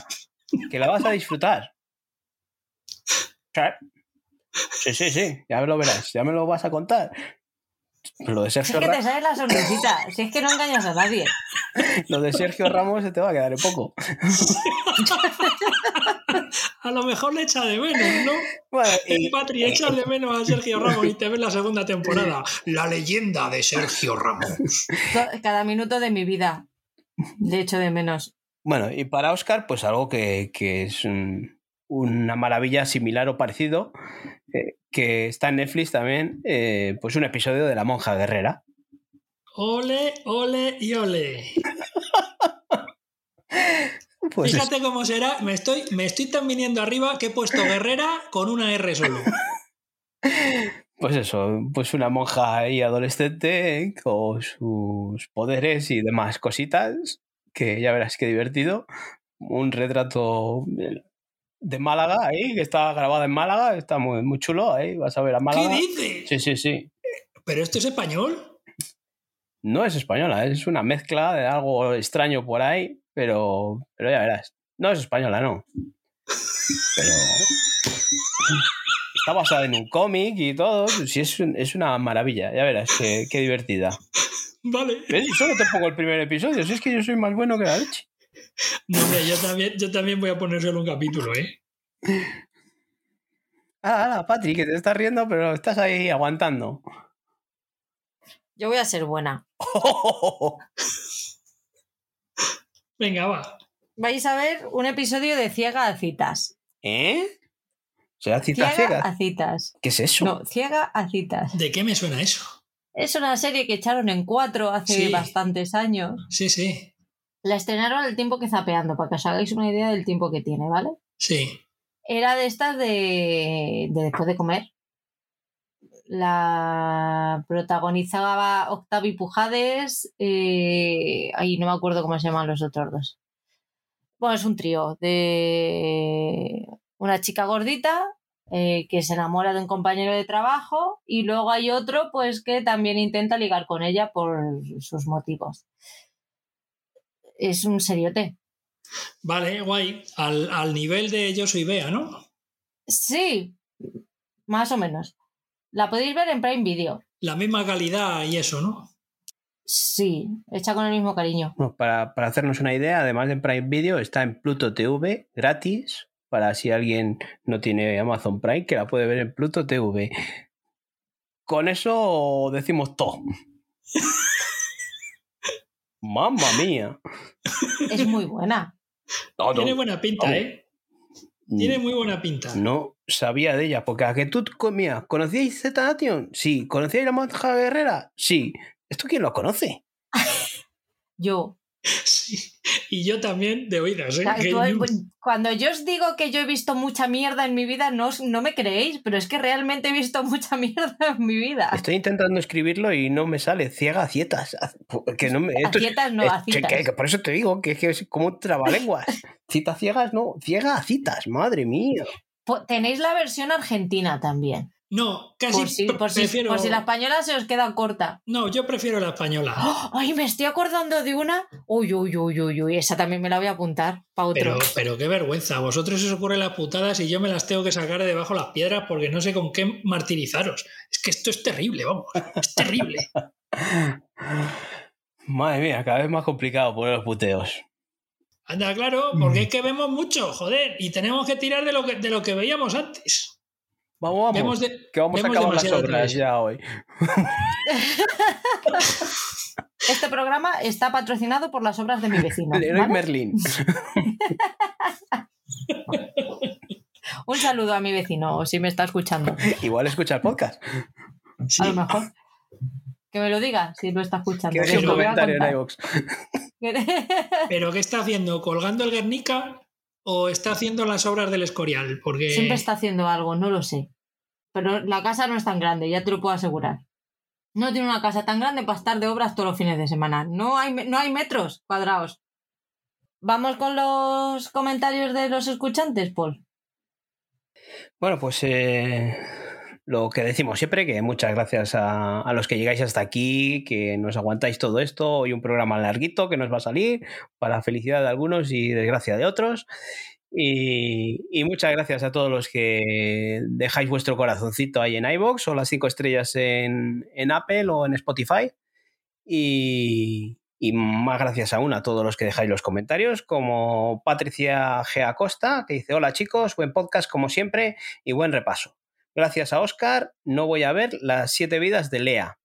Speaker 3: que la vas a disfrutar. Sí, sí, sí. Ya me lo verás. Ya me lo vas a contar. Lo de
Speaker 1: Si es
Speaker 3: Sergio,
Speaker 1: que te sale la sonrisita, si es que no engañas a nadie.
Speaker 3: lo de Sergio Ramos se te va a quedar en poco.
Speaker 2: A lo mejor le echa de menos, ¿no?
Speaker 3: Bueno, y-
Speaker 2: Patri, echas de menos a Sergio Ramos y te ves la segunda temporada. La leyenda de Sergio Ramos.
Speaker 1: Cada minuto de mi vida le echo de menos.
Speaker 3: Bueno, y para Oscar, pues algo que, que es un- una maravilla similar o parecido, eh, que está en Netflix también, eh, pues un episodio de La Monja Guerrera.
Speaker 2: Ole, ole y ole.
Speaker 3: Pues es-
Speaker 2: Fíjate cómo será. Me estoy, me estoy tan viniendo arriba que he puesto guerrera con una R solo.
Speaker 3: pues eso, pues una monja ahí adolescente con sus poderes y demás cositas, que ya verás qué divertido. Un retrato de Málaga ahí, que está grabado en Málaga, está muy, muy chulo ahí, vas a ver a
Speaker 2: ¿Qué
Speaker 3: Málaga.
Speaker 2: dices?
Speaker 3: Sí, sí, sí.
Speaker 2: ¿Pero esto es español?
Speaker 3: No es española, es una mezcla de algo extraño por ahí, pero, pero ya verás. No es española, no. Pero está basada en un cómic y todo. Sí, es, un- es una maravilla, ya verás, qué, qué divertida.
Speaker 2: Vale.
Speaker 3: ¿Ves? Solo te pongo el primer episodio, si es que yo soy más bueno que la leche.
Speaker 2: No, hombre, yo también, yo también voy a poner solo un capítulo, ¿eh?
Speaker 3: Ah, hala, Patri, que te estás riendo, pero estás ahí aguantando.
Speaker 1: Yo voy a ser buena.
Speaker 2: Venga, va.
Speaker 1: Vais a ver un episodio de Ciega a citas.
Speaker 3: ¿Eh? ¿Será cita
Speaker 1: Ciega
Speaker 3: ciega?
Speaker 1: a citas.
Speaker 3: ¿Qué es eso?
Speaker 1: No, Ciega a citas.
Speaker 2: ¿De qué me suena eso?
Speaker 1: Es una serie que echaron en cuatro hace
Speaker 2: Sí.
Speaker 1: bastantes años.
Speaker 2: Sí, sí.
Speaker 1: La estrenaron al tiempo que zapeando, para que os hagáis una idea del tiempo que tiene, ¿vale?
Speaker 2: Sí.
Speaker 1: Era de estas de, de después de comer. La protagonizaba Octavi Pujades. Eh, ay, no me acuerdo cómo se llaman los otros dos. Bueno, es un trío de una chica gordita eh, que se enamora de un compañero de trabajo y luego hay otro pues que también intenta ligar con ella por sus motivos. Es un seriote.
Speaker 2: Vale, guay. Al, al nivel de Yo soy Bea, ¿no?
Speaker 1: Sí, más o menos. La podéis ver en Prime Video.
Speaker 2: La misma calidad y eso, ¿no?
Speaker 1: Sí, hecha con el mismo cariño.
Speaker 3: Bueno, para, para hacernos una idea, además de Prime Video, está en Pluto TV gratis para si alguien no tiene Amazon Prime, que la puede ver en Pluto TV. Con eso decimos todo. Mamma mía.
Speaker 1: Es muy buena.
Speaker 3: No, no,
Speaker 2: Tiene buena pinta. ¿eh? Tiene muy buena pinta.
Speaker 3: no sabía de ella, porque a que tú comías, ¿conocíais Z Nation? Sí. ¿Conocíais la monja guerrera? Sí. ¿Esto quién lo conoce?
Speaker 1: Yo.
Speaker 2: Sí. Y yo también de oídas, ¿eh?
Speaker 1: tú-
Speaker 2: yo-
Speaker 1: cuando yo os digo que yo he visto mucha mierda en mi vida, no, no me creéis, pero es que realmente he visto mucha mierda en mi vida.
Speaker 3: Estoy intentando escribirlo y no me sale. Ciega a cietas. Que no me, esto
Speaker 1: no,
Speaker 3: Es-
Speaker 1: a citas.
Speaker 3: que- que por eso te digo que es, que es como un trabalenguas. Citas ciegas, no. Ciega a citas, madre mía.
Speaker 1: Tenéis la versión argentina también.
Speaker 2: No, casi
Speaker 1: Por si, por, si,
Speaker 2: prefiero...
Speaker 1: por si la española se os queda corta.
Speaker 2: No, yo prefiero la española.
Speaker 1: ¡Oh! Ay, me estoy acordando de una. Uy, uy, uy, uy, uy. Esa también me la voy a apuntar para otro.
Speaker 2: Pero, pero qué vergüenza. A vosotros se os ocurren las putadas y yo me las tengo que sacar de debajo las piedras porque no sé con qué martirizaros. Es que esto es terrible, vamos. Es terrible.
Speaker 3: Madre mía, cada vez más complicado poner los puteos.
Speaker 2: Anda, claro, porque es que vemos mucho, joder, y tenemos que tirar de lo que, de lo que veíamos antes.
Speaker 3: Vamos, vamos.
Speaker 2: Vemos de-
Speaker 3: que vamos a acabar las obras ya hoy.
Speaker 1: Este programa está patrocinado por las obras de mi vecino.
Speaker 3: Leroy
Speaker 1: ¿vale?
Speaker 3: Merlin.
Speaker 1: Un saludo a mi vecino, si me está escuchando.
Speaker 3: Igual escucha el podcast.
Speaker 2: Sí.
Speaker 1: A lo mejor. Que me lo diga si lo está escuchando.
Speaker 3: Que un comentario en iVoox.
Speaker 2: ¿Pero qué está haciendo? ¿Colgando el Guernica o está haciendo las obras del Escorial? Porque
Speaker 1: Siempre está haciendo algo, no lo sé. Pero la casa no es tan grande, ya te lo puedo asegurar. No tiene una casa tan grande para estar de obras todos los fines de semana. No hay, no hay metros cuadrados. Vamos con los comentarios de los escuchantes, Paul.
Speaker 3: Bueno, pues eh, lo que decimos siempre, que muchas gracias a, los que llegáis hasta aquí, que nos aguantáis todo esto. Hoy un programa larguito que nos va a salir para felicidad de algunos y desgracia de otros. Y, muchas gracias a todos los que dejáis vuestro corazoncito ahí en iBox o las cinco estrellas en, Apple o en Spotify. Y más gracias aún a todos los que dejáis los comentarios, como Patricia G. Acosta, que dice, hola chicos, buen podcast como siempre y buen repaso. Gracias a Oscar, no voy a ver las siete vidas de Lea.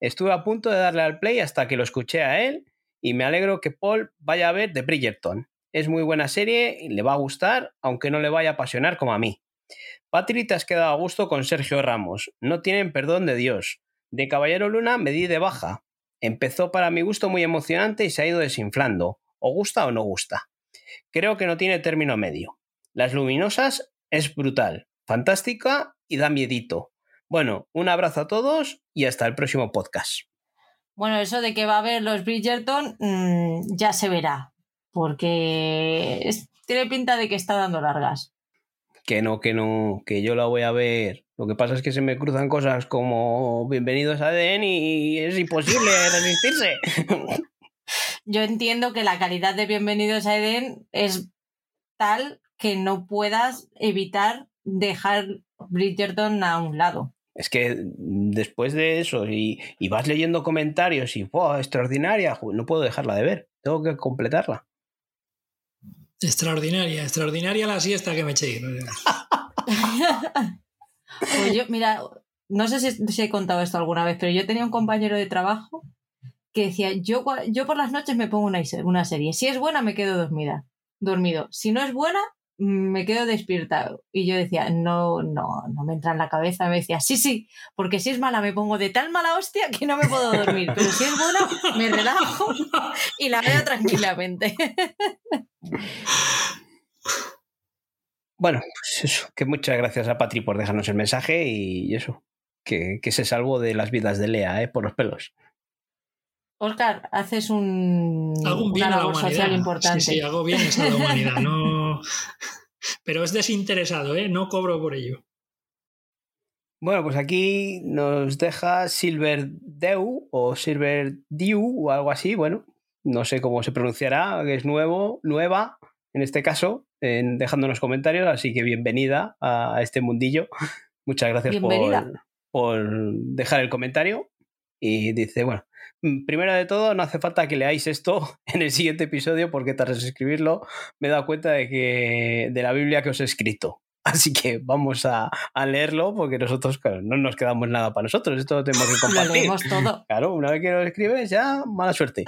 Speaker 3: Estuve a punto de darle al play hasta que lo escuché a él y me alegro que Paul vaya a ver The Bridgerton. Es muy buena serie y le va a gustar, aunque no le vaya a apasionar como a mí. Patri, te has quedado a gusto con Sergio Ramos. No tienen perdón de Dios. De Caballero Luna me di de baja. Empezó para mi gusto muy emocionante y se ha ido desinflando. ¿O gusta o no gusta? Creo que no tiene término medio. Las luminosas es brutal, fantástica y da miedito. Bueno, un abrazo a todos y hasta el próximo podcast.
Speaker 1: Bueno, eso de que va a haber los Bridgerton mm, ya se verá, porque tiene pinta de que está dando largas.
Speaker 3: Que no, que no, que yo la voy a ver lo que pasa es que se me cruzan cosas como bienvenidos a Eden y es imposible resistirse.
Speaker 1: Yo entiendo que la calidad de bienvenidos a Eden es tal que no puedas evitar dejar Bridgerton a un lado.
Speaker 3: Es que después de eso y, vas leyendo comentarios y ¡wow! extraordinaria, no puedo dejarla de ver, tengo que completarla.
Speaker 2: Extraordinaria, extraordinaria la siesta que me eché.
Speaker 1: Pues yo, mira, no sé si, he contado esto alguna vez, pero yo tenía un compañero de trabajo que decía, yo, yo por las noches me pongo una, una serie. Si es buena, me quedo dormida, dormido. Si no es buena, me quedo despierta. Y yo decía, no, no, no me entra en la cabeza. Me decía, sí, sí, porque si es mala me pongo de tal mala hostia que no me puedo dormir. Pero si es buena, me relajo y la veo tranquilamente.
Speaker 3: Bueno, pues eso, que muchas gracias a Patri por dejarnos el mensaje y eso, que, se salvó de las vidas de Lea, ¿eh? por los pelos.
Speaker 1: Oscar, haces un
Speaker 2: Algún bien a la social importante. Sí, sí, hago bien a la humanidad, no... pero es desinteresado, ¿eh? no cobro por ello.
Speaker 3: Bueno, pues aquí nos deja Silver Dew o Silver Dew o algo así, bueno, no sé cómo se pronunciará, que es nuevo, nueva en este caso, en, dejándonos comentarios, así que bienvenida a este mundillo. Muchas gracias por, por dejar el comentario. Y dice, bueno, primero de todo, no hace falta que leáis esto en el siguiente episodio porque tras escribirlo me he dado cuenta de que de la Biblia que os he escrito. Así que vamos a, leerlo porque nosotros no nos quedamos nada para nosotros. Esto lo tenemos que compartir. Lo
Speaker 1: leemos todo.
Speaker 3: Claro, una vez que lo escribes ya, mala suerte.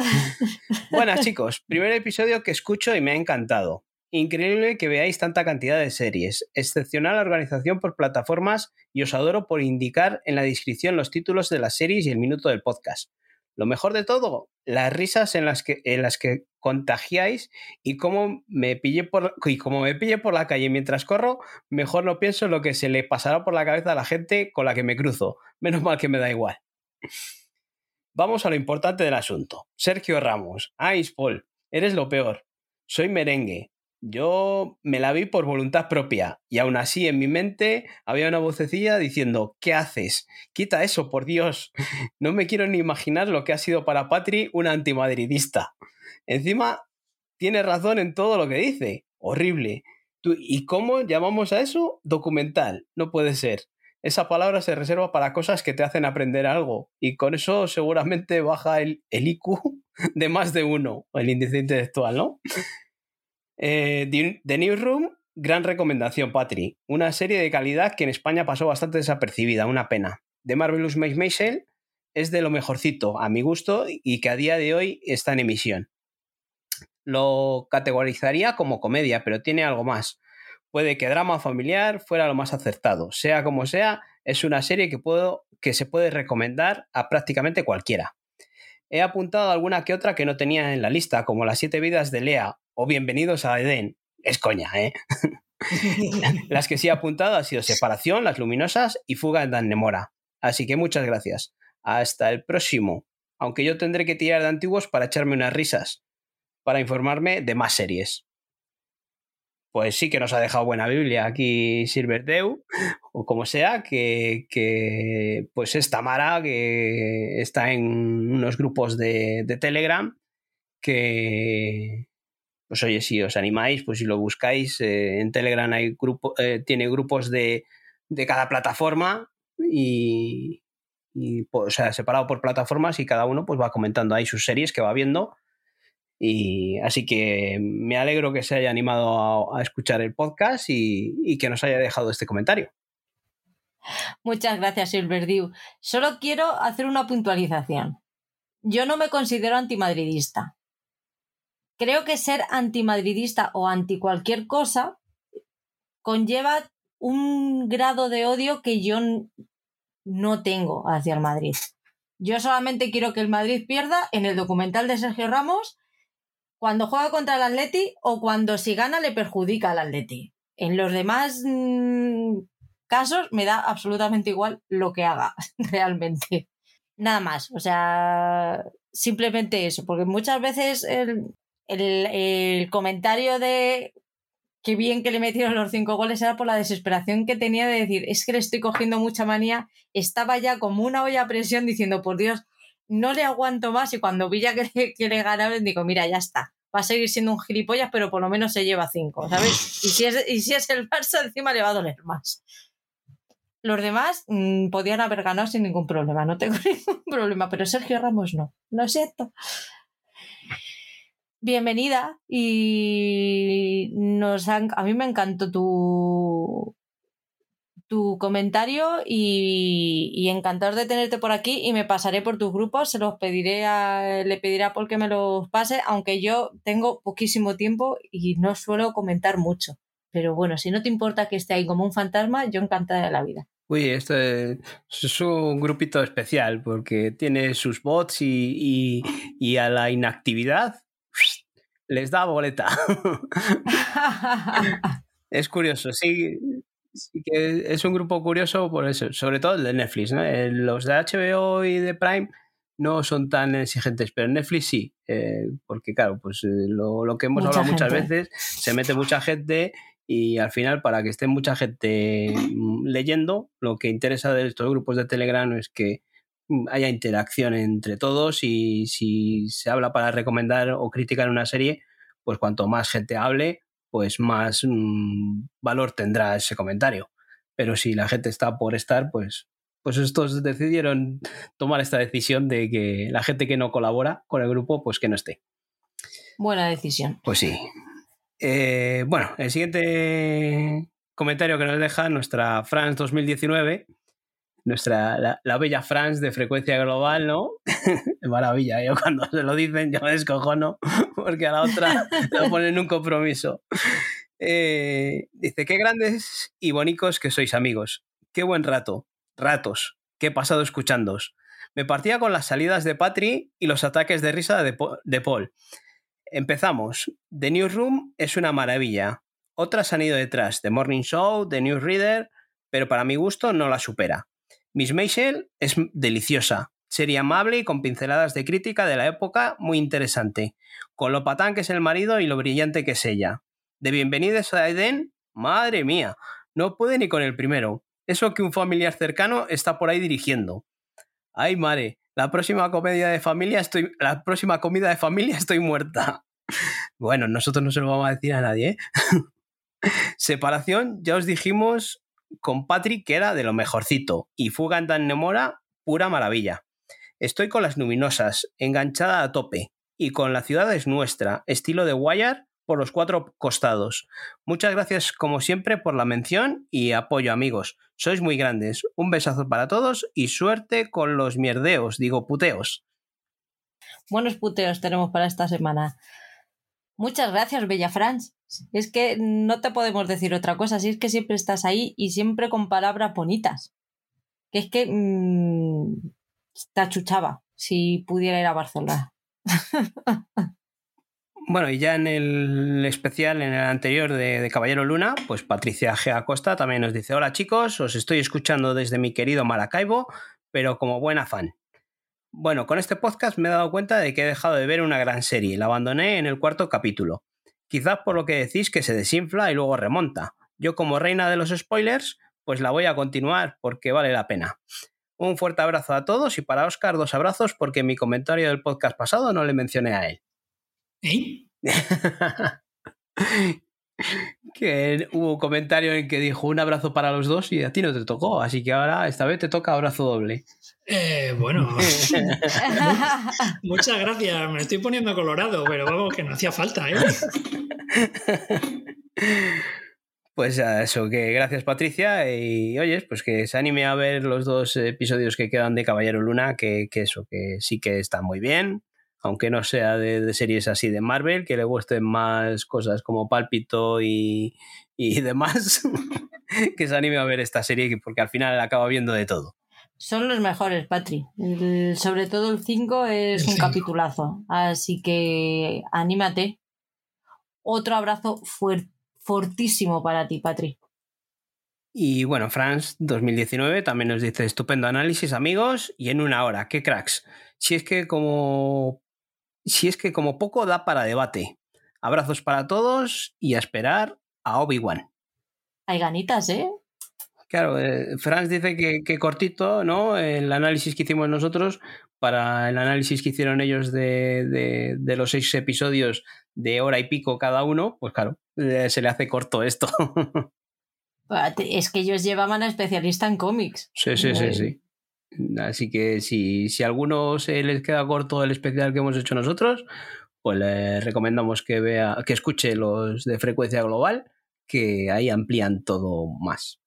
Speaker 3: Buenas chicos, primer episodio que escucho y me ha encantado. Increíble que veáis tanta cantidad de series. Excepcional la organización por plataformas y os adoro por indicar en la descripción los títulos de las series y el minuto del podcast. Lo mejor de todo, las risas en las que, en las que contagiáis y cómo me pille por y como me pille por la calle mientras corro, mejor no pienso en lo que se le pasará por la cabeza a la gente con la que me cruzo. Menos mal que me da igual. Vamos a lo importante del asunto. Sergio Ramos, Ice Paul, eres lo peor. Soy merengue, yo me la vi por voluntad propia y aún así en mi mente había una vocecilla diciendo, ¿qué haces? Quita eso, por Dios. No me quiero ni imaginar lo que ha sido para Patri una antimadridista. Encima, tiene razón en todo lo que dice. Horrible. ¿Y cómo llamamos a eso? Documental. No puede ser. Esa palabra se reserva para cosas que te hacen aprender algo y con eso seguramente baja el, el IQ de más de uno, el índice intelectual, ¿no? Eh, The Newsroom, gran recomendación, Patri. Una serie de calidad que en España pasó bastante desapercibida, una pena. The Marvelous Miss Maisel es de lo mejorcito, a mi gusto, y que a día de hoy está en emisión. Lo categorizaría como comedia, pero tiene algo más. Puede que drama familiar fuera lo más acertado. Sea como sea, es una serie que, puedo, que se puede recomendar a prácticamente cualquiera. He apuntado alguna que otra que no tenía en la lista, como Las siete vidas de Lea o Bienvenidos a Edén. Es coña, ¿eh? Las que sí he apuntado han sido Separación, Las Luminosas y Fuga en Dan Nemora. Así que muchas gracias. Hasta el próximo. Aunque yo tendré que tirar de antiguos para echarme unas risas, para informarme de más series. pues sí que nos ha dejado buena Biblia aquí Silverdeu, o como sea, que, que pues es Tamara, que está en unos grupos de, de Telegram, que, pues oye, si os animáis, pues si lo buscáis, eh, en Telegram hay grupo, eh, tiene grupos de, de, cada plataforma y, y pues, o sea, separado por plataformas y cada uno pues va comentando ahí sus series que va viendo. Y así que me alegro que se haya animado a, escuchar el podcast y, y, que nos haya dejado este comentario.
Speaker 1: Muchas gracias, Silverdew. Solo quiero hacer una puntualización. Yo no me considero antimadridista creo que ser antimadridista o anti cualquier cosa conlleva un grado de odio que yo no tengo hacia el Madrid. Yo solamente quiero que el Madrid pierda en el documental de Sergio Ramos cuando juega contra el Atleti o cuando si gana le perjudica al Atleti. En los demás mmm, casos me da absolutamente igual lo que haga realmente. Nada más, o sea, simplemente eso, porque muchas veces el, el, el comentario de qué bien que le metieron los cinco goles era por la desesperación que tenía de decir, es que le estoy cogiendo mucha manía, estaba ya como una olla a presión diciendo, por Dios, no le aguanto más y cuando vi ya que, le, que le ganaron digo, mira, ya está, va a seguir siendo un gilipollas, pero por lo menos se lleva cinco, ¿sabes? Y si es, y si es el Barça encima le va a doler más. Los demás mmm, podían haber ganado sin ningún problema, no tengo ningún problema, pero Sergio Ramos no, lo siento bienvenida y nos han, a mí me encantó tu, tu comentario y, y, de tenerte por aquí y me pasaré por tus grupos, se los pediré a, le pediré a Paul que me los pase, aunque yo tengo poquísimo tiempo y no suelo comentar mucho. Pero bueno, si no te importa que esté ahí como un fantasma, yo encantada de la vida.
Speaker 3: Uy, esto es, un grupito especial porque tiene sus bots y, y a la inactividad les da boleta. es curioso, sí, sí, que es un grupo curioso por eso, sobre todo el de Netflix. ¿no? Eh, los de HBO y de Prime no son tan exigentes, pero Netflix sí, eh, porque claro, pues eh, lo, lo, que hemos Mucha hablado gente. muchas veces, se mete mucha gente y al final para que esté mucha gente mm, leyendo, lo que interesa de estos grupos de Telegram es que haya interacción entre todos y si se habla para recomendar o criticar una serie, pues cuanto más gente hable, pues más mmm, valor tendrá ese comentario. Pero si la gente está por estar, pues, pues estos decidieron tomar esta decisión de que la gente que no colabora con el grupo, pues que no esté.
Speaker 1: Buena decisión.
Speaker 3: Pues sí. Eh, bueno, el siguiente comentario que nos deja nuestra France 2019 nuestra, la, la, bella France de frecuencia global, ¿no? Maravilla, yo cuando se lo dicen yo me descojono porque a la otra la ponen un compromiso. Eh, dice, qué grandes y bonitos que sois amigos. Qué buen rato, ratos, que he pasado escuchándoos. Me partía con las salidas de Patri y los ataques de risa de, de Paul. Empezamos. The Newsroom es una maravilla. Otras han ido detrás, The Morning Show, The Newsreader, pero para mi gusto no la supera. Miss Maisel es deliciosa, serie amable y con pinceladas de crítica de la época muy interesante, con lo patán que es el marido y lo brillante que es ella. De Bienvenidos a Eden, madre mía, no puede ni con el primero. Eso que un familiar cercano está por ahí dirigiendo. Ay, madre, la próxima comedia de familia estoy. La próxima comida de familia estoy muerta. Bueno, nosotros no se lo vamos a decir a nadie, ¿eh? Separación, ya os dijimos con Patrick, que era de lo mejorcito, y Fuga en Dan Nemora, pura maravilla. Estoy con las luminosas, enganchada a tope, y con La ciudad es nuestra, estilo de Wire por los cuatro costados. Muchas gracias como siempre por la mención y apoyo amigos. Sois muy grandes. Un besazo para todos y suerte con los mierdeos, digo puteos.
Speaker 1: Buenos puteos tenemos para esta semana. Muchas gracias, Bella Franz. Es que no te podemos decir otra cosa, si es que siempre estás ahí y siempre con palabras bonitas. Que es que mmm, te si pudiera ir a Barcelona.
Speaker 3: Bueno, y ya en el especial, en el anterior de, de, Caballero Luna, pues Patricia G. Acosta también nos dice: Hola chicos, os estoy escuchando desde mi querido Maracaibo, pero como buena fan. Bueno, con este podcast me he dado cuenta de que he dejado de ver una gran serie, la abandoné en el cuarto capítulo. Quizás por lo que decís que se desinfla y luego remonta. Yo como reina de los spoilers, pues la voy a continuar porque vale la pena. Un fuerte abrazo a todos y para Oscar dos abrazos porque en mi comentario del podcast pasado no le mencioné a él.
Speaker 2: ¿Eh?
Speaker 3: que hubo un comentario en que dijo un abrazo para los dos y a ti no te tocó, así que ahora esta vez te toca abrazo doble.
Speaker 2: Eh, bueno, muchas gracias, me estoy poniendo colorado, pero vamos, que no hacía falta, ¿eh?
Speaker 3: Pues eso, que gracias Patricia y oyes, pues que se anime a ver los dos episodios que quedan de Caballero Luna, que, que eso, que sí que está muy bien, aunque no sea de, series así de Marvel, que le gusten más cosas como Pálpito y, y demás, que se anime a ver esta serie porque al final acaba viendo de todo.
Speaker 1: Son los mejores, Patri. sobre todo el 5 es un capitulazo, así que anímate. Otro abrazo fuerte fortísimo para ti, Patri.
Speaker 3: Y bueno, France 2019 también nos dice estupendo análisis, amigos, y en una hora, qué cracks. Si es que como si es que como poco da para debate. Abrazos para todos y a esperar a Obi-Wan.
Speaker 1: Hay ganitas, ¿eh?
Speaker 3: Claro, eh, Franz dice que, cortito, ¿no? El análisis que hicimos nosotros para el análisis que hicieron ellos de, de los seis episodios de hora y pico cada uno, pues claro, se le hace corto esto.
Speaker 1: Es que ellos llevaban a especialista en cómics.
Speaker 3: Sí, sí, sí, sí. Así que si, si a alguno se les queda corto el especial que hemos hecho nosotros, pues le recomendamos que vea, que escuche los de frecuencia global, que ahí amplían todo más.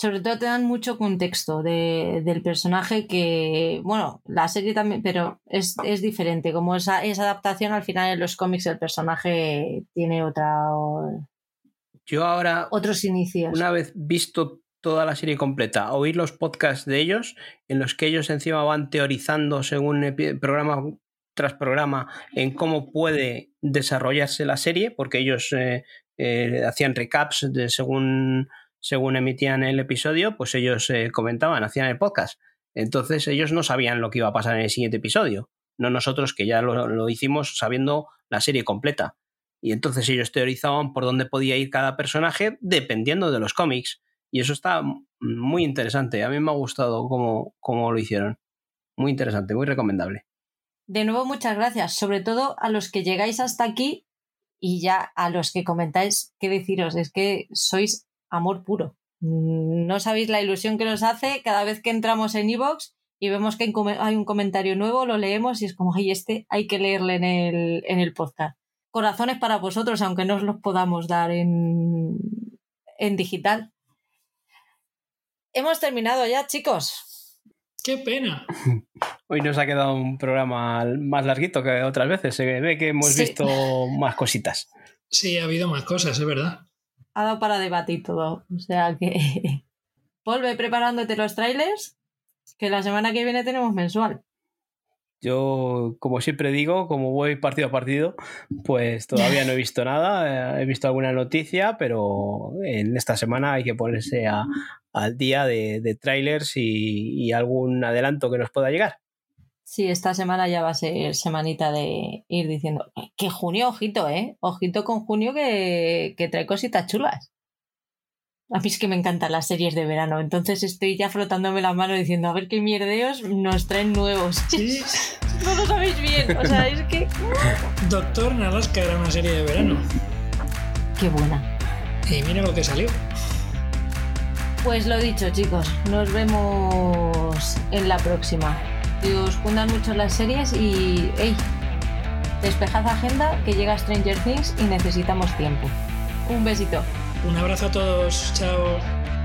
Speaker 1: Sobre todo te dan mucho contexto del personaje que, bueno, la serie también, pero es, es diferente. Como esa, esa adaptación al final en los cómics el personaje tiene otra
Speaker 3: yo ahora,
Speaker 1: otros inicios.
Speaker 3: Una vez visto toda la serie completa, oír los podcasts de ellos, en los que ellos encima van teorizando según programa tras programa en cómo puede desarrollarse la serie, porque ellos eh, eh, hacían recaps de según, según emitían el episodio, pues ellos eh, comentaban, hacían el podcast. Entonces ellos no sabían lo que iba a pasar en el siguiente episodio, no nosotros que ya lo hicimos sabiendo la serie completa. Y entonces ellos teorizaban por dónde podía ir cada personaje dependiendo de los cómics. Y eso está muy interesante. A mí me ha gustado cómo, cómo lo hicieron. Muy interesante, muy recomendable.
Speaker 1: De nuevo, muchas gracias. Sobre todo a los que llegáis hasta aquí y ya a los que comentáis, qué deciros, es que sois amor puro. No sabéis la ilusión que nos hace cada vez que entramos en Evox y vemos que hay un comentario nuevo, lo leemos y es como, ay, este hay que leerle en el, en el podcast corazones para vosotros, aunque no os los podamos dar en, en digital. Hemos terminado ya, chicos.
Speaker 2: ¡Qué pena!
Speaker 3: Hoy nos ha quedado un programa más larguito que otras veces. Se ve que hemos visto más cositas.
Speaker 2: Sí, ha habido más cosas, es verdad.
Speaker 1: Ha dado para debatir todo. O sea que. Vuelve preparándote los trailers, que la semana que viene tenemos mensual.
Speaker 3: Yo, como siempre digo, como voy partido a partido, pues todavía no he visto nada. Eh, he visto alguna noticia, pero en esta semana hay que ponerse al día de, trailers y, algún adelanto que nos pueda llegar.
Speaker 1: Sí, esta semana ya va a ser semanita de ir diciendo que junio, ojito, ¿eh? Ojito con junio que, que trae cositas chulas. A mí es que me encantan las series de verano, entonces estoy ya frotándome la mano diciendo a ver qué mierdeos nos traen nuevos. ¿Sí? no lo sabéis bien, o sea, es que...
Speaker 2: Doctor Nalaska era una serie de verano.
Speaker 1: Qué buena.
Speaker 2: Y mira lo que salió.
Speaker 1: Pues lo dicho, chicos, nos vemos en la próxima. Que os fundan mucho las series y, hey, despejad agenda que llega Stranger Things y necesitamos tiempo. Un besito.
Speaker 2: Un abrazo a todos, chao.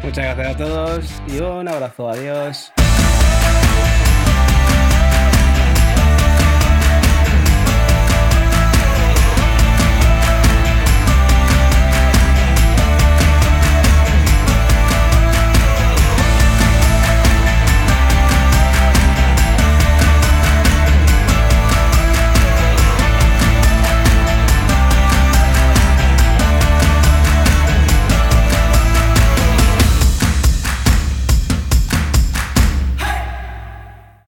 Speaker 3: Muchas gracias a todos y un abrazo, adiós.